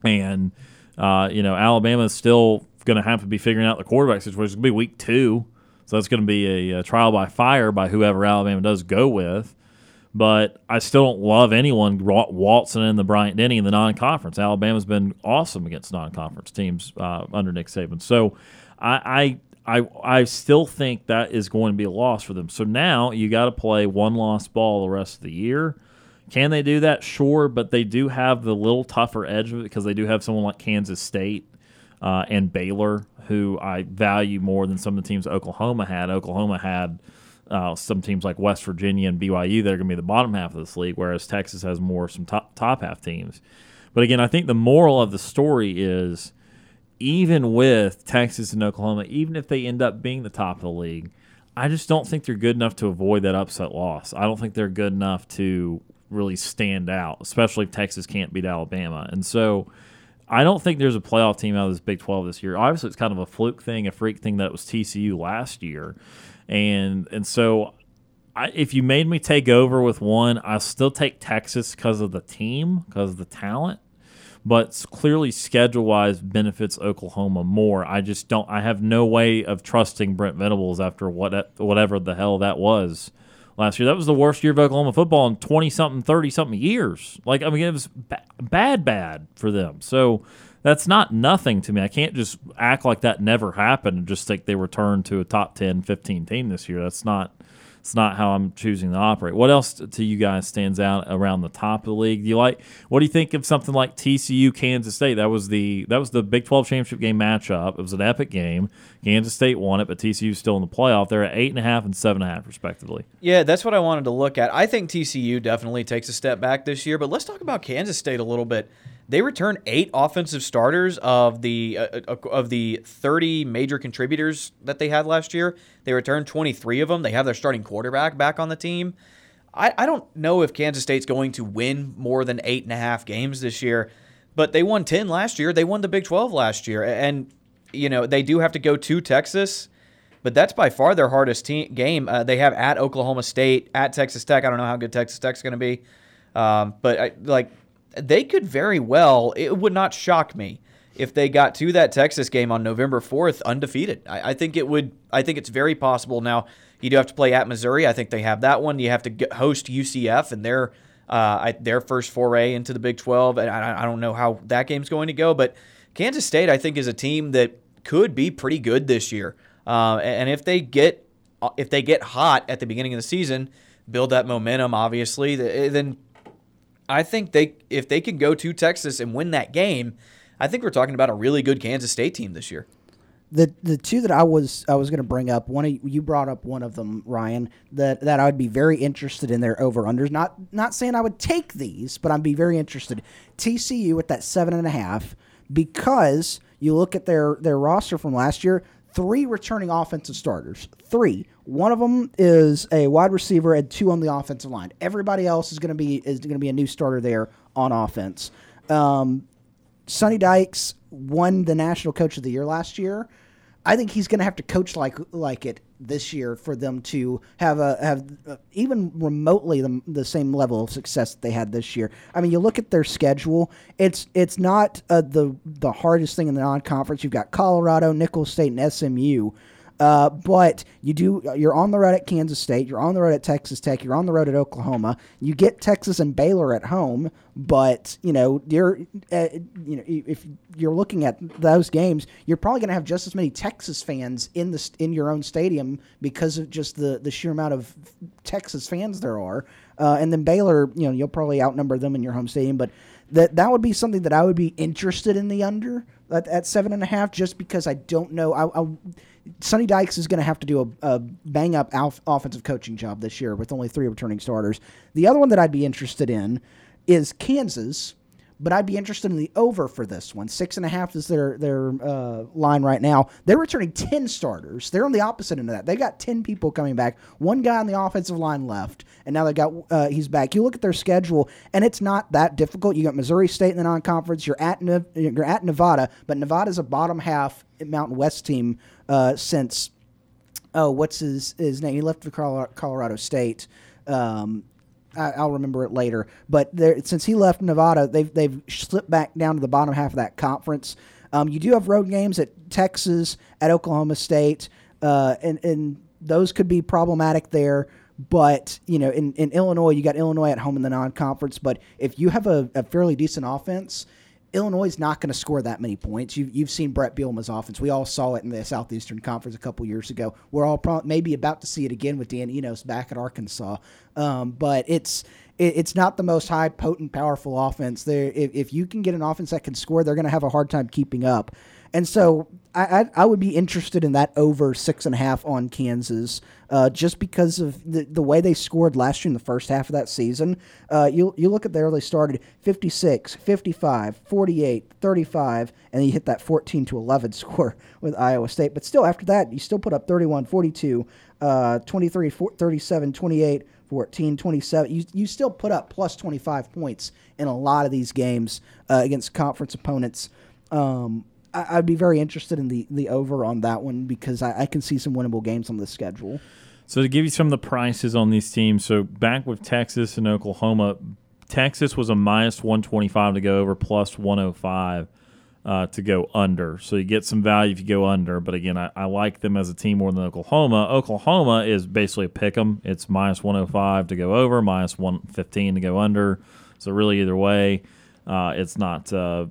and uh, you know Alabama is still going to have to be figuring out the quarterback situation. It's going to be week two, so that's going to be a, a, trial by fire by whoever Alabama does go with. But I still don't love anyone waltzing in the Bryant Denny in the non-conference. Alabama's been awesome against non-conference teams uh, under Nick Saban, so I, I I I still think that is going to be a loss for them. So now you got to play one loss ball the rest of the year. Can they do that? Sure, but they do have the little tougher edge of it because they do have someone like Kansas State uh, and Baylor, who I value more than some of the teams Oklahoma had. Oklahoma had uh, some teams like West Virginia and BYU that are going to be the bottom half of this league, whereas Texas has more some top, top half teams. But again, I think the moral of the story is even with Texas and Oklahoma, even if they end up being the top of the league, I just don't think they're good enough to avoid that upset loss. I don't think they're good enough to really stand out, especially if Texas can't beat Alabama. And so I don't think there's a playoff team out of this Big 12 this year. Obviously, it's kind of a fluke thing, a freak thing that was TCU last year. And and so I, if you made me take over with one, I still take Texas because of the team, because of the talent. But clearly, schedule wise, benefits Oklahoma more. I just don't. I have no way of trusting Brent Venables after what whatever the hell that was last year. That was the worst year of Oklahoma football in 20 something, 30 something years. Like, I mean, it was bad, bad for them. So that's not nothing to me. I can't just act like that never happened and just think they returned to a top 10, 15 team this year. That's not it's not how I'm choosing to operate. What else to you guys stands out around the top of the league? Do you like? What do you think of something like TCU Kansas State? That was the that was the Big 12 championship game matchup. It was an epic game. Kansas State won it, but TCU's still in the playoff. They're at eight and a half and seven and a half respectively. Yeah, that's what I wanted to look at. I think TCU definitely takes a step back this year, but let's talk about Kansas State a little bit. They return eight offensive starters of the uh, uh, of the 30 major contributors that they had last year. They return 23 of them. They have their starting quarterback back on the team. I, I don't know if Kansas State's going to win more than eight and a half games this year, but they won 10 last year. They won the Big 12 last year. And, you know, they do have to go to Texas, but that's by far their hardest team, game. Uh, they have at Oklahoma State, at Texas Tech. I don't know how good Texas Tech's going to be. Um, but, I, like, they could very well, it would not shock me if they got to that Texas game on November 4th undefeated. I, I, think it would. I think it's very possible. Now you do have to play at Missouri. I think they have that one. You have to host UCF, and they're Uh, their first foray into the Big 12, and I, I don't know how that game's going to go. But Kansas State, I think, is a team that could be pretty good this year. Uh, and if they get if they get hot at the beginning of the season, build that momentum, obviously, then I think they if they can go to Texas and win that game, I think we're talking about a really good Kansas State team this year. The the two that I was I was going to bring up one of you brought up one of them Ryan that that I would be very interested in their over unders not not saying I would take these but I'd be very interested. TCU with that seven and a half because you look at their their roster from last year three returning offensive starters. Three one of them is a wide receiver and two on the offensive line everybody else is going to be is going to be a new starter there on offense um, Sonny Dykes won the National Coach of the Year last year. I think he's going to have to coach like like it this year for them to have a have uh, even remotely the, the same level of success that they had this year. I mean, you look at their schedule; it's it's not uh, the the hardest thing in the non-conference. You've got Colorado, Nicholls State, and SMU. Uh, but you do you're on the road at Kansas State, you're on the road at Texas Tech, you're on the road at Oklahoma. You get Texas and Baylor at home, but you know you're uh, you know if you're looking at those games, you're probably going to have just as many Texas fans in the in your own stadium because of just the the sheer amount of Texas fans there are. Uh, and then Baylor, you know, you'll probably outnumber them in your home stadium, but that that would be something that I would be interested in the under at, at seven and a half, just because I don't know. I, I Sonny Dykes is going to have to do a, a bang up alf- offensive coaching job this year with only three returning starters. The other one that I'd be interested in is Kansas but I'd be interested in the over for this one. Six and a half is their their uh, line right now. They're returning ten starters. They're on the opposite end of that. They got ten people coming back. One guy on the offensive line left, and now they got uh, he's back. You look at their schedule, and it's not that difficult. You got Missouri State in the non-conference. You're at ne- you're at Nevada, but Nevada's a bottom half Mountain West team uh, since oh what's his his name? He left for Colorado State. Um, I, will remember it later. But since he left Nevada, they've they've slipped back down to the bottom half of that conference. Um, you do have road games at Texas, at Oklahoma State, uh, and and those could be problematic there. But you know, in, in Illinois, you got Illinois at home in the non-conference. But if you have a, a fairly decent offense, Illinois is not going to score that many points. You've, you've seen Bret Bielema's offense. We all saw it in the Southeastern Conference a couple years ago. We're all pro- maybe about to see it again with Dan Enos back at Arkansas. Um, but it's it, it's not the most high, potent, powerful offense. There, if, if you can get an offense that can score, they're going to have a hard time keeping up. And so I, I, I, would be interested in that over six and a half on Kansas, uh, just because of the, the way they scored last year in the first half of that season. Uh, you, you look at there, they started 56, 55, 48, 35, and you hit that 14 to 11 score with Iowa State. But still, after that, you still put up 31, 42, uh, 23, 37, 28, 14, 27. You, you still put up plus 25 points in a lot of these games uh, against conference opponents. Um, I, would be very interested in the, the over on that one because I, I can see some winnable games on the schedule. So to give you some of the prices on these teams, so back with Texas and Oklahoma, Texas was a minus 125 to go over, plus 105 uh, to go under. So you get some value if you go under. But again, I, I, like them as a team more than Oklahoma. Oklahoma is basically a pick 'em. It's minus 105 to go over, minus 115 to go under. So really, either way, uh, it's not uh,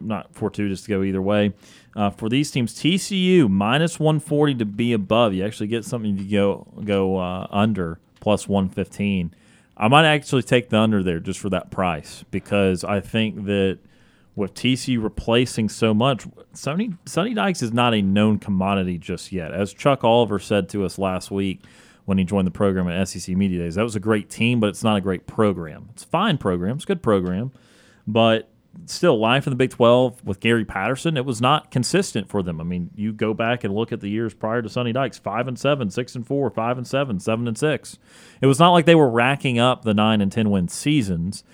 not fortuitous to go either way. Uh, for these teams, TCU minus 140 to be above. You actually get something if you go go uh, under plus 115. I might actually take the under there just for that price because I think that with TCU replacing so much, Sonny, Sonny Dykes is not a known commodity just yet. As Chuck Oliver said to us last week when he joined the program at SEC Media Days, that was a great team, but it's not a great program. It's a fine program, it's a good program, but still life in the Big 12 with Gary Patterson, it was not consistent for them. I mean, you go back and look at the years prior to Sonny Dykes, 5 and 7, 6 and 4, 5 and 7, 7 and 6. It was not like they were racking up the 9 and 10 win seasons.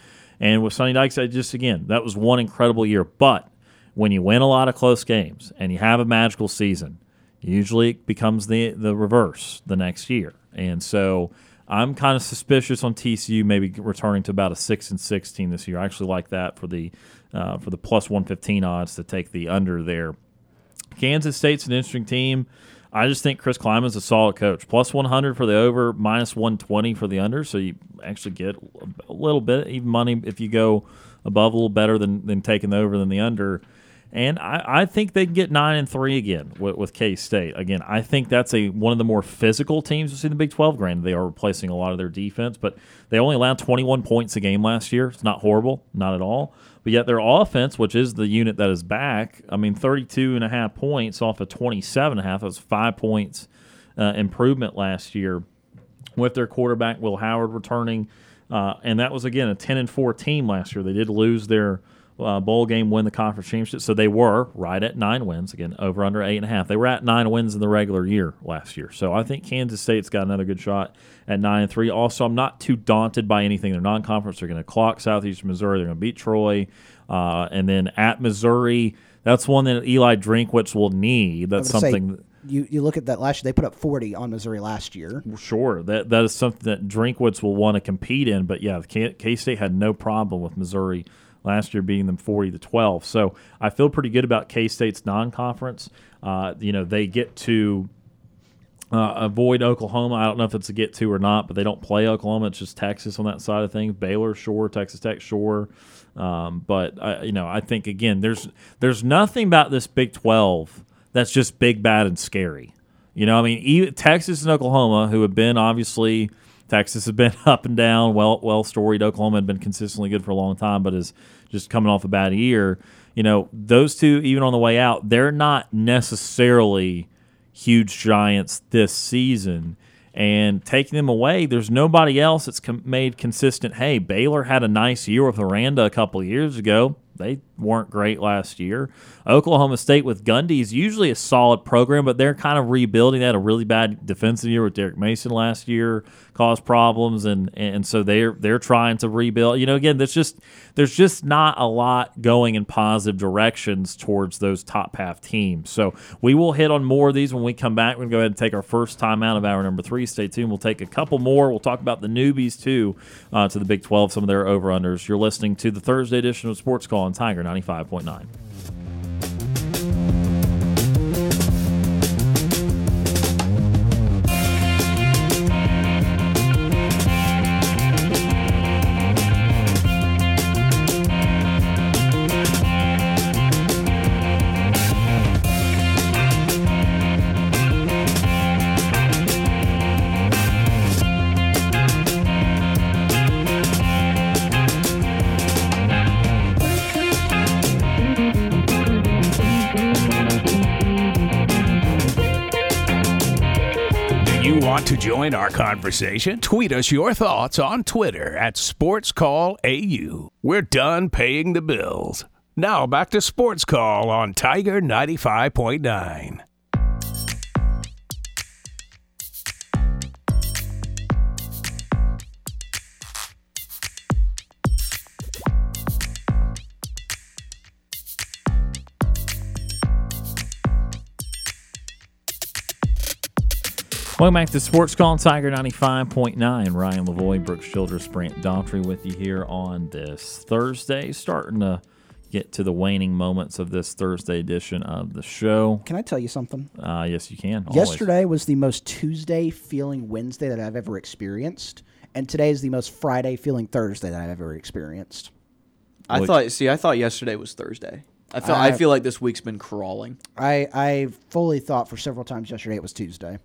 And with Sonny Dykes, I just again, that was one incredible year, but when you win a lot of close games and you have a magical season, usually it becomes the the reverse the next year. And so I'm kind of suspicious on TCU maybe returning to about a six and sixteen this year. I actually like that for the uh, for the plus one fifteen odds to take the under there. Kansas State's an interesting team. I just think Chris Klieman's a solid coach. Plus 100 for the over, minus 120 for the under. So you actually get a little bit even money if you go above a little better than, than taking the over than the under. And I, I think they can get nine and three again with, with K State. Again, I think that's a one of the more physical teams we've seen in the Big Twelve. Granted, they are replacing a lot of their defense, but they only allowed 21 points a game last year. It's not horrible, not at all. But yet their offense, which is the unit that is back, I mean, 32 and a half points off of 27 and a half. That was five points uh, improvement last year with their quarterback Will Howard returning, uh, and that was again a 10 and 4 team last year. They did lose their uh, bowl game, win the conference championship. So they were right at nine wins again, over under eight and a half. They were at nine wins in the regular year last year. So I think Kansas State's got another good shot at nine and three. Also, I'm not too daunted by anything. They're non-conference. They're going to clock Southeastern Missouri. They're going to beat Troy, uh, and then at Missouri. That's one that Eli Drinkwitz will need. That's something. Say, you, you look at that last year, they put up 40 on Missouri last year. Sure. That that is something that Drinkwitz will want to compete in. But yeah, K State had no problem with Missouri last year beating them 40 to 12. So I feel pretty good about K State's non conference. Uh, you know, they get to uh, avoid Oklahoma. I don't know if it's a get to or not, but they don't play Oklahoma. It's just Texas on that side of things. Baylor, sure. Texas Tech, sure. Um, but I, you know, I think again, there's there's nothing about this Big 12 that's just big, bad, and scary. You know, I mean, Texas and Oklahoma, who have been obviously Texas has been up and down, well well storied. Oklahoma had been consistently good for a long time, but is just coming off a bad year. You know, those two, even on the way out, they're not necessarily huge giants this season. And taking them away, there's nobody else that's com- made consistent. Hey, Baylor had a nice year with Aranda a couple years ago. They weren't great last year. Oklahoma State with Gundy is usually a solid program, but they're kind of rebuilding. They had a really bad defensive year with Derek Mason last year, caused problems, and and so they're they're trying to rebuild. You know, again, there's just there's just not a lot going in positive directions towards those top half teams. So we will hit on more of these when we come back. We're gonna go ahead and take our first time out of hour number three. Stay tuned. We'll take a couple more. We'll talk about the newbies too uh, to the Big 12, some of their over unders. You're listening to the Thursday edition of Sports Call on Tiger 95.9. our conversation? Tweet us your thoughts on Twitter at SportsCallAU. We're done paying the bills. Now back to Sports Call on Tiger 95.9. Welcome back to Sports Call Tiger 95.9. Ryan Lavoie, Brooks Childress, Brant Daughtry with you here on this Thursday. Starting to get to the waning moments of this Thursday edition of the show. Can I tell you something? Uh, yes, you can. Always. Yesterday was the most Tuesday feeling Wednesday that I've ever experienced, and today is the most Friday feeling Thursday that I've ever experienced. I Which, thought. See, I thought yesterday was Thursday. I feel. I, I feel like this week's been crawling. I I fully thought for several times yesterday it was Tuesday.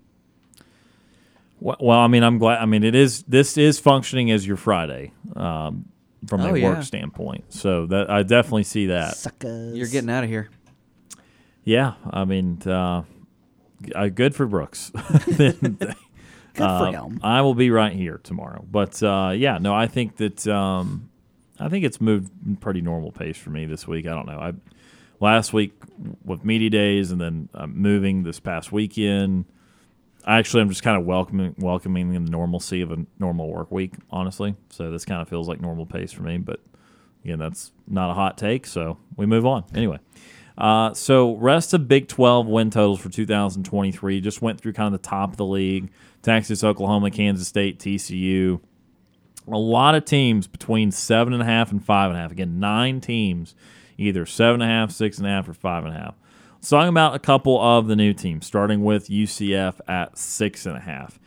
Well, I mean, I'm glad. I mean, it is. This is functioning as your Friday um, from oh, a yeah. work standpoint. So that I definitely see that. Suckers. You're getting out of here. Yeah, I mean, uh, uh good for Brooks. good for uh, him. I will be right here tomorrow. But uh, yeah, no, I think that um, I think it's moved pretty normal pace for me this week. I don't know. I last week with media days and then uh, moving this past weekend actually I'm just kind of welcoming welcoming the normalcy of a normal work week, honestly. So this kind of feels like normal pace for me. But again, that's not a hot take, so we move on. Anyway. Uh, so rest of Big 12 win totals for 2023 just went through kind of the top of the league: Texas, Oklahoma, Kansas State, TCU. A lot of teams between seven and a half and five and a half. Again, nine teams, either seven and a half, six and a half, or five and a half. So talking about a couple of the new teams, starting with UCF at six and a half.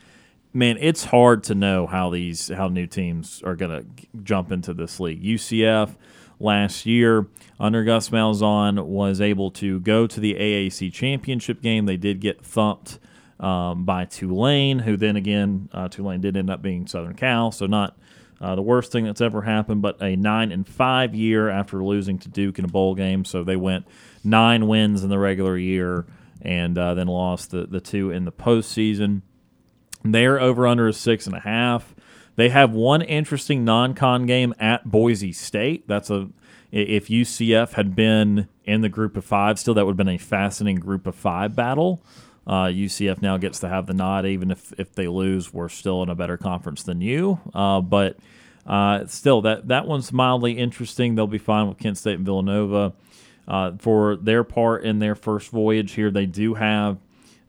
Man, it's hard to know how these how new teams are going to jump into this league. UCF last year under Gus Malzahn was able to go to the AAC championship game. They did get thumped um, by Tulane, who then again uh, Tulane did end up being Southern Cal, so not uh, the worst thing that's ever happened, but a nine and five year after losing to Duke in a bowl game. So they went nine wins in the regular year and uh, then lost the, the two in the postseason. They're over under a six and a half. They have one interesting non-con game at Boise State. That's a if UCF had been in the group of five, still that would have been a fascinating group of five battle. Uh, UCF now gets to have the nod, even if if they lose, we're still in a better conference than you. Uh, but uh, still, that that one's mildly interesting. They'll be fine with Kent State and Villanova. Uh, for their part in their first voyage here, they do have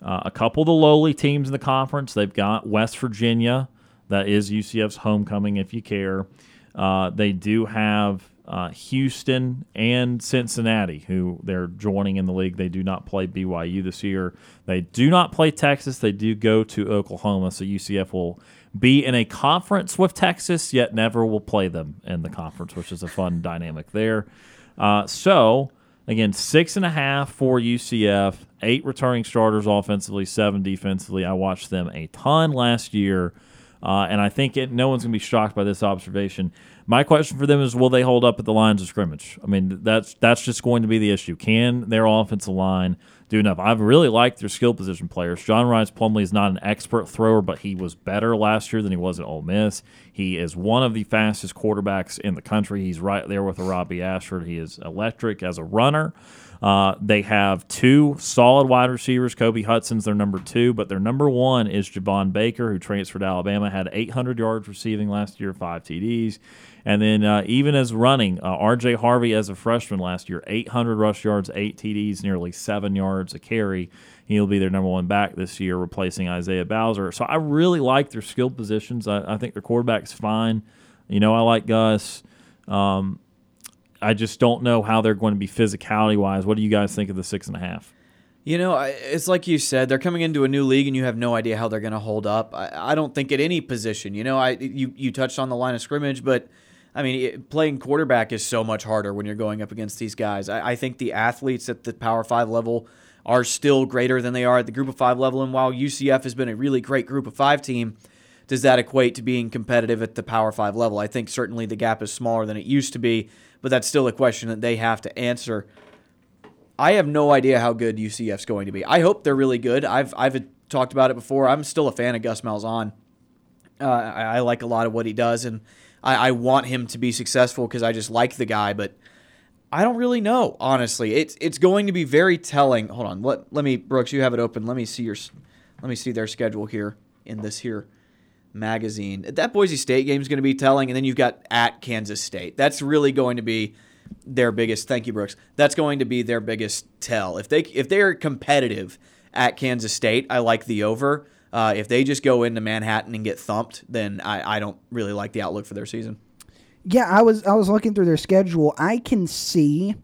uh, a couple of the lowly teams in the conference. They've got West Virginia, that is UCF's homecoming, if you care. Uh, they do have uh, Houston and Cincinnati, who they're joining in the league. They do not play BYU this year. They do not play Texas. They do go to Oklahoma, so UCF will be in a conference with Texas, yet never will play them in the conference, which is a fun dynamic there. Uh, so Again, six and a half for UCF, eight returning starters offensively, seven defensively. I watched them a ton last year, uh, and I think it, no one's going to be shocked by this observation. My question for them is, will they hold up at the lines of scrimmage? I mean, that's that's just going to be the issue. Can their offensive line do enough? I've really liked their skill position players. John Rhett Plumlee is not an expert thrower, but he was better last year than he was at Ole Miss. He is one of the fastest quarterbacks in the country. He's right there with Robbie Ashford. He is electric as a runner. Uh, they have two solid wide receivers. Kobe Hudson's their number two, but their number one is Javon Baker, who transferred to Alabama, had 800 yards receiving last year, five TDs. And then uh, even as running, uh, R.J. Harvey as a freshman last year, 800 rush yards, eight TDs, nearly seven yards a carry. He'll be their number one back this year, replacing Isaiah Bowser. So I really like their skill positions. I, I think their quarterback's fine. You know, I like Gus. Um, I just don't know how they're going to be physicality wise. What do you guys think of the six and a half? You know, it's like you said, they're coming into a new league and you have no idea how they're going to hold up. I, I, don't think at any position. You know, I you you touched on the line of scrimmage, but I mean, it, playing quarterback is so much harder when you're going up against these guys. I, I, think the athletes at the Power Five level are still greater than they are at the Group of Five level. And while UCF has been a really great Group of Five team, does that equate to being competitive at the Power Five level? I think certainly the gap is smaller than it used to be, but that's still a question that they have to answer. I have no idea how good UCF's going to be. I hope they're really good. I've I've talked about it before. I'm still a fan of Gus Malzahn. Uh, I, I like a lot of what he does, and I, I want him to be successful because I just like the guy, but I don't really know, honestly. It's it's going to be very telling. Hold on, let let me Brooks, you have it open. Let me see your let me see their schedule here in this here magazine. That Boise State game is going to be telling, and then you've got at Kansas State. That's really going to be their biggest. Thank you, Brooks. That's going to be their biggest tell. If they if they're competitive at Kansas State, I like the over. Uh, if they just go into Manhattan and get thumped, then I, I don't really like the outlook for their season. Yeah, I was I was looking through their schedule. I can see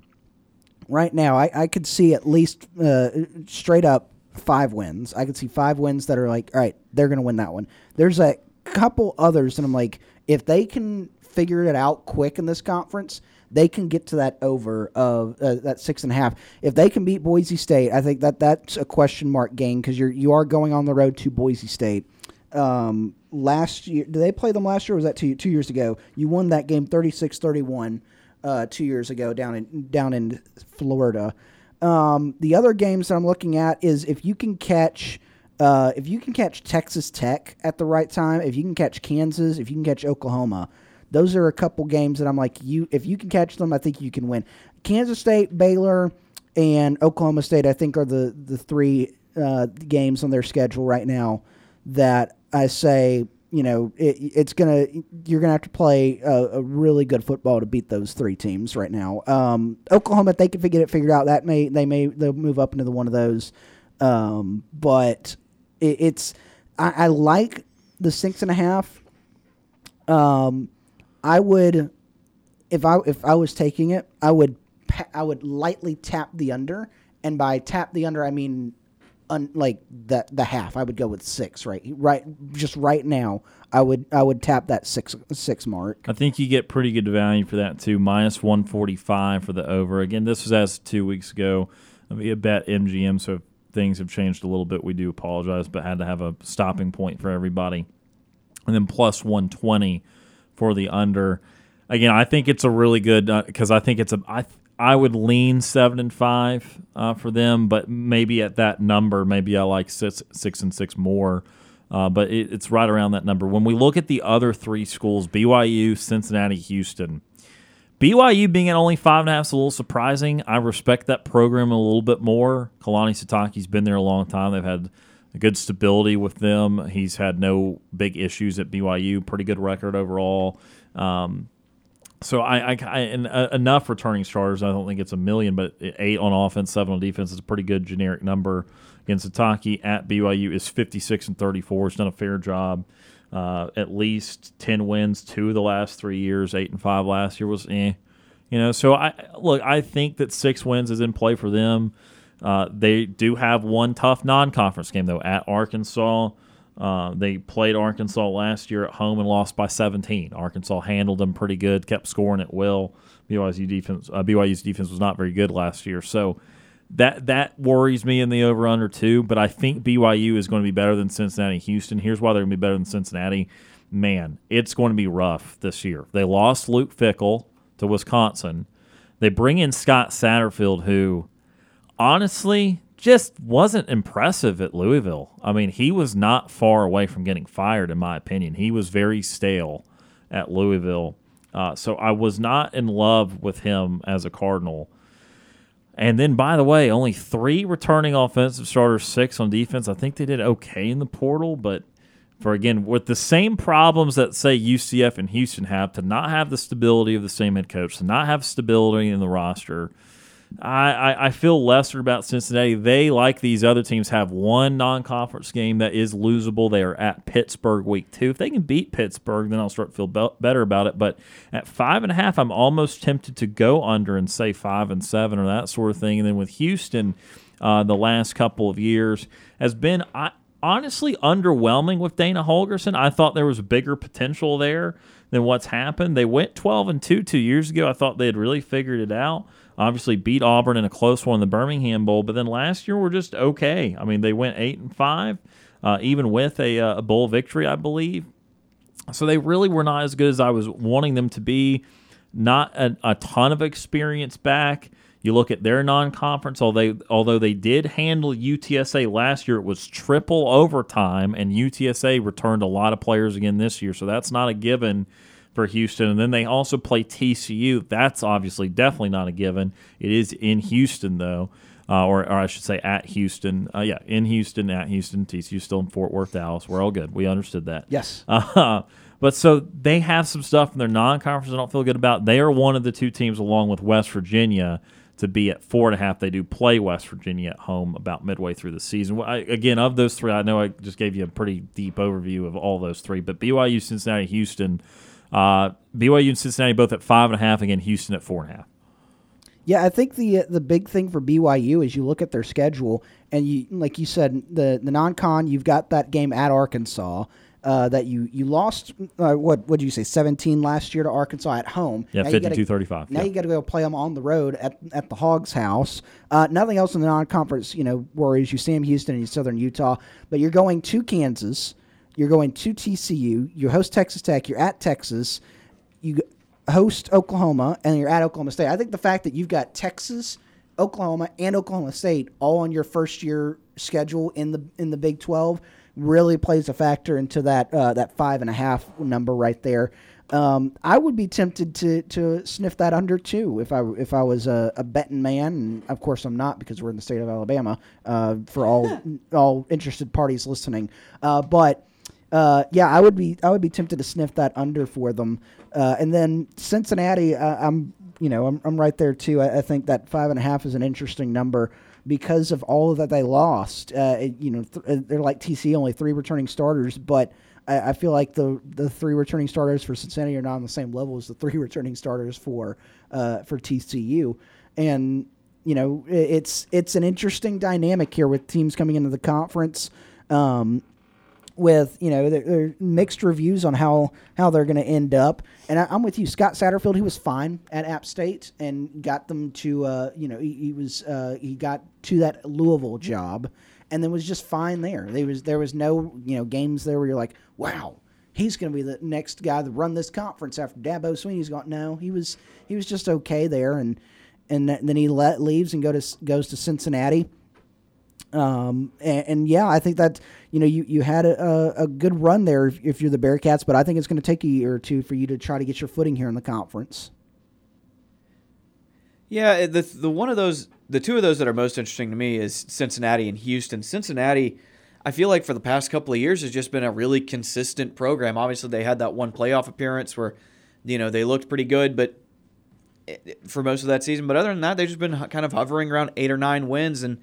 right now. I, I could see at least uh, straight up five wins. I could see five wins that are like, all right, they're going to win that one. There's a couple others, and I'm like, if they can figure it out quick in this conference, they can get to that over of uh, that six and a half. If they can beat Boise State, I think that that's a question mark game because you're you are going on the road to Boise State. Um, last year, did they play them last year? or Was that two two years ago? You won that game 36-31 uh, two years ago down in down in Florida. Um, the other games that I'm looking at is if you can catch. Uh, if you can catch Texas Tech at the right time, if you can catch Kansas, if you can catch Oklahoma, those are a couple games that I'm like, you if you can catch them, I think you can win. Kansas State, Baylor, and Oklahoma State, I think, are the the three uh, games on their schedule right now that I say, you know, it, it's gonna you're gonna have to play a, a, really good football to beat those three teams right now. Um, Oklahoma, if they can get it figured out, that may they may they'll move up into the one of those. Um, but it, it's I, I, like the six and a half. Um, I would, if I if I was taking it, I would I would lightly tap the under and by tap the under, I mean un, like the the half. I would go with six. Right, right, just right now. I would I would tap that six six mark. I think you get pretty good value for that too. Minus one forty five for the over. Again, this was as two weeks ago. I mean, a bet MGM, so things have changed a little bit. We do apologize, but had to have a stopping point for everybody. And then plus one twenty for the under. Again, I think it's a really good because uh, I think it's a I I would lean seven and five uh, for them, but maybe at that number, maybe I like six six and six more. Uh, but it, it's right around that number. When we look at the other three schools, BYU, Cincinnati, Houston, BYU being at only five and a half is a little surprising. I respect that program a little bit more. Kalani Sitake's been there a long time. They've had good stability with them. He's had no big issues at BYU. Pretty good record overall. Um, so I, I, I and, uh, enough returning starters. I don't think it's a million, but eight on offense, seven on defense is a pretty good generic number. Against Sitake at BYU is 56 and 34. He's done a fair job. Uh, at least 10 wins, two of the last three years, eight and five last year was eh. You know, so I look. I think that six wins is in play for them. Uh, they do have one tough non-conference game though at Arkansas. Uh, they played Arkansas last year at home and lost by 17. Arkansas handled them pretty good, kept scoring at will. BYU defense, uh, BYU's defense was not very good last year, so that that worries me in the over under too. But I think BYU is going to be better than Cincinnati, Houston. Here's why they're going to be better than Cincinnati. Man, it's going to be rough this year. They lost Luke Fickell to Wisconsin. They bring in Scott Satterfield, who honestly just wasn't impressive at Louisville. I mean, he was not far away from getting fired, in my opinion. He was very stale at Louisville. Uh, so I was not in love with him as a Cardinal. And then, by the way, only three returning offensive starters, six on defense. I think they did okay in the portal, but for again, with the same problems that, say, UCF and Houston have, to not have the stability of the same head coach, to not have stability in the roster, I, I, I, feel lesser about Cincinnati. They, like these other teams, have one non conference game that is losable. They are at Pittsburgh week two. If they can beat Pittsburgh, then I'll start to feel be- better about it. But at five and a half, I'm almost tempted to go under and say five and seven or that sort of thing. And then with Houston, uh, the last couple of years has been I, honestly underwhelming with Dana Holgorsen. I thought there was bigger potential there than what's happened. They went 12 and 2 two years ago. I thought they had really figured it out obviously beat Auburn in a close one in the Birmingham Bowl, but then last year were just okay. I mean, they went eight and five, uh, even with a, uh, a bowl victory, I believe. So they really were not as good as I was wanting them to be. Not a, a ton of experience back. You look at their non-conference, although although they did handle UTSA last year, it was triple overtime, and UTSA returned a lot of players again this year. So that's not a given for Houston. And then they also play TCU. That's obviously definitely not a given. It is in Houston, though. Uh, or, or, I should say at Houston. Uh, yeah, in Houston, at Houston. TCU still in Fort Worth, Dallas. We're all good. We understood that. Yes. Uh, but so they have some stuff in their non-conference I don't feel good about. They are one of the two teams, along with West Virginia, to be at four and a half. They do play West Virginia at home about midway through the season. I, again, of those three, I know I just gave you a pretty deep overview of all those three, but BYU, Cincinnati, Houston – uh, BYU and Cincinnati both at five and a half. Again, Houston at four and a half. Yeah, I think the the big thing for BYU is you look at their schedule and you like you said the the non-con you've got that game at Arkansas uh, that you you lost uh, what what did you say 17 last year to Arkansas at home yeah 52 35 now yeah. you got to go play them on the road at, at the Hogs house uh, nothing else in the non-conference you know worries you Sam Houston and Southern Utah but you're going to Kansas you're going to TCU. You host Texas Tech. You're at Texas. You host Oklahoma, and you're at Oklahoma State. I think the fact that you've got Texas, Oklahoma, and Oklahoma State all on your first year schedule in the in the Big Twelve really plays a factor into that uh, that five and a half number right there. Um, I would be tempted to to sniff that under too if I if I was a, a betting man, and of course I'm not because we're in the state of Alabama. Uh, for all all interested parties listening, uh, but uh, yeah, I would be I would be tempted to sniff that under for them. Uh, and then Cincinnati, uh, I'm you know I'm, I'm right there too. I, I, think that five and a half is an interesting number because of all that they lost. Uh, it, you know, th- uh, they're like TC, only three returning starters, but I, I, feel like the the three returning starters for Cincinnati are not on the same level as the three returning starters for uh, for TCU. And you know, i- it's it's an interesting dynamic here with teams coming into the conference. Um, with you know there, there are mixed reviews on how how they're going to end up. And I, i'm with you. Scott satterfield he was fine at app state and got them to uh, you know he, he was uh, he got to that louisville job and then was just fine there. There was there was no you know games there where you're like wow he's going to be the next guy to run this conference after Dabo Swinney's gone. No he was he was just okay there and and then he let leaves and go to goes to cincinnati um, and, and yeah, I think that you know you, you had a, a, good run there if, if you're the Bearcats, but I think it's going to take a year or two for you to try to get your footing here in the conference. Yeah, the the one of those, the two of those that are most interesting to me is Cincinnati and Houston. Cincinnati, I feel like for the past couple of years has just been a really consistent program. Obviously, they had that one playoff appearance where, you know, they looked pretty good, but for most of that season. But other than that, they've just been kind of hovering around eight or nine wins, and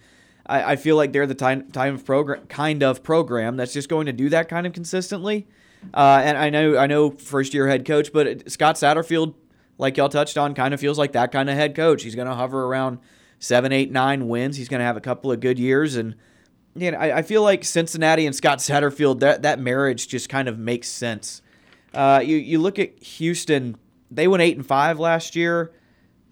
I, I feel like they're the time time of program kind of program that's just going to do that kind of consistently. Uh, and I know I know first year head coach, but Scott Satterfield, like y'all touched on, kind of feels like that kind of head coach. He's going to hover around seven, eight, nine wins. He's going to have a couple of good years, and you know, I, I feel like Cincinnati and Scott Satterfield that that marriage just kind of makes sense. Uh, you you look at Houston; they went eight and five last year.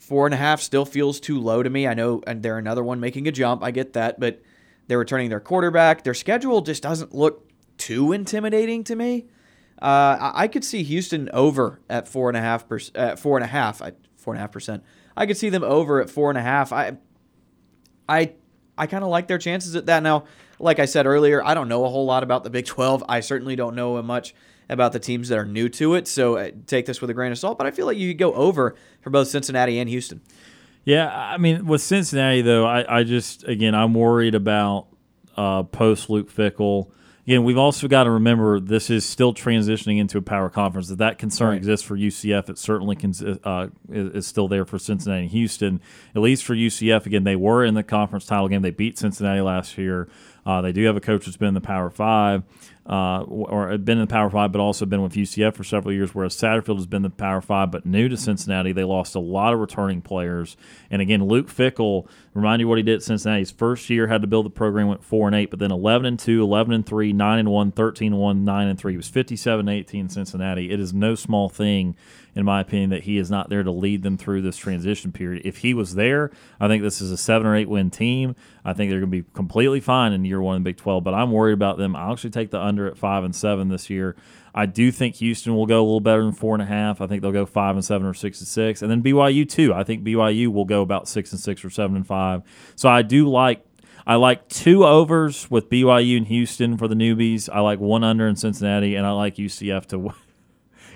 Four and a half still feels too low to me. I know, and they're another one making a jump. I get that, but they're returning their quarterback. Their schedule just doesn't look too intimidating to me. Uh, I, could see Houston over at four and a half percent. At four and a half, I, four and a half percent. I could see them over at four and a half. I, I, I kind of like their chances at that. Now, like I said earlier, I don't know a whole lot about the Big Twelve. I certainly don't know much about the teams that are new to it. So uh, take this with a grain of salt. But I feel like you could go over for both Cincinnati and Houston. Yeah, I mean, with Cincinnati though, I, I just again I'm worried about uh, post Luke Fickell. Again, we've also got to remember this is still transitioning into a power conference. That that concern Right. exists for UCF. It certainly can, uh, is, is still there for Cincinnati and Houston. At least for UCF, again, they were in the conference title game. They beat Cincinnati last year. Uh, they do have a coach that's been in the Power Five, uh, or been in the Power Five, but also been with UCF for several years. Whereas Satterfield has been the Power Five, but new to Cincinnati. They lost a lot of returning players, and again, Luke Fickell. Remind you what he did at Cincinnati. His first year had to build the program, went four and eight, but then eleven and two, 11 and three, nine and one, 13 and one, nine and three. He was 57 18 in Cincinnati. It is no small thing in my opinion, that he is not there to lead them through this transition period. If he was there, I think this is a seven or eight win team. I think they're going to be completely fine in year one in Big 12, but I'm worried about them. I'll actually take the under at five and seven this year. I do think Houston will go a little better than four and a half. I think they'll go five and seven or six and six. And then BYU, too. I think BYU will go about six and six or seven and five. So I do like I like two overs with BYU and Houston for the newbies. I like one under in Cincinnati, and I like UCF to,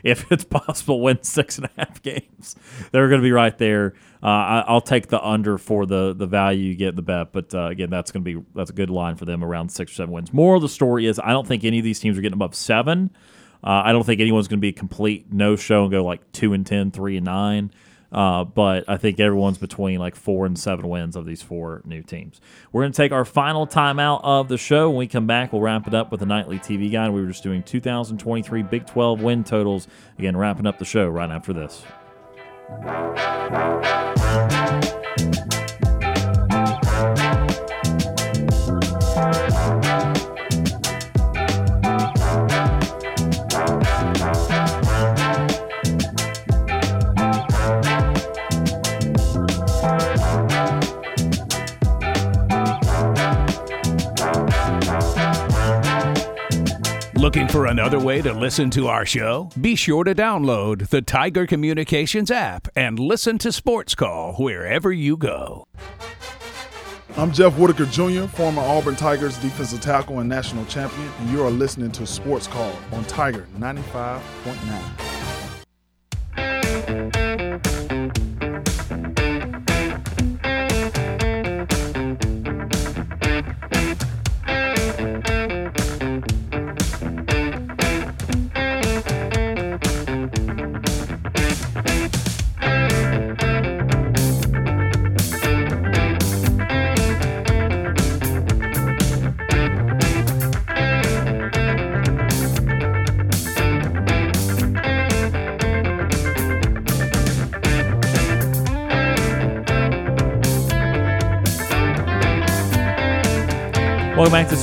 if it's possible, win six and a half games. They're going to be right there. Uh, I, I'll take the under for the the value you get in the bet, but uh, again, that's going to be that's a good line for them around six or seven wins. More of the story is I don't think any of these teams are getting above seven. Uh, I don't think anyone's going to be a complete no show and go like two and 10, 3 and nine. Uh, but I think everyone's between like four and seven wins of these four new teams. We're going to take our final timeout of the show. When we come back, we'll wrap it up with a nightly TV guide. We were just doing 2023 Big 12 win totals. Again, wrapping up the show right after this. Looking for another way to listen to our show? Be sure to download the Tiger Communications app and listen to Sports Call wherever you go. I'm Jeff Whitaker Jr., former Auburn Tigers defensive tackle and national champion, and you are listening to Sports Call on Tiger 95.9.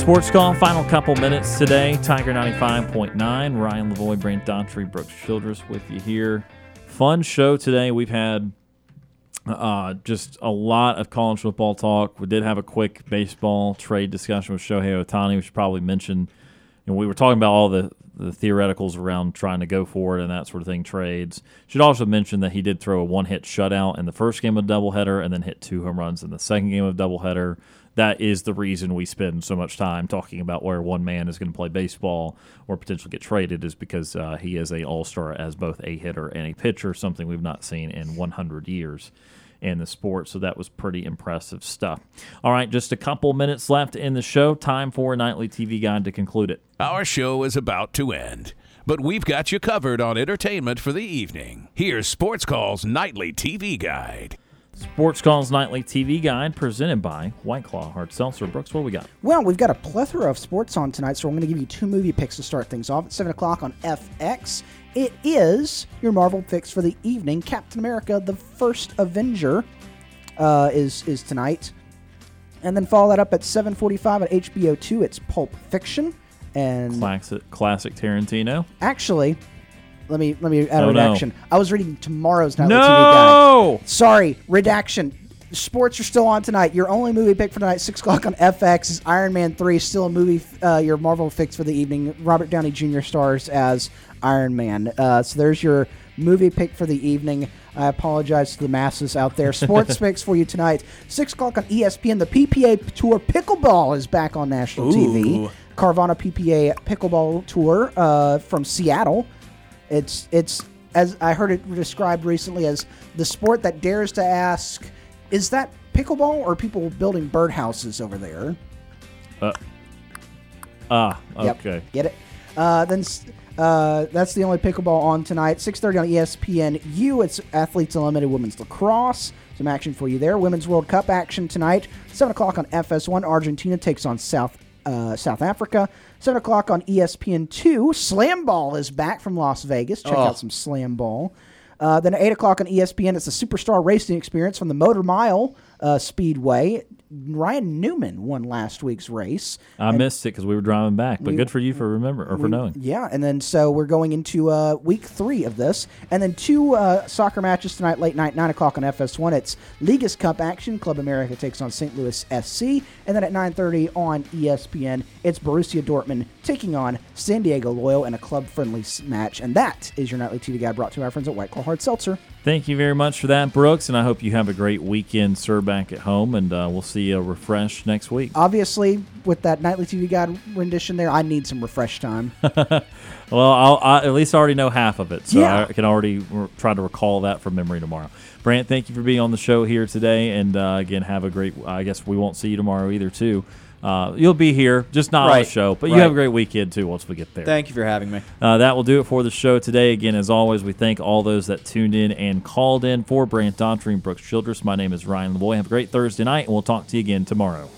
Sports Call. Final couple minutes today. Tiger 95.9. Ryan Lavoie, Brant Daughtry, Brooks Childress with you here. Fun show today. We've had uh, just a lot of college football talk. We did have a quick baseball trade discussion with Shohei Ohtani. We should probably mention, you know, we were talking about all the, the theoreticals around trying to go for it and that sort of thing, trades. Should also mention that he did throw a one hit shutout in the first game of doubleheader and then hit two home runs in the second game of doubleheader that is the reason we spend so much time talking about where one man is going to play baseball or potentially get traded is because uh, he is a all-star as both a hitter and a pitcher, something we've not seen in 100 years in the sport. So that was pretty impressive stuff. All right, just a couple minutes left in the show. Time for nightly TV guide to conclude it. Our show is about to end, but we've got you covered on entertainment for the evening. Here's Sports Call's nightly TV guide. Sports Calls Nightly TV Guide presented by White Claw Hard Seltzer. Brooks, what we got? Well, we've got a plethora of sports on tonight, so I'm going to give you two movie picks to start things off at 7 o'clock on FX. It is your Marvel fix for the evening. Captain America, the first Avenger, uh, is, is tonight. And then follow that up at 7.45 at HBO 2. It's Pulp Fiction. And classic, classic Tarantino. Actually, let me let me add Oh, a no. redaction. I was reading tomorrow's nightly No! TV guide. Sorry, redaction. Sports are still on tonight. Your only movie pick for tonight, six o'clock on FX, is Iron Man three. Still a movie. Uh, your Marvel fix for the evening. Robert Downey Jr. stars as Iron Man. Uh, so there's your movie pick for the evening. I apologize to the masses out there. Sports picks for you tonight. Six o'clock on ESPN. The PPA Tour Pickleball is back on national TV. Carvana PPA Pickleball Tour uh, from Seattle. It's it's as I heard it described recently as the sport that dares to ask, is that pickleball or people building birdhouses over there? Uh, ah, Yep. okay. Get it? Uh, then uh, that's the only pickleball on tonight. 6:30 on ESPN U. It's Athletes Unlimited Women's Lacrosse. Some action for you there. Women's World Cup action tonight. 7 o'clock on FS1. Argentina takes on South uh, South Africa. 7 o'clock on E ESPN 2. Slam Ball is back from Las Vegas. Check Oh. out some Slam Ball. Uh, then at 8 o'clock on ESPN, it's the Superstar Racing Experience from the Motor Mile uh, Speedway. Ryan Newman won last week's race. I And- missed it because we were driving back, but We- good for you for remember or for knowing. Yeah, and then so we're going into uh, week three of this, and then two uh, soccer matches tonight, late night, nine o'clock on FS1. It's Leagues Cup action. Club America takes on St. Louis SC, and then at nine thirty on ESPN, it's Borussia Dortmund taking on San Diego Loyal in a club-friendly match, and that is your nightly TV guide brought to our friends at White Claw Hard Seltzer. Thank you very much for that, Brooks, and I hope you have a great weekend, sir, back at home, and uh, we'll see you refreshed next week. Obviously, with that nightly TV guide rendition there, I need some refresh time. Well, I'll, I at least already know half of it, so Yeah. I can already re- try to recall that from memory tomorrow. Brant, thank you for being on the show here today, and uh, again, have a great. I guess we won't see you tomorrow either, too. Uh, you'll be here, just not on the show, but you have a great weekend too. Once we get there. Thank you for having me. Uh, that will do it for the show today. Again, as always, we thank all those that tuned in and called in for Brant Daughtry and Brooks Childress. My name is Ryan Lavoie. Have a great Thursday night, and we'll talk to you again tomorrow.